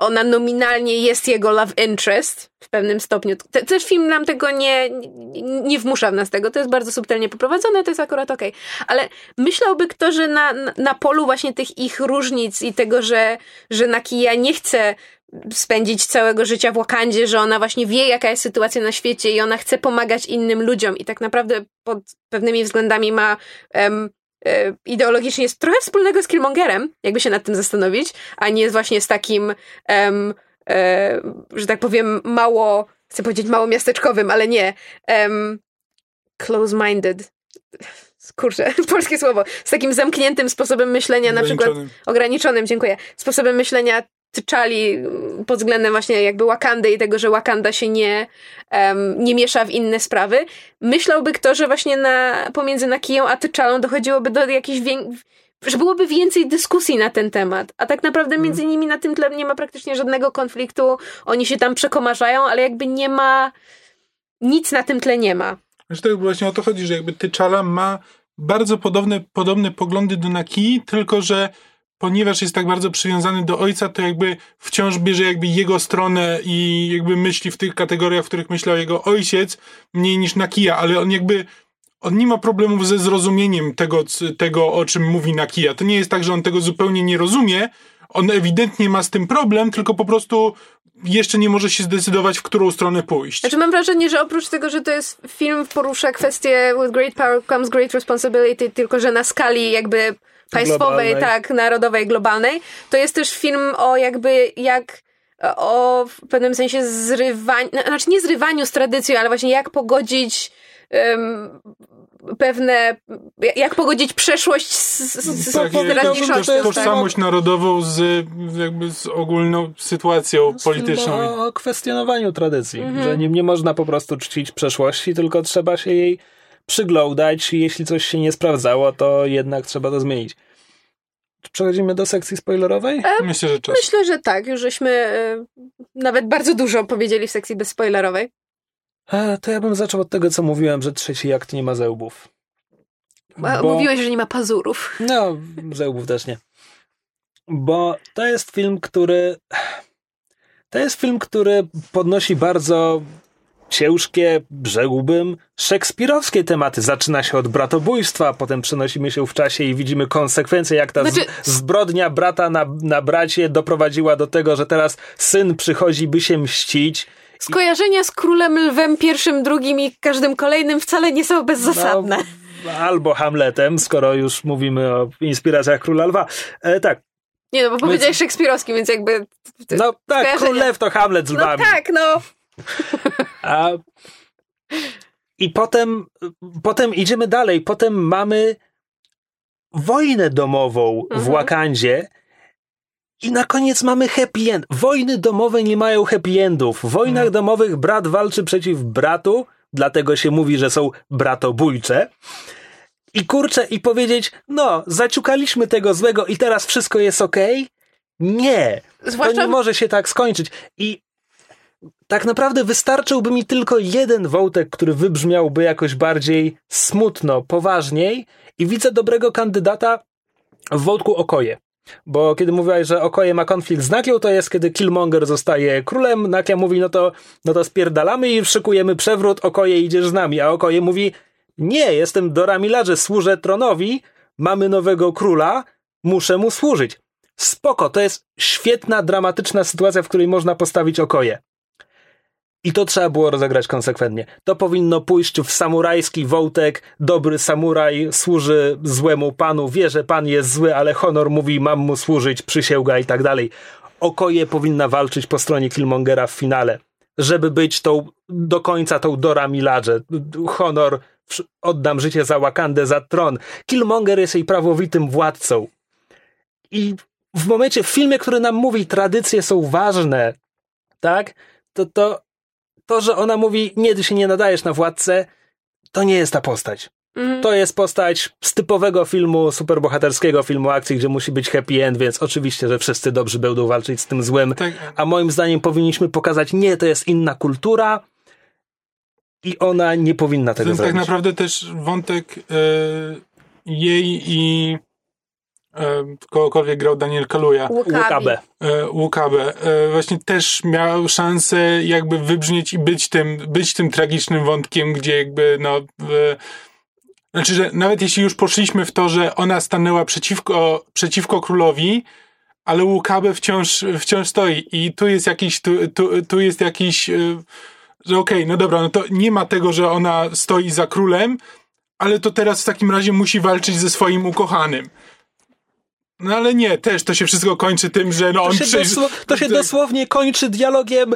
ona nominalnie jest jego love interest w pewnym stopniu. Te, też film nam tego nie, nie, nie wmusza w nas tego. To jest bardzo subtelnie poprowadzone, to jest akurat okej. Ale myślałby kto, że na, na- polu właśnie tych ich różnic i tego, że, że Nakia nie chce spędzić całego życia w Wakandzie, że ona właśnie wie, jaka jest sytuacja na świecie i ona chce pomagać innym ludziom i tak naprawdę pod pewnymi względami ma ideologicznie jest trochę wspólnego z Killmongerem, jakby się nad tym zastanowić, a nie właśnie z takim, em, e, że tak powiem, mało, chcę powiedzieć mało miasteczkowym, ale nie, em, close-minded. Kurczę, polskie słowo. Z takim zamkniętym sposobem myślenia, na przykład Ograniczonym. ograniczonym, dziękuję, sposobem myślenia T'Challi mm, pod względem właśnie jakby Wakandy i tego, że Wakanda się nie, em, nie miesza w inne sprawy. Myślałby kto, że właśnie na, pomiędzy Nakiją a T'Challą dochodziłoby do jakiejś że byłoby więcej dyskusji na ten temat, a tak naprawdę między nimi na tym tle nie ma praktycznie żadnego konfliktu, oni się tam przekomarzają, ale jakby nie ma, nic na tym tle nie ma. Znaczy to właśnie o to chodzi, że jakby T'Challa ma bardzo podobne, podobne poglądy do Nakii, tylko że ponieważ jest tak bardzo przywiązany do ojca, to jakby wciąż bierze jakby jego stronę i jakby myśli w tych kategoriach, w których myślał jego ojciec, mniej niż Nakia, ale on jakby on nie ma problemów ze zrozumieniem tego, tego, o czym mówi Nakia. To nie jest tak, że on tego zupełnie nie rozumie. On ewidentnie ma z tym problem, tylko po prostu jeszcze nie może się zdecydować, w którą stronę pójść. Znaczy mam wrażenie, że oprócz tego, że to jest film porusza kwestię with great power comes great responsibility, tylko że na skali jakby państwowej, Globalnej. tak, narodowej, globalnej, to jest też film o jakby jak o w pewnym sensie zrywaniu, znaczy nie zrywaniu z tradycją, ale właśnie jak pogodzić em, pewne, jak pogodzić przeszłość z, z, z, Tak, teraźniejszością. toż- tak? tożsamość narodową z, jakby z ogólną sytuacją polityczną. Film o kwestionowaniu tradycji, Mhm. że nie, nie można po prostu czcić przeszłości, tylko trzeba się jej przyglądać i jeśli coś się nie sprawdzało, to jednak trzeba to zmienić. Czy przechodzimy do sekcji spoilerowej? Myślę, że czas. Myślę, że tak. Już żeśmy e, nawet bardzo dużo powiedzieli w sekcji bezspoilerowej. E, to ja bym zaczął od tego, co mówiłem, że trzeci akt nie ma zełbów. A Bo- Mówiłeś, że nie ma pazurów. No, zełbów też nie. Bo to jest film, który. To jest film, który podnosi bardzo ciężkie, rzekłbym, szekspirowskie tematy. Zaczyna się od bratobójstwa, potem przenosimy się w czasie i widzimy konsekwencje, jak ta Znaczy- zbrodnia brata na, na bracie doprowadziła do tego, że teraz syn przychodzi, by się mścić. Skojarzenia z królem lwem pierwszym, drugim i każdym kolejnym wcale nie są bezzasadne. No, albo Hamletem, skoro już mówimy o inspiracjach Króla Lwa. E, tak, Nie no, bo powiedziałeś szekspirowski, więc jakby... no tak. Król Lew to Hamlet z No lwami. tak, no. A... I potem, potem idziemy dalej. Potem mamy wojnę domową w Mhm. Wakandzie. I na koniec mamy happy end. Wojny domowe nie mają happy endów. W wojnach Mhm. domowych brat walczy przeciw bratu, dlatego się mówi, że są bratobójcze. i kurczę, i powiedzieć, no, zaciukaliśmy tego złego i teraz wszystko jest okej? Nie. Zwłaszcza To nie może się tak skończyć. I tak naprawdę wystarczyłby mi tylko jeden wątek, który wybrzmiałby jakoś bardziej smutno, poważniej i widzę dobrego kandydata w wątku Okoje. Bo kiedy mówiłaś, że Okoje ma konflikt z Nakią, to jest kiedy Killmonger zostaje królem, Nakia mówi, no to, no to spierdalamy i szykujemy przewrót, Okoje idziesz z nami, a Okoje mówi, nie, jestem Dora Milaje, służę tronowi, mamy nowego króla, muszę mu służyć. Spoko, to jest świetna, dramatyczna sytuacja, w której można postawić Okoje. I to trzeba było rozegrać konsekwentnie. To powinno pójść w samurajski wątek. Dobry samuraj służy złemu panu, wie, że pan jest zły, ale honor mówi, mam mu służyć, przysięga i tak dalej. Okoje powinna walczyć po stronie Killmongera w finale, żeby być tą do końca tą Dora Milaje. Honor, oddam życie za Wakandę, za tron. Killmonger jest jej prawowitym władcą. I w momencie, w filmie, który nam mówi, tradycje są ważne, tak? To, to, to, że ona mówi, nie, ty się nie nadajesz na władcę, to nie jest ta postać. Mhm. To jest postać z typowego filmu, superbohaterskiego filmu akcji, gdzie musi być happy end, więc oczywiście, że wszyscy dobrzy będą walczyć z tym złym. Tak, A moim zdaniem powinniśmy pokazać, nie, to jest inna kultura i ona nie powinna to tego jest tak zrobić. naprawdę też wątek e, jej i kogokolwiek grał Daniel Kaluja. Łukabe. e, Łukabe, e, właśnie też miał szansę jakby wybrzmieć i być tym, być tym tragicznym wątkiem, gdzie jakby no znaczy, że nawet jeśli już poszliśmy w to, że ona stanęła przeciwko, przeciwko królowi, ale Łukabe wciąż, wciąż stoi i tu jest jakiś, tu, tu, tu jest jakiś, e, że okej, no dobra, no to nie ma tego, że ona stoi za królem, ale to teraz w takim razie musi walczyć ze swoim ukochanym. No ale nie, też to się wszystko kończy tym, że no To on się, przyjrzy- dosło, to się tak. dosłownie kończy dialogiem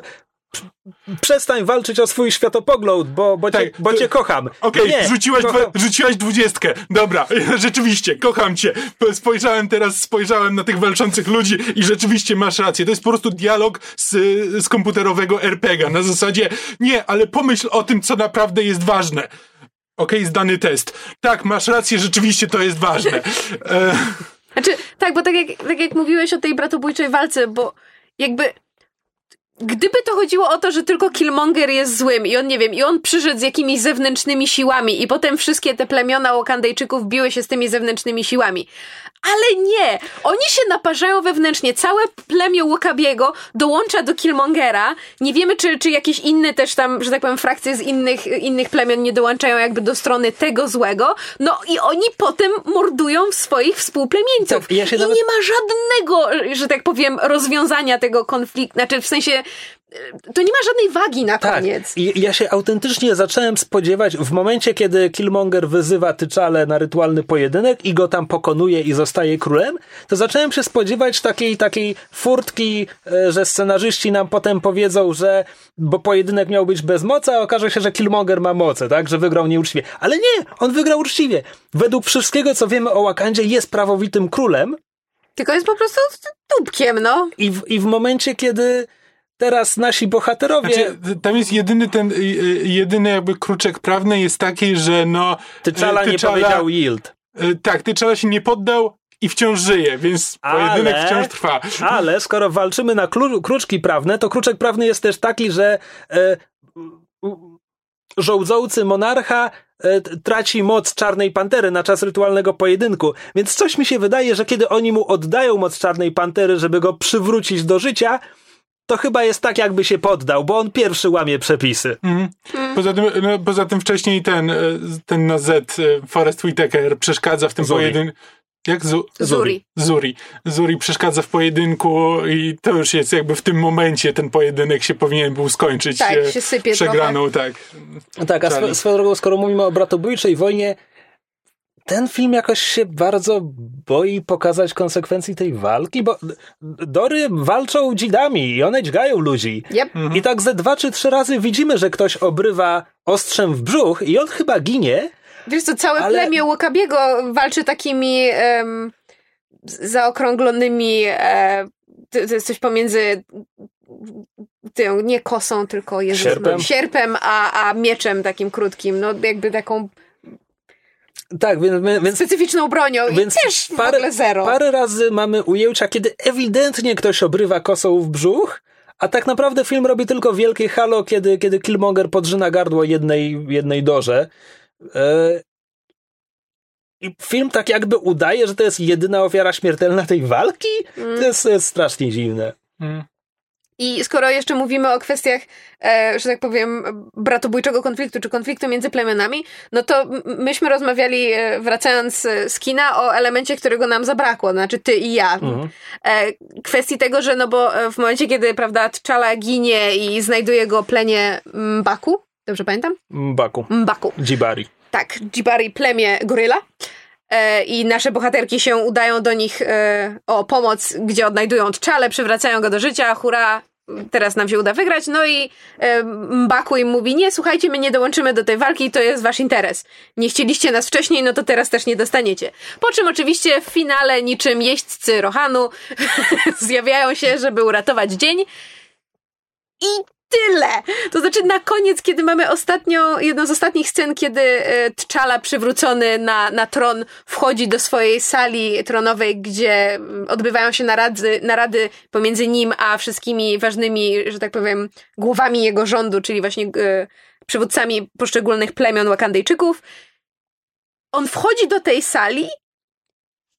przestań walczyć o swój światopogląd, bo, bo, cię, Tak, bo to- cię kocham. Okej, Nie, rzuciłaś, kocham. dwa, rzuciłaś dwudziestkę. Dobra, rzeczywiście, kocham cię. Spojrzałem teraz, spojrzałem na tych walczących ludzi i rzeczywiście masz rację. To jest po prostu dialog z, z komputerowego RPG. Na zasadzie, nie, ale pomyśl o tym, co naprawdę jest ważne. Okej, zdany test. Tak, masz rację, rzeczywiście to jest ważne. E, Znaczy, tak, bo tak jak, tak jak mówiłeś o tej bratobójczej walce, bo jakby gdyby to chodziło o to, że tylko Killmonger jest złym i on, nie wiem, i on przyszedł z jakimiś zewnętrznymi siłami i potem wszystkie te plemiona Wakandejczyków biły się z tymi zewnętrznymi siłami. Ale nie! Oni się naparzają wewnętrznie. Całe plemię Wakabiego dołącza do Killmongera. Nie wiemy, czy, czy jakieś inne też tam, że tak powiem, frakcje z innych, innych plemion nie dołączają jakby do strony tego złego. No i oni potem mordują swoich współplemieńców. Tak, ja I nawet- nie ma żadnego, że tak powiem, rozwiązania tego konfliktu. Znaczy, w sensie, to nie ma żadnej wagi na Tak, koniec. i ja się autentycznie zacząłem spodziewać w momencie, kiedy Killmonger wyzywa Tyczale na rytualny pojedynek i go tam pokonuje i zostaje królem, to zacząłem się spodziewać takiej, takiej furtki, e, że scenarzyści nam potem powiedzą, że bo pojedynek miał być bez mocy, a okaże się, że Killmonger ma moce, tak, że wygrał nieuczciwie. Ale nie, on wygrał uczciwie. Według wszystkiego, co wiemy o Wakandzie, jest prawowitym królem Tylko jest po prostu dupkiem, no. i w, i w momencie, kiedy teraz nasi bohaterowie... znaczy, tam jest jedyny ten, y, y, jedyny jakby kruczek prawny jest taki, że no... Tyczala e, nie powiedział yield. Tak, Tyczala się nie poddał i wciąż żyje, więc pojedynek Ale- wciąż trwa. Ale skoro walczymy na klu, kruczki prawne, to kruczek prawny jest też taki, że e, żołdzący monarcha e, traci moc czarnej pantery na czas rytualnego pojedynku. Więc coś mi się wydaje, że kiedy oni mu oddają moc czarnej pantery, żeby go przywrócić do życia, to chyba jest tak, jakby się poddał, bo on pierwszy łamie przepisy. Mhm. Poza, tym, no, poza tym wcześniej ten, e, ten na Z, e, Forrest Whitaker przeszkadza w tym pojedynku. Jak? Zu- Zuri. Zuri. Zuri przeszkadza w pojedynku i to już jest jakby w tym momencie ten pojedynek się powinien był skończyć. Tak, e, się sypie Przegraną, tak. Tak, a swoją drogą, skoro mówimy o bratobójczej wojnie, ten film jakoś się bardzo boi pokazać konsekwencji tej walki, bo Dory walczą dzidami i one dźgają ludzi. Yep. I tak ze dwa czy trzy razy widzimy, że ktoś obrywa ostrzem w brzuch i on chyba ginie. Wiesz co, całe Ale- plemię Wakabiego walczy takimi em, zaokrąglonymi, e, to, jest coś pomiędzy tą, nie kosą, tylko Jezus, Sierpem? sierpem a, a mieczem takim krótkim, no jakby taką Tak, więc, więc specyficzną bronią więc i też parę, w ogóle zero. Parę razy mamy ujęcia, kiedy ewidentnie ktoś obrywa kosą w brzuch, a tak naprawdę film robi tylko wielkie halo, kiedy, kiedy Killmonger podrzyna gardło jednej, jednej dorze. E, I film tak jakby udaje, że to jest jedyna ofiara śmiertelna tej walki? Mm. To, jest, to jest strasznie dziwne. Mm. I skoro jeszcze mówimy o kwestiach, e, że tak powiem, bratobójczego konfliktu, czy konfliktu między plemionami, no to myśmy rozmawiali, e, wracając z kina, o elemencie, którego nam zabrakło, znaczy ty i ja. Mhm. E, kwestii tego, że no bo w momencie, kiedy, prawda, T'Challa ginie i znajduje go plemię Mbaku, dobrze pamiętam? Mbaku. Mbaku. Jibari. Tak, Jibari, plemię goryla e, i nasze bohaterki się udają do nich e, o pomoc, gdzie odnajdują T'Challę, przywracają go do życia, hura, teraz nam się uda wygrać, no i e, Mbaku im mówi, nie, słuchajcie, my nie dołączymy do tej walki, to jest wasz interes. Nie chcieliście nas wcześniej, no to teraz też nie dostaniecie. Po czym oczywiście w finale niczym jeźdźcy Rohanu zjawiają się, żeby uratować dzień i tyle. To znaczy na koniec, kiedy mamy ostatnio, jedną z ostatnich scen, kiedy e, T'Challa przywrócony na, na tron wchodzi do swojej sali tronowej, gdzie mm, odbywają się narady, narady pomiędzy nim a wszystkimi ważnymi, że tak powiem, głowami jego rządu, czyli właśnie e, przywódcami poszczególnych plemion Wakandyjczyków. On wchodzi do tej sali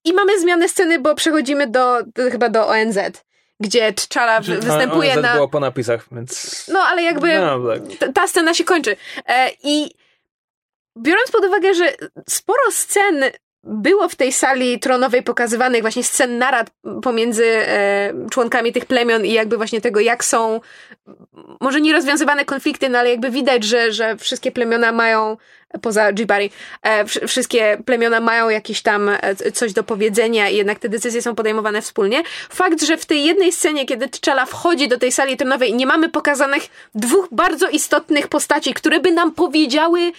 i mamy zmianę sceny, bo przechodzimy do, do chyba do ONZ gdzie T'Challa wy, występuje ale, na... było po napisach, więc... No, ale jakby no, tak. ta scena się kończy. E, I biorąc pod uwagę, że sporo scen było w tej sali tronowej pokazywanych właśnie scen narad pomiędzy e, członkami tych plemion i jakby właśnie tego, jak są może nie rozwiązywane konflikty, no ale jakby widać, że, że wszystkie plemiona mają poza Jibari, e, wszystkie plemiona mają jakieś tam e, coś do powiedzenia i jednak te decyzje są podejmowane wspólnie. Fakt, że w tej jednej scenie, kiedy T'Challa wchodzi do tej sali tronowej nie mamy pokazanych dwóch bardzo istotnych postaci, które by nam powiedziały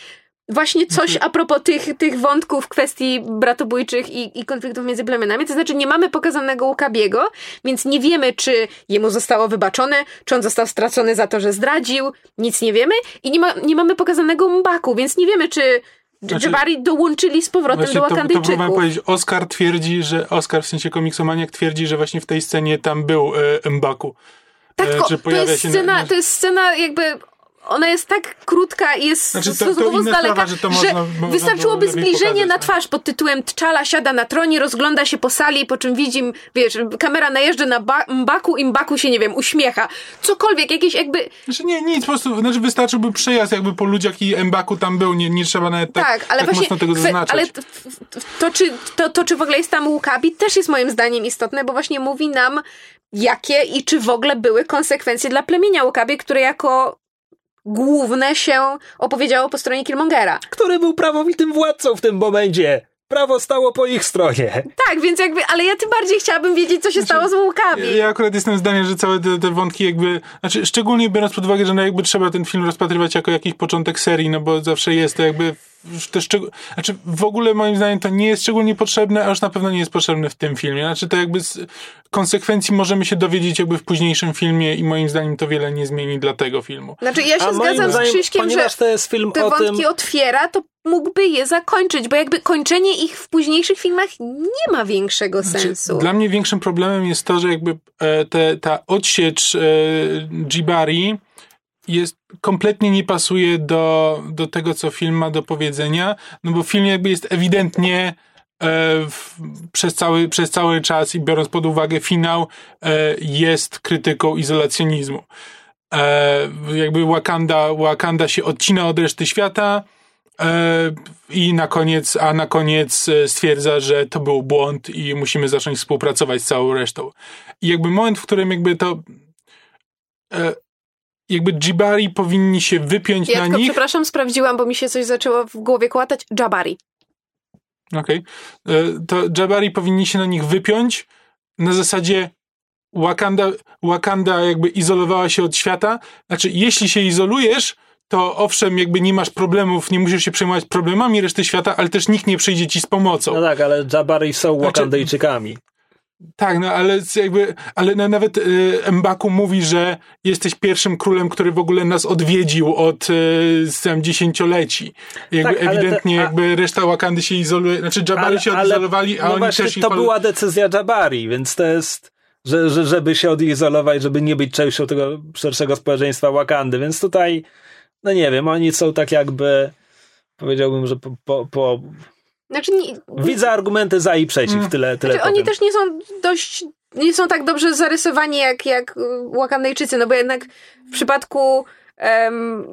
właśnie coś mhm. a propos tych, tych wątków kwestii bratobójczych i, i konfliktów między plemionami. To znaczy, nie mamy pokazanego Łukabiego, więc nie wiemy, czy jemu zostało wybaczone, czy on został stracony za to, że zdradził. Nic nie wiemy. I nie, ma, nie mamy pokazanego Mbaku, więc nie wiemy, czy znaczy, Jabari dołączyli z powrotem do Wakandyjczyków. To, to powiedzieć, Oscar twierdzi, że Oscar w sensie komiksomaniak twierdzi, że właśnie w tej scenie tam był e, Mbaku. Tak, e, to, jest scena, na... to jest scena jakby ona jest tak krutka i jest znaczy, to, to z daleka, sprawa, że, to można, że wystarczyłoby zbliżenie pokazać, na no. twarz pod tytułem T'Challa siada na tronie, rozgląda się po sali, po czym widzi, wiesz, kamera najeżdża na ba Mbaku i Mbaku się, nie wiem, uśmiecha. Cokolwiek, jakieś jakby... Znaczy nie, nic, po prostu, znaczy wystarczyłby przejazd jakby po ludziach i Mbaku tam był, nie, nie trzeba nawet tak, tak, ale tak właśnie, mocno tego zaznaczać. Ale to czy, to, to, czy w ogóle jest tam Łukabi, też jest moim zdaniem istotne, bo właśnie mówi nam, jakie i czy w ogóle były konsekwencje dla plemienia Łukabi, które jako główne się opowiedziało po stronie Killmongera. Który był prawowitym władcą w tym momencie. Prawo stało po ich stronie. Tak, więc jakby, ale ja tym bardziej chciałabym wiedzieć, co się znaczy, stało z łukami. Ja akurat jestem zdania, że całe te, te, wątki jakby, znaczy szczególnie biorąc pod uwagę, że no jakby trzeba ten film rozpatrywać jako jakiś początek serii, no bo zawsze jest to jakby te szczeg- znaczy w ogóle moim zdaniem to nie jest szczególnie potrzebne, a już na pewno nie jest potrzebne w tym filmie. Znaczy to jakby z konsekwencji możemy się dowiedzieć jakby w późniejszym filmie i moim zdaniem to wiele nie zmieni dla tego filmu. Znaczy ja się a zgadzam z Krzyśkiem, że to jest film te wątki tym... otwiera, to mógłby je zakończyć, bo jakby kończenie ich w późniejszych filmach nie ma większego znaczy, sensu. Dla mnie większym problemem jest to, że jakby e, te, ta odsiecz e, Jibari jest, kompletnie nie pasuje do, do tego, co film ma do powiedzenia, no bo film jakby jest ewidentnie e, w, przez, cały, przez cały czas i biorąc pod uwagę finał, e, jest krytyką izolacjonizmu. E, jakby Wakanda, Wakanda się odcina od reszty świata, i na koniec, a na koniec stwierdza, że to był błąd i musimy zacząć współpracować z całą resztą. I jakby moment, w którym jakby to jakby Jibari powinni się wypiąć ja na nich. przepraszam, sprawdziłam, bo mi się coś zaczęło w głowie kłatać. Jabari. Okej. Okay. E, to Jabari powinni się na nich wypiąć na zasadzie Wakanda, Wakanda jakby izolowała się od świata. Znaczy, jeśli się izolujesz, to owszem, jakby nie masz problemów, nie musisz się przejmować problemami reszty świata, ale też nikt nie przyjdzie ci z pomocą. No tak, ale Jabari są znaczy, Wakandyjczykami. Tak, no ale jakby, ale nawet y, Mbaku mówi, że jesteś pierwszym królem, który w ogóle nas odwiedził od y, tam dziesięcioleci. Jakby Tak, ewidentnie te- a- jakby reszta Wakandy się izoluje, znaczy Jabari się odizolowali, a no oni właśnie, też to była decyzja Jabari, więc to jest, że, że, żeby się odizolować, żeby nie być częścią tego szerszego społeczeństwa Wakandy, więc tutaj, no nie wiem, oni są tak jakby, powiedziałbym, że po, po, po Znaczy, nie, widzę argumenty za i przeciw, Mm. tyle, tyle znaczy oni też nie są dość, nie są tak dobrze zarysowani jak, jak y, Wakandejczycy, no bo jednak w przypadku em,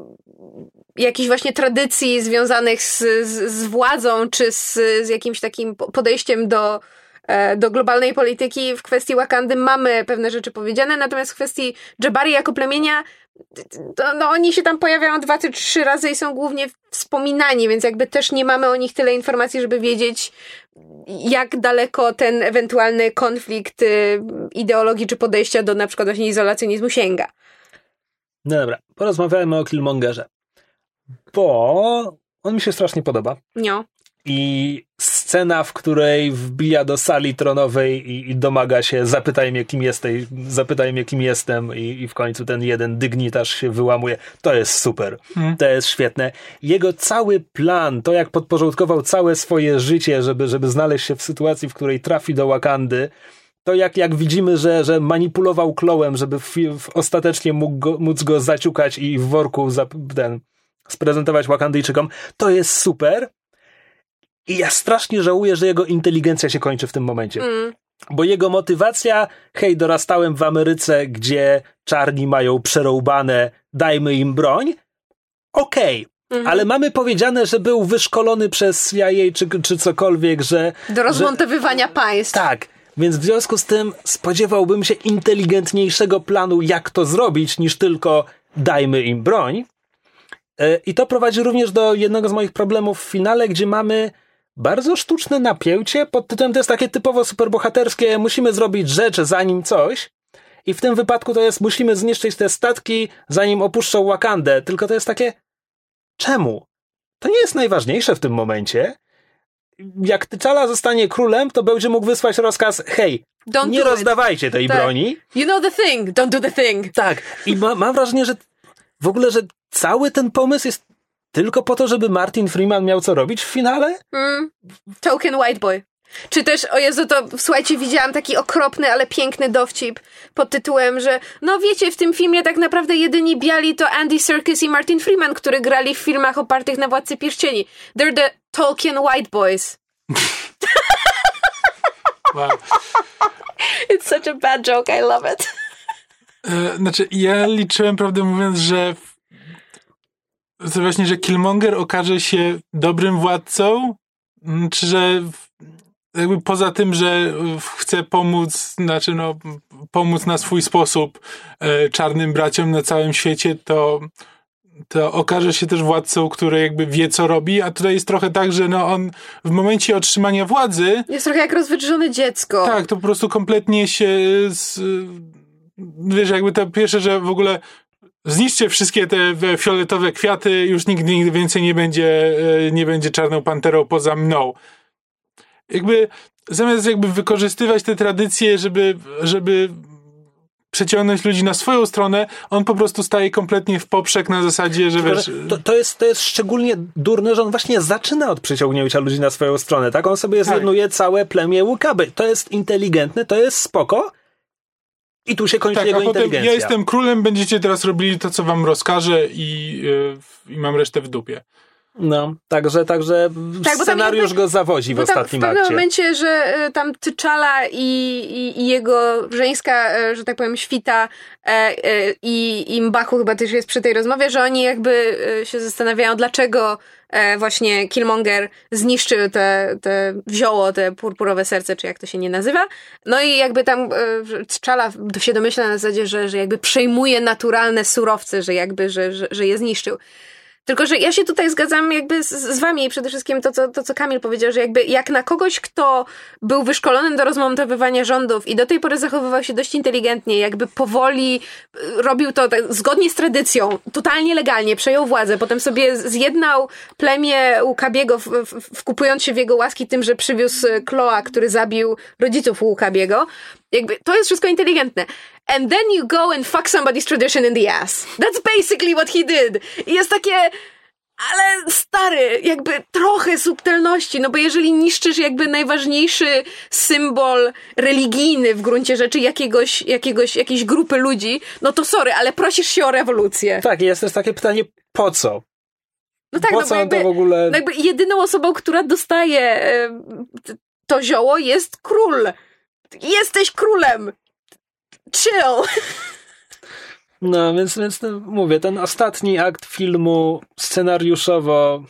jakichś właśnie tradycji związanych z, z, z władzą, czy z, z jakimś takim po- podejściem do, e, do globalnej polityki w kwestii Wakandy mamy pewne rzeczy powiedziane, natomiast w kwestii Jabari jako plemienia to, no oni się tam pojawiają dwa czy trzy razy i są głównie wspominani, więc jakby też nie mamy o nich tyle informacji, żeby wiedzieć, jak daleko ten ewentualny konflikt y, ideologii czy podejścia do na przykład właśnie izolacjonizmu sięga. No dobra, porozmawiajmy o Killmongerze, bo on mi się strasznie podoba. No. I scena, w której wbija do sali tronowej i, i domaga się, zapytaj mnie kim jesteś, zapytaj mnie kim jestem i, i w końcu ten jeden dygnitarz się wyłamuje. To jest super. Hmm. To jest świetne. Jego cały plan, to jak podporządkował całe swoje życie, żeby, żeby znaleźć się w sytuacji, w której trafi do Wakandy, to jak, jak widzimy, że, że manipulował klołem, żeby w, w, ostatecznie mógł go, móc go zaciukać i w worku za, ten, sprezentować Wakandyjczykom, to jest super. I ja strasznie żałuję, że jego inteligencja się kończy w tym momencie. Mm. Bo jego motywacja, hej, dorastałem w Ameryce, gdzie czarni mają przerąbane, dajmy im broń. Okej, Mhm. ale mamy powiedziane, że był wyszkolony przez CIA czy, czy cokolwiek, że Do rozmontowywania państw. tak. Więc w związku z tym spodziewałbym się inteligentniejszego planu, jak to zrobić, niż tylko dajmy im broń. E, I to prowadzi również do jednego z moich problemów w finale, gdzie mamy bardzo sztuczne napięcie pod tytułem to jest takie typowo superbohaterskie, musimy zrobić rzecz zanim coś. I w tym wypadku to jest musimy zniszczyć te statki zanim opuszczą Wakandę. Tylko to jest takie czemu? To nie jest najważniejsze w tym momencie. Jak T'Challa zostanie królem, to będzie mógł wysłać rozkaz hej, Don't nie rozdawajcie tej Tak. broni. You know the thing, don't do the thing. Tak. I ma, mam wrażenie, że w ogóle, że cały ten pomysł jest tylko po to, żeby Martin Freeman miał co robić w finale? Mm. Token white boy. Czy też, o Jezu, to słuchajcie, widziałam taki okropny, ale piękny dowcip pod tytułem, że no wiecie, w tym filmie tak naprawdę jedyni biali to Andy Serkis i Martin Freeman, którzy grali w filmach opartych na Władcy Pierścieni. They're the Tolkien white boys. Wow. It's such a bad joke, I love it. E, Znaczy, ja liczyłem, prawdę mówiąc, że że właśnie, że Killmonger okaże się dobrym władcą, m, czy że jakby poza tym, że w- chce pomóc, znaczy no, pomóc na swój sposób e, czarnym braciom na całym świecie, to to okaże się też władcą, który jakby wie, co robi, a tutaj jest trochę tak, że no on w momencie otrzymania władzy Jest trochę jak rozwydrzone dziecko. tak, to po prostu kompletnie się z, wiesz, jakby to pierwsze, że w ogóle zniszczcie wszystkie te fioletowe kwiaty, już nigdy, nigdy więcej nie będzie, e, nie będzie czarną panterą poza mną. Jakby zamiast jakby wykorzystywać te tradycje, żeby, żeby przeciągnąć ludzi na swoją stronę, on po prostu staje kompletnie w poprzek na zasadzie, że wiesz... To, to, jest, to jest szczególnie durne, że on właśnie zaczyna od przyciągnięcia ludzi na swoją stronę, tak? On sobie zjednuje całe plemię Łukaby. To jest inteligentne, to jest spoko. I tu się kończy Tak, jego a potem inteligencja. ja jestem królem, będziecie teraz robili to, co wam rozkażę i, yy, i mam resztę w dupie. No, także, także Tak, scenariusz jednak- go zawodzi w Bo tam ostatnim w pewnym akcie. momencie, że y, tam Tyczala i, i, i jego żeńska, y, że tak powiem, świta e, e, i, i Mbachu chyba też jest przy tej rozmowie, że oni jakby y, się zastanawiają, dlaczego e, właśnie Killmonger zniszczył te, te wzioło, te purpurowe serce, czy jak to się nie nazywa. No i jakby tam Tyczala się domyśla na zasadzie, że, że jakby przejmuje naturalne surowce, że jakby, że, że, że je zniszczył. Tylko, że ja się tutaj zgadzam jakby z, z wami przede wszystkim to co, to, co Kamil powiedział, że jakby jak na kogoś, kto był wyszkolony do rozmontowywania rządów i do tej pory zachowywał się dość inteligentnie, jakby powoli y, robił to tak, zgodnie z tradycją, totalnie legalnie, przejął władzę, potem sobie zjednał plemię Łukabiego, w, w, wkupując się w jego łaski tym, że przywiózł Kloa, który zabił rodziców Łukabiego, jakby to jest wszystko inteligentne. And then you go and fuck somebody's tradition in the ass. That's basically what he did. I jest takie, ale stary, jakby trochę subtelności, no bo jeżeli niszczysz jakby najważniejszy symbol religijny w gruncie rzeczy jakiegoś, jakiegoś, jakiejś grupy ludzi, no to sorry, ale prosisz się o rewolucję. Tak, jest też takie pytanie, po co? No tak, po no co jakby, to w ogóle... no jakby jedyną osobą, która dostaje to zioło jest król. Jesteś królem. Chill. No, więc, więc no, mówię, ten ostatni akt filmu scenariuszowo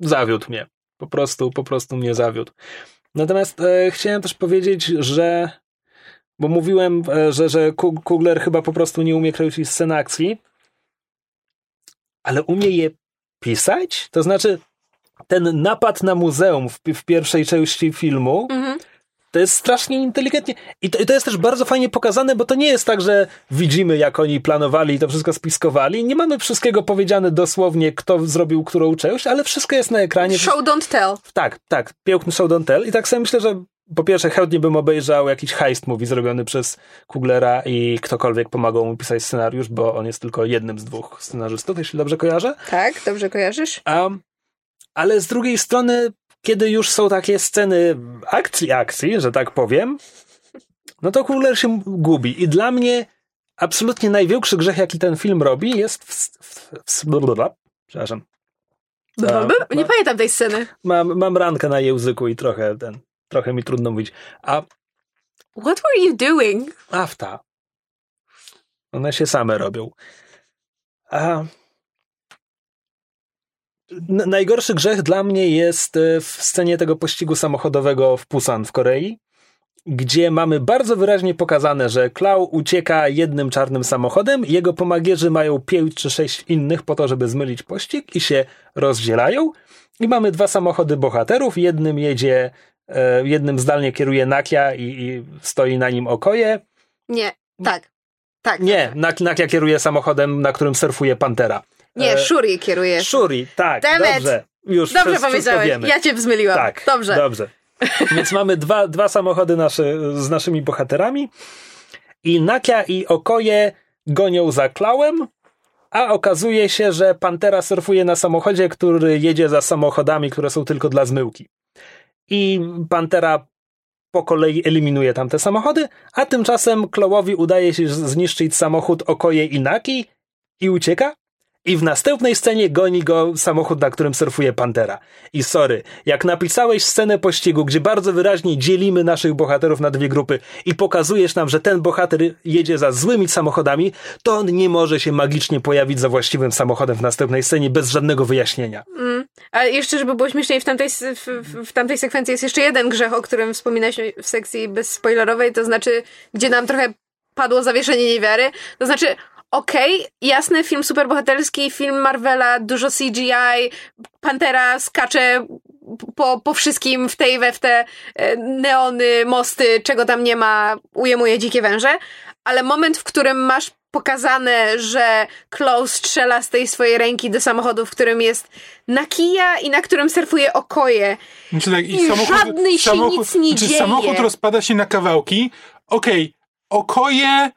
zawiódł mnie. Po prostu, po prostu mnie zawiódł. Natomiast e, chciałem też powiedzieć, że bo mówiłem, e, że, że Kugler chyba po prostu nie umie kręcić scen akcji, ale umie je pisać? To znaczy, ten napad na muzeum w, w pierwszej części filmu Mhm. To jest strasznie inteligentnie. I to, I to jest też bardzo fajnie pokazane, bo to nie jest tak, że widzimy, jak oni planowali i to wszystko spiskowali. Nie mamy wszystkiego powiedziane dosłownie, kto zrobił którą część, ale wszystko jest na ekranie. Show don't tell. Tak, tak. Piękny show don't tell. I tak sobie myślę, że po pierwsze chętnie bym obejrzał jakiś heist movie zrobiony przez Kuglera i ktokolwiek pomagał mu pisać scenariusz, bo on jest tylko jednym z dwóch scenarzystów, jeśli dobrze kojarzę. Tak, dobrze kojarzysz? Um, ale z drugiej strony, kiedy już są takie sceny akcji, akcji, że tak powiem, no to Kugler się gubi. I dla mnie absolutnie największy grzech, jaki ten film robi, jest w, w, w, blablabla. przepraszam. Blablabla? A, Nie ma- pamiętam tej sceny. Mam, mam rankę na języku i trochę ten, trochę mi trudno mówić. A What were you doing? afta. One się same robią. A najgorszy grzech dla mnie jest e, w scenie tego pościgu samochodowego w Pusan w Korei, gdzie mamy bardzo wyraźnie pokazane, że Klau ucieka jednym czarnym samochodem, jego pomagierzy mają pięć czy sześć innych po to, żeby zmylić pościg i się rozdzielają. I mamy dwa samochody bohaterów, jednym jedzie, e, jednym zdalnie kieruje Nakia i, i stoi na nim Okoje, Nie, tak. Tak. nie, Nak- Nakia kieruje samochodem, na którym surfuje Pantera. Nie, E, Shuri kieruje. Shuri, tak, Damn it. dobrze. Już Dobrze powiedziałeś. Ja cię zmyliłam. Tak, Dobrze. dobrze. Więc mamy dwa, dwa samochody nasze, z naszymi bohaterami i Nakia i Okoje gonią za Klauem, a okazuje się, że Pantera surfuje na samochodzie, który jedzie za samochodami, które są tylko dla zmyłki. I Pantera po kolei eliminuje tamte samochody, a tymczasem Klołowi udaje się zniszczyć samochód Okoje i Naki i ucieka. I w następnej scenie goni go samochód, na którym surfuje Pantera. I sorry, jak napisałeś scenę pościgu, gdzie bardzo wyraźnie dzielimy naszych bohaterów na dwie grupy i pokazujesz nam, że ten bohater jedzie za złymi samochodami, to on nie może się magicznie pojawić za właściwym samochodem w następnej scenie bez żadnego wyjaśnienia. A jeszcze, żeby było śmieszniej, w tamtej, w, w tamtej sekwencji jest jeszcze jeden grzech, o którym wspominałeś w sekcji bezspoilerowej, to znaczy, gdzie nam trochę padło zawieszenie niewiary. To znaczy, okej, jasny film superbohaterski, film Marvela, dużo CGI, Pantera skacze po, po wszystkim w tej we w te e, neony, mosty, czego tam nie ma, ujemuje dzikie węże, ale moment, w którym masz pokazane, że Klaus strzela z tej swojej ręki do samochodu, w którym jest nakija i na którym surfuje okoje. Znaczy tak, I żadnej się nic nie znaczy dzieje. samochód rozpada się na kawałki. Okej, Okoje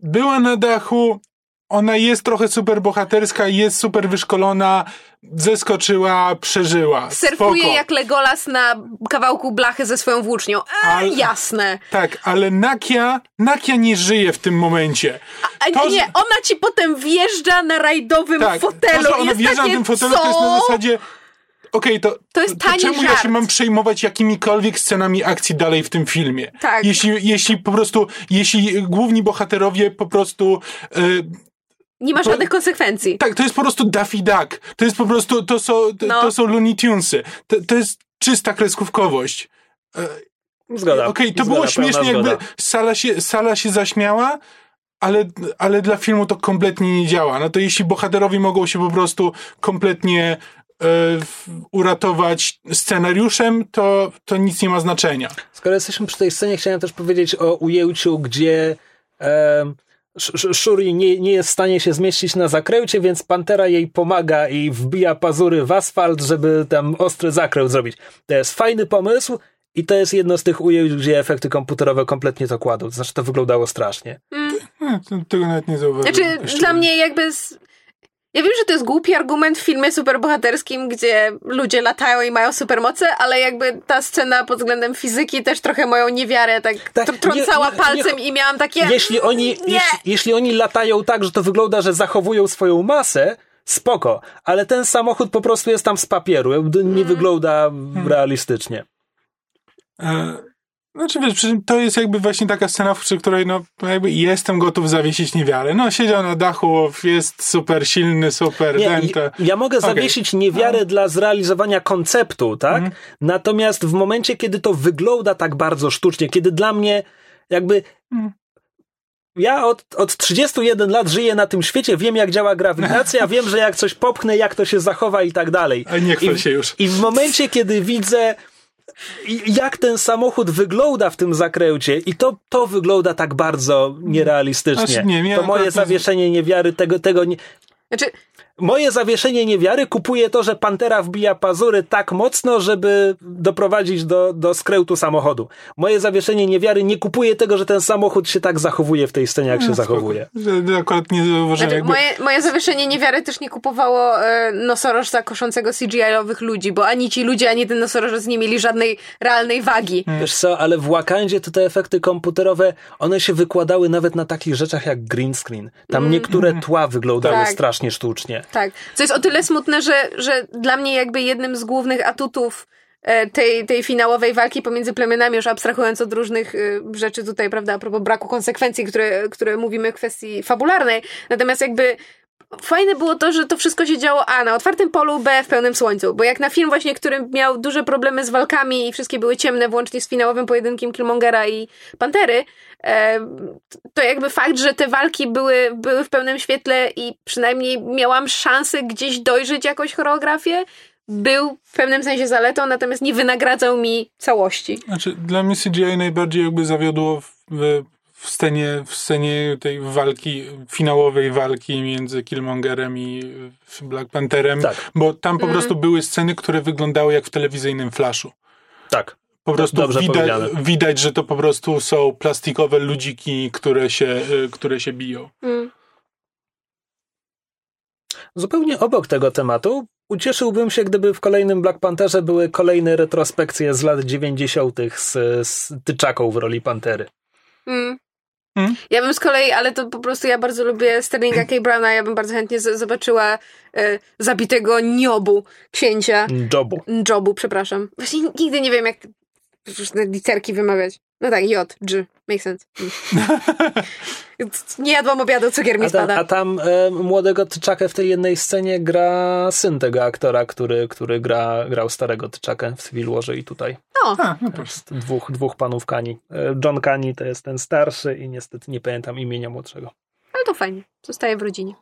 była na dachu, ona jest trochę super bohaterska, jest super wyszkolona, zeskoczyła, przeżyła. Surfuje Spoko. jak Legolas na kawałku blachy ze swoją włócznią. E, Ale- Jasne. Tak, ale Nakia, Nakia nie żyje w tym momencie. A To, nie, że- ona ci potem wjeżdża na rajdowym tak, fotelu. to, że ona wjeżdża na tym fotelu, co? to jest na zasadzie Okej, to, To jest tani czemu ja żart. się mam przejmować jakimikolwiek scenami akcji dalej w tym filmie? Tak. Jeśli, jeśli po prostu, jeśli główni bohaterowie po prostu e, Nie ma żadnych konsekwencji. Tak, to jest po prostu Daffy Duck. To jest po prostu, to są, to, No. to są Looney Tunesy. To, to jest czysta kreskówkowość. Zgoda. Okej, to Zgoda, było śmiesznie, jakby zgoda. sala się, sala się zaśmiała, ale, ale dla filmu to kompletnie nie działa. No to jeśli bohaterowie mogą się po prostu kompletnie e, uratować scenariuszem, to, to nic nie ma znaczenia. Skoro jesteśmy przy tej scenie, chciałem też powiedzieć o ujęciu, gdzie e, Shuri nie, nie jest w stanie się zmieścić na zakręcie, więc Pantera jej pomaga i wbija pazury w asfalt, żeby tam ostry zakręt zrobić. To jest fajny pomysł i to jest jedno z tych ujęć, gdzie efekty komputerowe kompletnie to kładą. Znaczy, to wyglądało strasznie. Mm. tego nawet nie zauważyłem. Znaczy, dla mnie jakby... Z... Ja wiem, że to jest głupi argument w filmie superbohaterskim, gdzie ludzie latają i mają supermoce, ale jakby ta scena pod względem fizyki też trochę moją niewiarę tak, tak trącała nie, nie, palcem nie, i miałam takie... Jeśli oni, jeśli, jeśli oni latają tak, że to wygląda, że zachowują swoją masę, spoko, ale ten samochód po prostu jest tam z papieru, nie mm. wygląda hmm. realistycznie. E, znaczy wiesz, to jest jakby właśnie taka scena, w której no jakby jestem gotów zawiesić niewiarę. No siedział na dachu, jest super silny, super Nie. Ja mogę okay. zawiesić niewiarę no. dla zrealizowania konceptu, tak? Mm. Natomiast w momencie, kiedy to wygląda tak bardzo sztucznie, kiedy dla mnie jakby mm. ja od, od 31 lat żyję na tym świecie, wiem jak działa grawitacja, wiem, że jak coś popchnę, jak to się zachowa i tak dalej. A nie chwal się już. I w momencie, kiedy widzę jak ten samochód wygląda w tym zakręcie i to, to wygląda tak bardzo nierealistycznie. Znaczy, nie, to moje zawieszenie niewiary tego, tego nie... Znaczy, Moje zawieszenie niewiary kupuje to, że Pantera wbija pazury tak mocno, żeby doprowadzić do, do skrętu samochodu. Moje zawieszenie niewiary nie kupuje tego, że ten samochód się tak zachowuje w tej scenie, jak no, się spoko. zachowuje. Akurat nie zauważyłem. Znaczy, jakby... moje, moje zawieszenie niewiary też nie kupowało e, nosorożca koszącego CGI-owych ludzi, bo ani ci ludzie, ani ten nosorożec nie mieli żadnej realnej wagi. Hmm. Wiesz co, ale w Wakandzie to te efekty komputerowe, one się wykładały nawet na takich rzeczach jak green screen. Tam mm. niektóre tła wyglądały tak. strasznie sztucznie. Tak, co jest o tyle smutne, że, że dla mnie jakby jednym z głównych atutów e, tej, tej finałowej walki pomiędzy plemionami, już abstrahując od różnych e, rzeczy tutaj, prawda, a propos braku konsekwencji, które, które mówimy w kwestii fabularnej. Natomiast jakby fajne było to, że to wszystko się działo A na otwartym polu, B w pełnym słońcu. Bo jak na film właśnie, który miał duże problemy z walkami i wszystkie były ciemne, włącznie z finałowym pojedynkiem Killmongera i Pantery, to jakby fakt, że te walki były, były w pełnym świetle i przynajmniej miałam szansę gdzieś dojrzeć jakąś choreografię, był w pewnym sensie zaletą, natomiast nie wynagradzał mi całości. Znaczy, dla mnie CGI najbardziej jakby zawiodło w, w scenie, w scenie tej walki, finałowej walki między Killmongerem i Black Pantherem, tak. bo tam po mm. prostu były sceny, które wyglądały jak w telewizyjnym flashu. Tak. Po prostu widać, widać, że to po prostu są plastikowe ludziki, które się, y, które się biją. Mm. Zupełnie obok tego tematu ucieszyłbym się, gdyby w kolejnym Black Pantherze były kolejne retrospekcje z lat 90. z, z Tyczaką w roli Pantery. Mm. Hmm? Ja bym z kolei, ale to po prostu ja bardzo lubię Sterlinga K. Browna, ja bym bardzo chętnie z- zobaczyła e, zabitego Niobu, księcia. Njobu. Njobu, przepraszam. Właśnie nigdy nie wiem, jak różne literki wymawiać. No tak, J, G, makes sense. nie jadłam obiadu, cukier mi a tam, spada. A tam e, młodego Tyczakę w tej jednej scenie gra syn tego aktora, który, który gra, grał starego Tyczakę w Civil Warze i tutaj. O. A, no dwóch, dwóch panów Kani. E, John Kani to jest ten starszy i niestety nie pamiętam imienia młodszego. Ale to fajnie. Zostaje w rodzinie.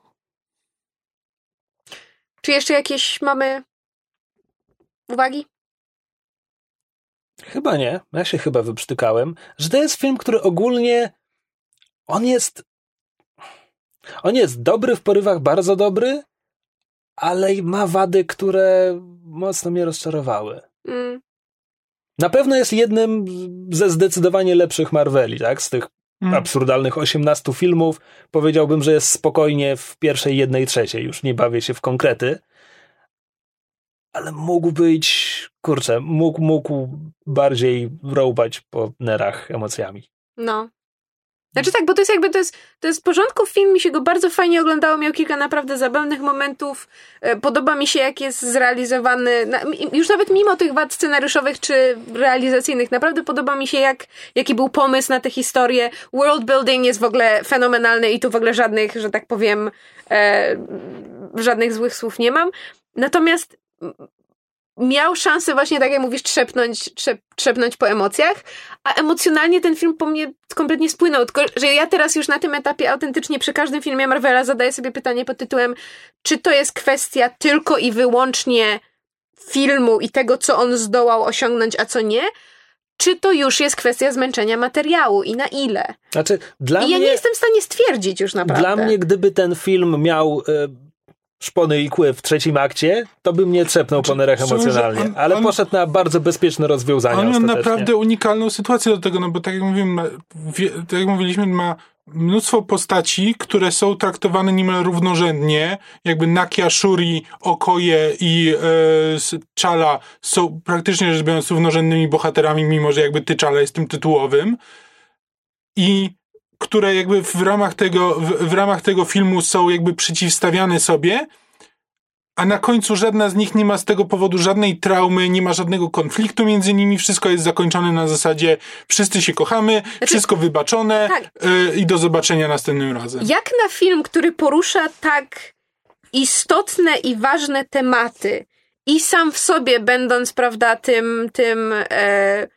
Czy jeszcze jakieś mamy uwagi? Chyba nie. Ja się chyba wyprztykałem, że to jest film, który ogólnie on jest on jest dobry w porywach, bardzo dobry, ale ma wady, które mocno mnie rozczarowały. Mm. Na pewno jest jednym ze zdecydowanie lepszych Marveli, tak? Z tych mm. absurdalnych 18 filmów powiedziałbym, że jest spokojnie w pierwszej, jednej, trzeciej. Już nie bawię się w konkrety ale mógł być, kurczę, mógł, mógł bardziej rąbać po nerach emocjami. No. Znaczy tak, bo to jest jakby, to jest, to jest w porządku film, mi się go bardzo fajnie oglądało, miał kilka naprawdę zabawnych momentów, e, podoba mi się jak jest zrealizowany, już nawet mimo tych wad scenariuszowych czy realizacyjnych, naprawdę podoba mi się jak, jaki był pomysł na tę historię, world building jest w ogóle fenomenalny i tu w ogóle żadnych, że tak powiem, e, żadnych złych słów nie mam, natomiast miał szansę właśnie, tak jak mówisz, trzepnąć, trzep, trzepnąć po emocjach, a emocjonalnie ten film po mnie kompletnie spłynął. Tylko, że ja teraz już na tym etapie autentycznie przy każdym filmie Marvela zadaję sobie pytanie pod tytułem, czy to jest kwestia tylko i wyłącznie filmu i tego, co on zdołał osiągnąć, a co nie, czy to już jest kwestia zmęczenia materiału i na ile. Znaczy, dla I mnie, ja nie jestem w stanie stwierdzić już naprawdę. Dla mnie, gdyby ten film miał e, szpony i kły w trzecim akcie, to bym nie trzepnął po Znaczy, Sądzę, że emocjonalnie. on- Ale on- poszedł na bardzo bezpieczne rozwiązania On miał naprawdę unikalną sytuację do tego, no bo tak jak mówiłem, tak jak mówiliśmy, ma mnóstwo postaci, które są traktowane niemal równorzędnie, jakby Nakia, Shuri, Okoje i e, Chala są praktycznie rzecz biorąc równorzędnymi bohaterami, mimo że jakby ty Chala jest tym tytułowym. I które jakby w ramach tego, w, w ramach tego filmu są jakby przeciwstawiane sobie, a na końcu żadna z nich nie ma z tego powodu żadnej traumy, nie ma żadnego konfliktu między nimi, wszystko jest zakończone na zasadzie wszyscy się kochamy, wszystko wybaczone tak. y, i do zobaczenia następnym razem. Jak na film, który porusza tak istotne i ważne tematy i sam w sobie będąc, prawda, tym, tym e,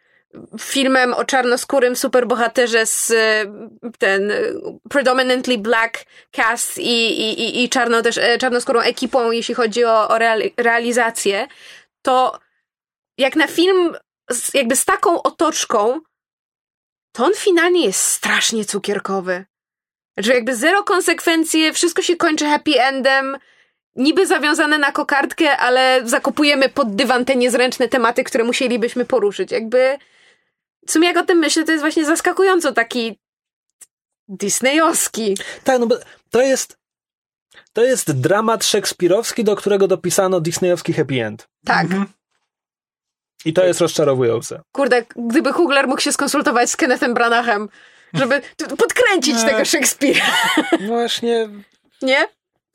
filmem o czarnoskórym superbohaterze z e, ten e, predominantly black cast i, i, i, czarno też, e, czarnoskórą ekipą, jeśli chodzi o, o reali- realizację, to jak na film z, jakby z taką otoczką, to on finalnie jest strasznie cukierkowy. Że jakby zero konsekwencji, wszystko się kończy happy endem, niby zawiązane na kokardkę, ale zakopujemy pod dywan te niezręczne tematy, które musielibyśmy poruszyć. Jakby w sumie jak o tym myślę, to jest właśnie zaskakująco taki disneyowski. Tak, no bo to jest to jest dramat szekspirowski, do którego dopisano disneyowski happy end. Tak. Mhm. I to jest rozczarowujące. Kurde, gdyby Hugler mógł się skonsultować z Kennethem Branachem, żeby podkręcić tego Szekspira, właśnie, nie?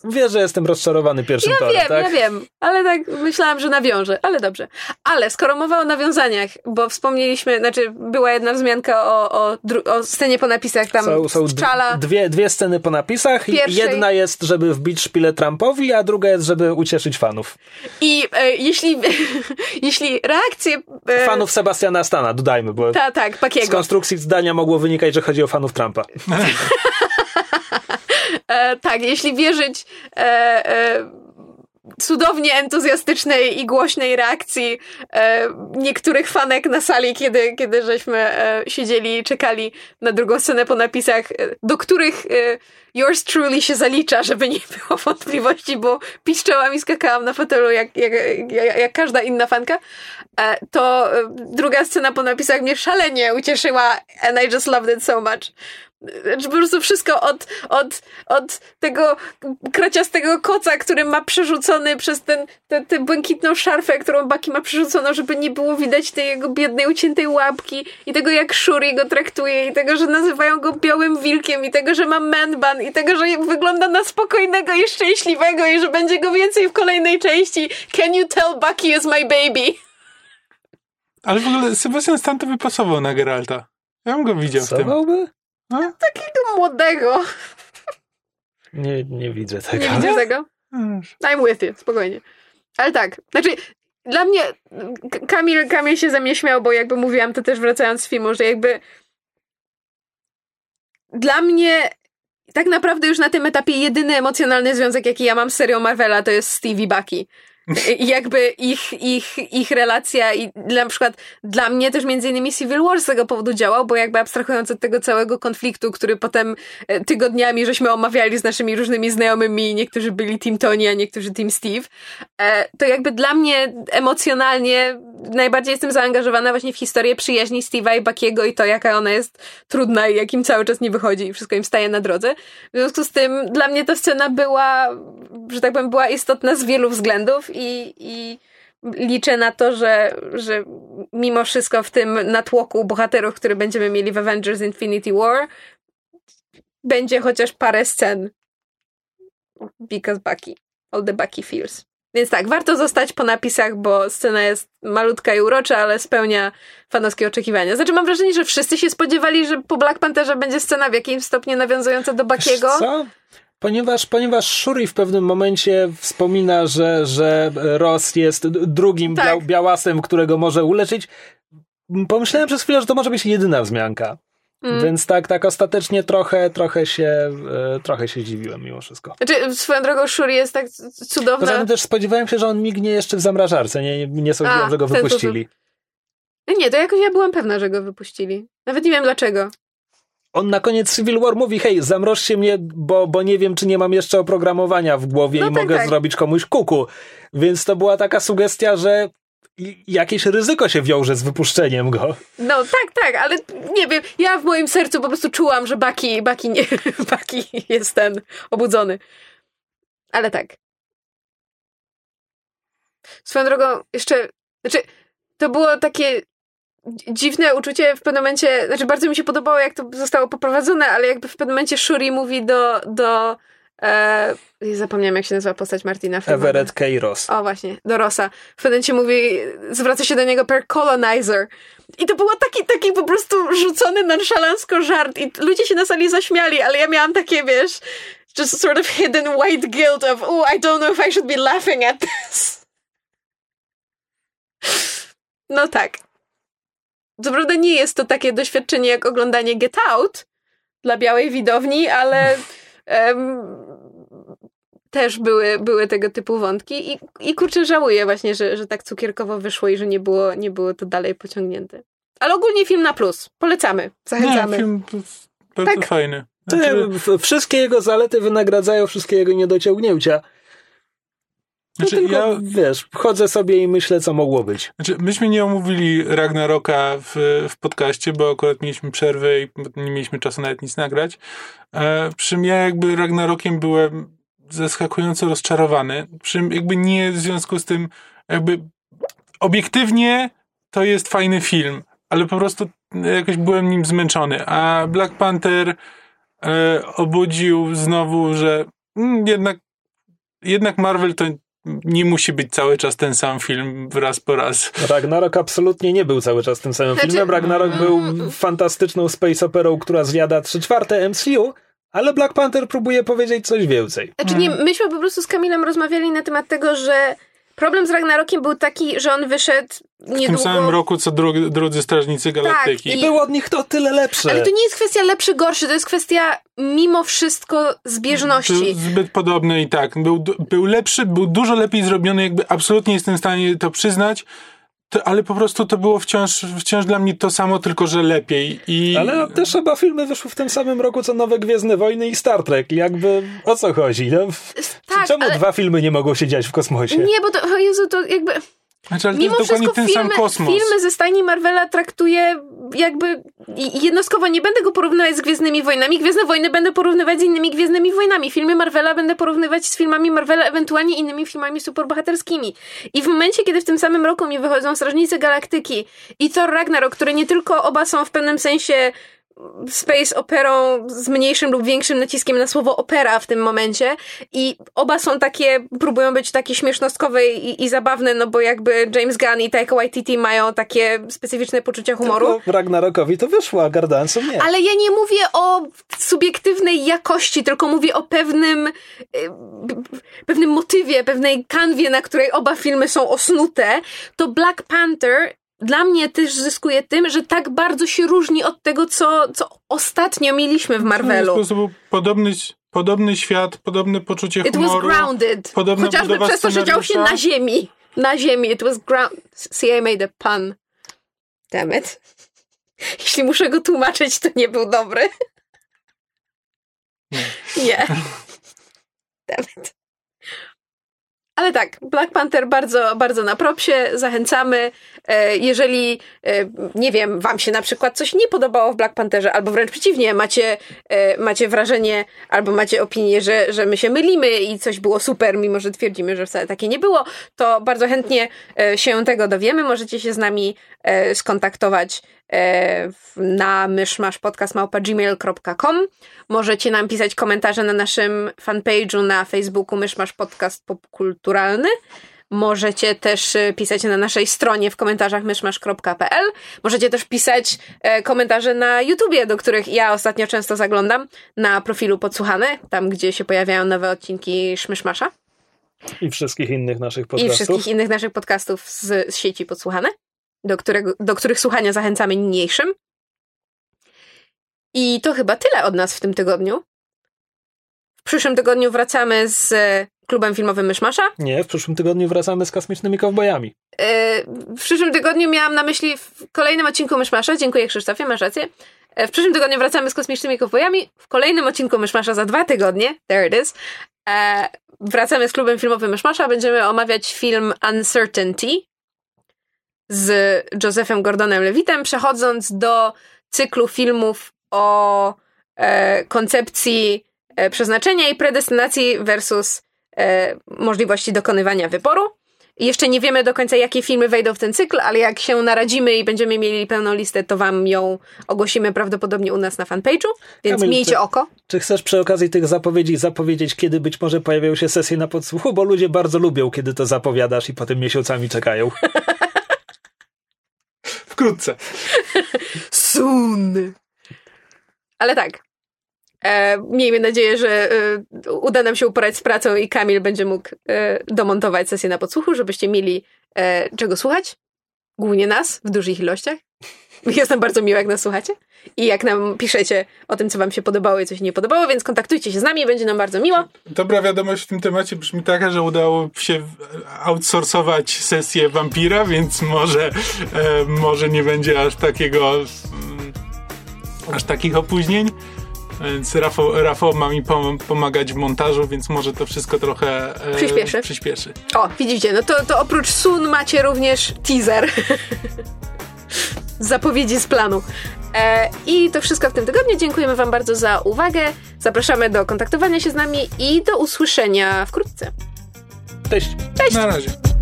Wiesz, że jestem rozczarowany pierwszym Ja torem, wiem, tak? ja wiem, ale tak myślałam, że nawiążę, ale dobrze. Ale skoro mowa o nawiązaniach, bo wspomnieliśmy, znaczy była jedna wzmianka o, o, o scenie po napisach tam Są, są z Czala. dwie, dwie sceny po napisach. i Pierwszej- Jedna jest, żeby wbić szpilę Trumpowi, a druga jest, żeby ucieszyć fanów. I e, jeśli, jeśli reakcje... E, Fanów Sebastiana Stana, dodajmy, bo Ta, tak, z Pakiego. konstrukcji zdania mogło wynikać, że chodzi o fanów Trumpa. E, tak, jeśli wierzyć e, e, cudownie entuzjastycznej i głośnej reakcji e, niektórych fanek na sali, kiedy, kiedy żeśmy e, siedzieli i czekali na drugą scenę po napisach, e, do których yours truly się zalicza, żeby nie było wątpliwości, bo piszczałam i skakałam na fotelu jak, jak, jak, jak każda inna fanka, to druga scena po napisach mnie szalenie ucieszyła and I just loved it so much. Znaczy po prostu wszystko od, od, od tego kraciastego koca, który ma przerzucony przez ten, tę tę błękitną szarfę, którą Baki ma przerzuconą, żeby nie było widać tej jego biednej, uciętej łapki i tego, jak Shuri go traktuje i tego, że nazywają go białym wilkiem i tego, że ma man bun i tego, że wygląda na spokojnego i szczęśliwego i że będzie go więcej w kolejnej części. Can you tell Bucky is my baby? Ale w ogóle Sebastian Stan to by pasował na Geralta. Ja bym go widział w Co tym. No? Takiego młodego. Nie, nie widzę tego. Nie widzisz tego? I'm with you, spokojnie. Ale tak, znaczy dla mnie Kamil, Kamil się ze mnie śmiał, bo jakby mówiłam to też wracając z filmu, że jakby dla mnie tak naprawdę już na tym etapie jedyny emocjonalny związek, jaki ja mam z serią Marvela, to jest Stevie Bucky. Jakby ich, ich, ich relacja i na przykład dla mnie też między innymi Civil War z tego powodu działał, bo jakby abstrahując od tego całego konfliktu, który potem e, tygodniami żeśmy omawiali z naszymi różnymi znajomymi, niektórzy byli Team Tony, a niektórzy Team Steve, e, to jakby dla mnie emocjonalnie najbardziej jestem zaangażowana właśnie w historię przyjaźni Steve'a i Buckiego i to, jaka ona jest trudna i jakim cały czas nie wychodzi i wszystko im staje na drodze. W związku z tym dla mnie ta scena była, że tak powiem, była istotna z wielu względów i, i liczę na to, że, że mimo wszystko w tym natłoku bohaterów, który będziemy mieli w Avengers Infinity War, będzie chociaż parę scen. Because Bucky. All the Bucky feels. Więc tak, warto zostać po napisach, bo scena jest malutka i urocza, ale spełnia fanowskie oczekiwania. Znaczy mam wrażenie, że wszyscy się spodziewali, że po Black Pantherze będzie scena w jakimś stopniu nawiązująca do Wiesz Buckiego. Co? Ponieważ, ponieważ Shuri w pewnym momencie wspomina, że, że Ross jest drugim Tak. biał, białasem, którego może uleczyć, pomyślałem przez chwilę, że to może być jedyna wzmianka. Mm. Więc tak, tak ostatecznie trochę, trochę się, e, trochę się dziwiłem mimo wszystko. Znaczy, swoją drogą Shuri jest tak c- Poza cudowna. tym też spodziewałem się, że on mignie jeszcze w zamrażarce. Nie, nie, sądziłem, A, że go wypuścili. Nie, to jakoś ja byłam pewna, że go wypuścili. Nawet nie wiem dlaczego. On na koniec Civil War mówi, hej, zamrożcie mnie, bo, bo nie wiem, czy nie mam jeszcze oprogramowania w głowie No i tak, mogę tak. zrobić komuś kuku. Więc to była taka sugestia, że jakieś ryzyko się wiąże z wypuszczeniem go. No tak, tak, ale nie wiem, ja w moim sercu po prostu czułam, że Baki, Baki, nie, Baki jest ten obudzony. Ale tak. Swoją drogą, jeszcze, znaczy, to było takie dziwne uczucie w pewnym momencie, znaczy bardzo mi się podobało, jak to zostało poprowadzone, ale jakby w pewnym momencie Shuri mówi do, do e, zapomniałam, jak się nazywa postać Martina Freemana. Everett K. Ross. O, właśnie, do Rossa. W pewnym momencie mówi, zwraca się do niego per colonizer. I to było taki, taki po prostu rzucony nonszalancko żart i ludzie się na sali zaśmiali, ale ja miałam takie, wiesz, just sort of hidden white guilt of, oh, I don't know if I should be laughing at this. No tak. Co prawda nie jest to takie doświadczenie jak oglądanie Get Out dla białej widowni, ale em, też były, były tego typu wątki i, i kurczę żałuję właśnie, że, że tak cukierkowo wyszło i że nie było, nie było to dalej pociągnięte. Ale ogólnie film na plus. Polecamy. Zachęcamy. Nie, film bardzo Tak. fajny. Znaczy, wszystkie jego zalety wynagradzają wszystkie jego niedociągnięcia. Znaczy, tylko, ja, wiesz, chodzę sobie i myślę, co mogło być. Znaczy, myśmy nie omówili Ragnaroka w, w podcaście, bo akurat mieliśmy przerwę i nie mieliśmy czasu nawet nic nagrać. E, przy mnie jakby Ragnarokiem byłem zaskakująco rozczarowany. Przy jakby nie w związku z tym, jakby obiektywnie to jest fajny film, ale po prostu jakoś byłem nim zmęczony. A Black Panther e, obudził znowu, że mm, jednak, jednak Marvel to nie musi być cały czas ten sam film raz po raz. Ragnarok absolutnie nie był cały czas tym samym Znaczy- filmem. Ragnarok był fantastyczną space operą, która zjada 3 czwarte MCU, ale Black Panther próbuje powiedzieć coś więcej. Znaczy nie, myśmy po prostu z Kamilem rozmawiali na temat tego, że problem z Ragnarokiem był taki, że on wyszedł W tym niedługo... samym roku, co dru- drudzy Strażnicy Galaktyki. Tak, i- Był od nich to tyle lepszy. Ale to nie jest kwestia lepszy, gorszy, to jest kwestia mimo wszystko zbieżności. Zbyt podobny i tak. Był, był lepszy, był dużo lepiej zrobiony, jakby absolutnie jestem w stanie to przyznać, to, ale po prostu to było wciąż, wciąż dla mnie to samo, tylko że lepiej. I Ale też oba filmy wyszły w tym samym roku, co Nowe Gwiezdne Wojny i Star Trek. Jakby o co chodzi? No, w- Tak, czemu ale- dwa filmy nie mogą się dziać w kosmosie? Nie, bo to, o Jezu, to jakby... znaczy, ale to Mimo jest dokładnie wszystko ten filmy, sam kosmos. filmy ze stajni Marvela traktuje jakby jednostkowo nie będę go porównywać z Gwiezdnymi Wojnami. Gwiezdne Wojny będę porównywać z innymi Gwiezdnymi Wojnami. Filmy Marvela będę porównywać z filmami Marvela, ewentualnie innymi filmami superbohaterskimi. I w momencie, kiedy w tym samym roku mi wychodzą Strażnicy Galaktyki i Thor Ragnarok, które nie tylko oba są w pewnym sensie space operą z mniejszym lub większym naciskiem na słowo opera w tym momencie i oba są takie, próbują być takie śmiesznostkowe i, i zabawne, no bo jakby James Gunn i Taika Waititi mają takie specyficzne poczucie humoru. Tylko Ragnarokowi to wyszło, a Gardansom nie. Ale ja nie mówię o subiektywnej jakości, tylko mówię o pewnym, y, pewnym motywie, pewnej kanwie, na której oba filmy są osnute. To Black Panther dla mnie też zyskuje tym, że tak bardzo się różni od tego, co, co ostatnio mieliśmy w Marvelu. prostu był podobny, podobny świat, podobne poczucie It was humoru. grounded. podobna Chociażby przez to, że dział się na ziemi. Na ziemi. It was ground... See, I made a pun. Damn it. Jeśli muszę go tłumaczyć, to nie był dobry. Nie. Nie. Damn it. Ale tak, Black Panther bardzo, bardzo na propsie, zachęcamy. E, Jeżeli, e, nie wiem, wam się na przykład coś nie podobało w Black Pantherze, albo wręcz przeciwnie, macie, e, macie wrażenie, albo macie opinię, że, że my się mylimy i coś było super, mimo że twierdzimy, że wcale takie nie było, to bardzo chętnie się tego dowiemy. Możecie się z nami skontaktować na myszmaszpodcast.gmail.com Możecie nam pisać komentarze na naszym fanpage'u na Facebooku Myszmasz Podcast Popkulturalny. Możecie też e, pisać na naszej stronie w komentarzach myszmasz.pl. Możecie też pisać e, komentarze na YouTubie, do których ja ostatnio często zaglądam, na profilu Podsłuchane, tam gdzie się pojawiają nowe odcinki Szmyszmasza. I wszystkich innych naszych podcastów. I wszystkich innych naszych podcastów z, z sieci Podsłuchane, do, którego, do których słuchania zachęcamy niniejszym. I to chyba tyle od nas w tym tygodniu. W przyszłym tygodniu wracamy z klubem filmowym Myszmasza. Nie, w przyszłym tygodniu wracamy z kosmicznymi kowbojami. Yy, w przyszłym tygodniu miałam na myśli w kolejnym odcinku Myszmasza. Dziękuję Krzysztofie, masz rację. Yy, w przyszłym tygodniu wracamy z kosmicznymi kowbojami. W kolejnym odcinku Myszmasza za dwa tygodnie, there it is, wracamy z klubem filmowym Myszmasza. Będziemy omawiać film Uncertainty z Josephem Gordonem Levitem, przechodząc do cyklu filmów o e, koncepcji e, przeznaczenia i predestynacji versus e, możliwości dokonywania wyboru. Jeszcze nie wiemy do końca, jakie filmy wejdą w ten cykl, ale jak się naradzimy i będziemy mieli pełną listę, to wam ją ogłosimy prawdopodobnie u nas na fanpage'u, więc Kamil, miejcie czy, oko. Czy chcesz przy okazji tych zapowiedzi zapowiedzieć, kiedy być może pojawią się sesje na podsłuchu? Bo ludzie bardzo lubią, kiedy to zapowiadasz i potem miesiącami czekają. Wkrótce. Soon. Ale tak. E, miejmy nadzieję, że e, uda nam się uporać z pracą i Kamil będzie mógł e, domontować sesję na podsłuchu, żebyście mieli e, czego słuchać. Głównie nas w dużych ilościach. Jest nam bardzo miło, jak nas słuchacie. I jak nam piszecie o tym, co wam się podobało i co się nie podobało, więc kontaktujcie się z nami, będzie nam bardzo miło. Dobra wiadomość w tym temacie brzmi taka, że udało się outsourcować sesję wampira, więc może, e, może nie będzie aż takiego mm, aż takich opóźnień. Więc Rafał, Rafał ma mi pomagać w montażu, więc może to wszystko trochę e, przyspieszy. przyspieszy. O, widzicie, no to, to oprócz Sun macie również teaser. Zapowiedzi z planu. E, I to wszystko w tym tygodniu. Dziękujemy Wam bardzo za uwagę. Zapraszamy do kontaktowania się z nami i do usłyszenia wkrótce. Cześć. Cześć. Na razie.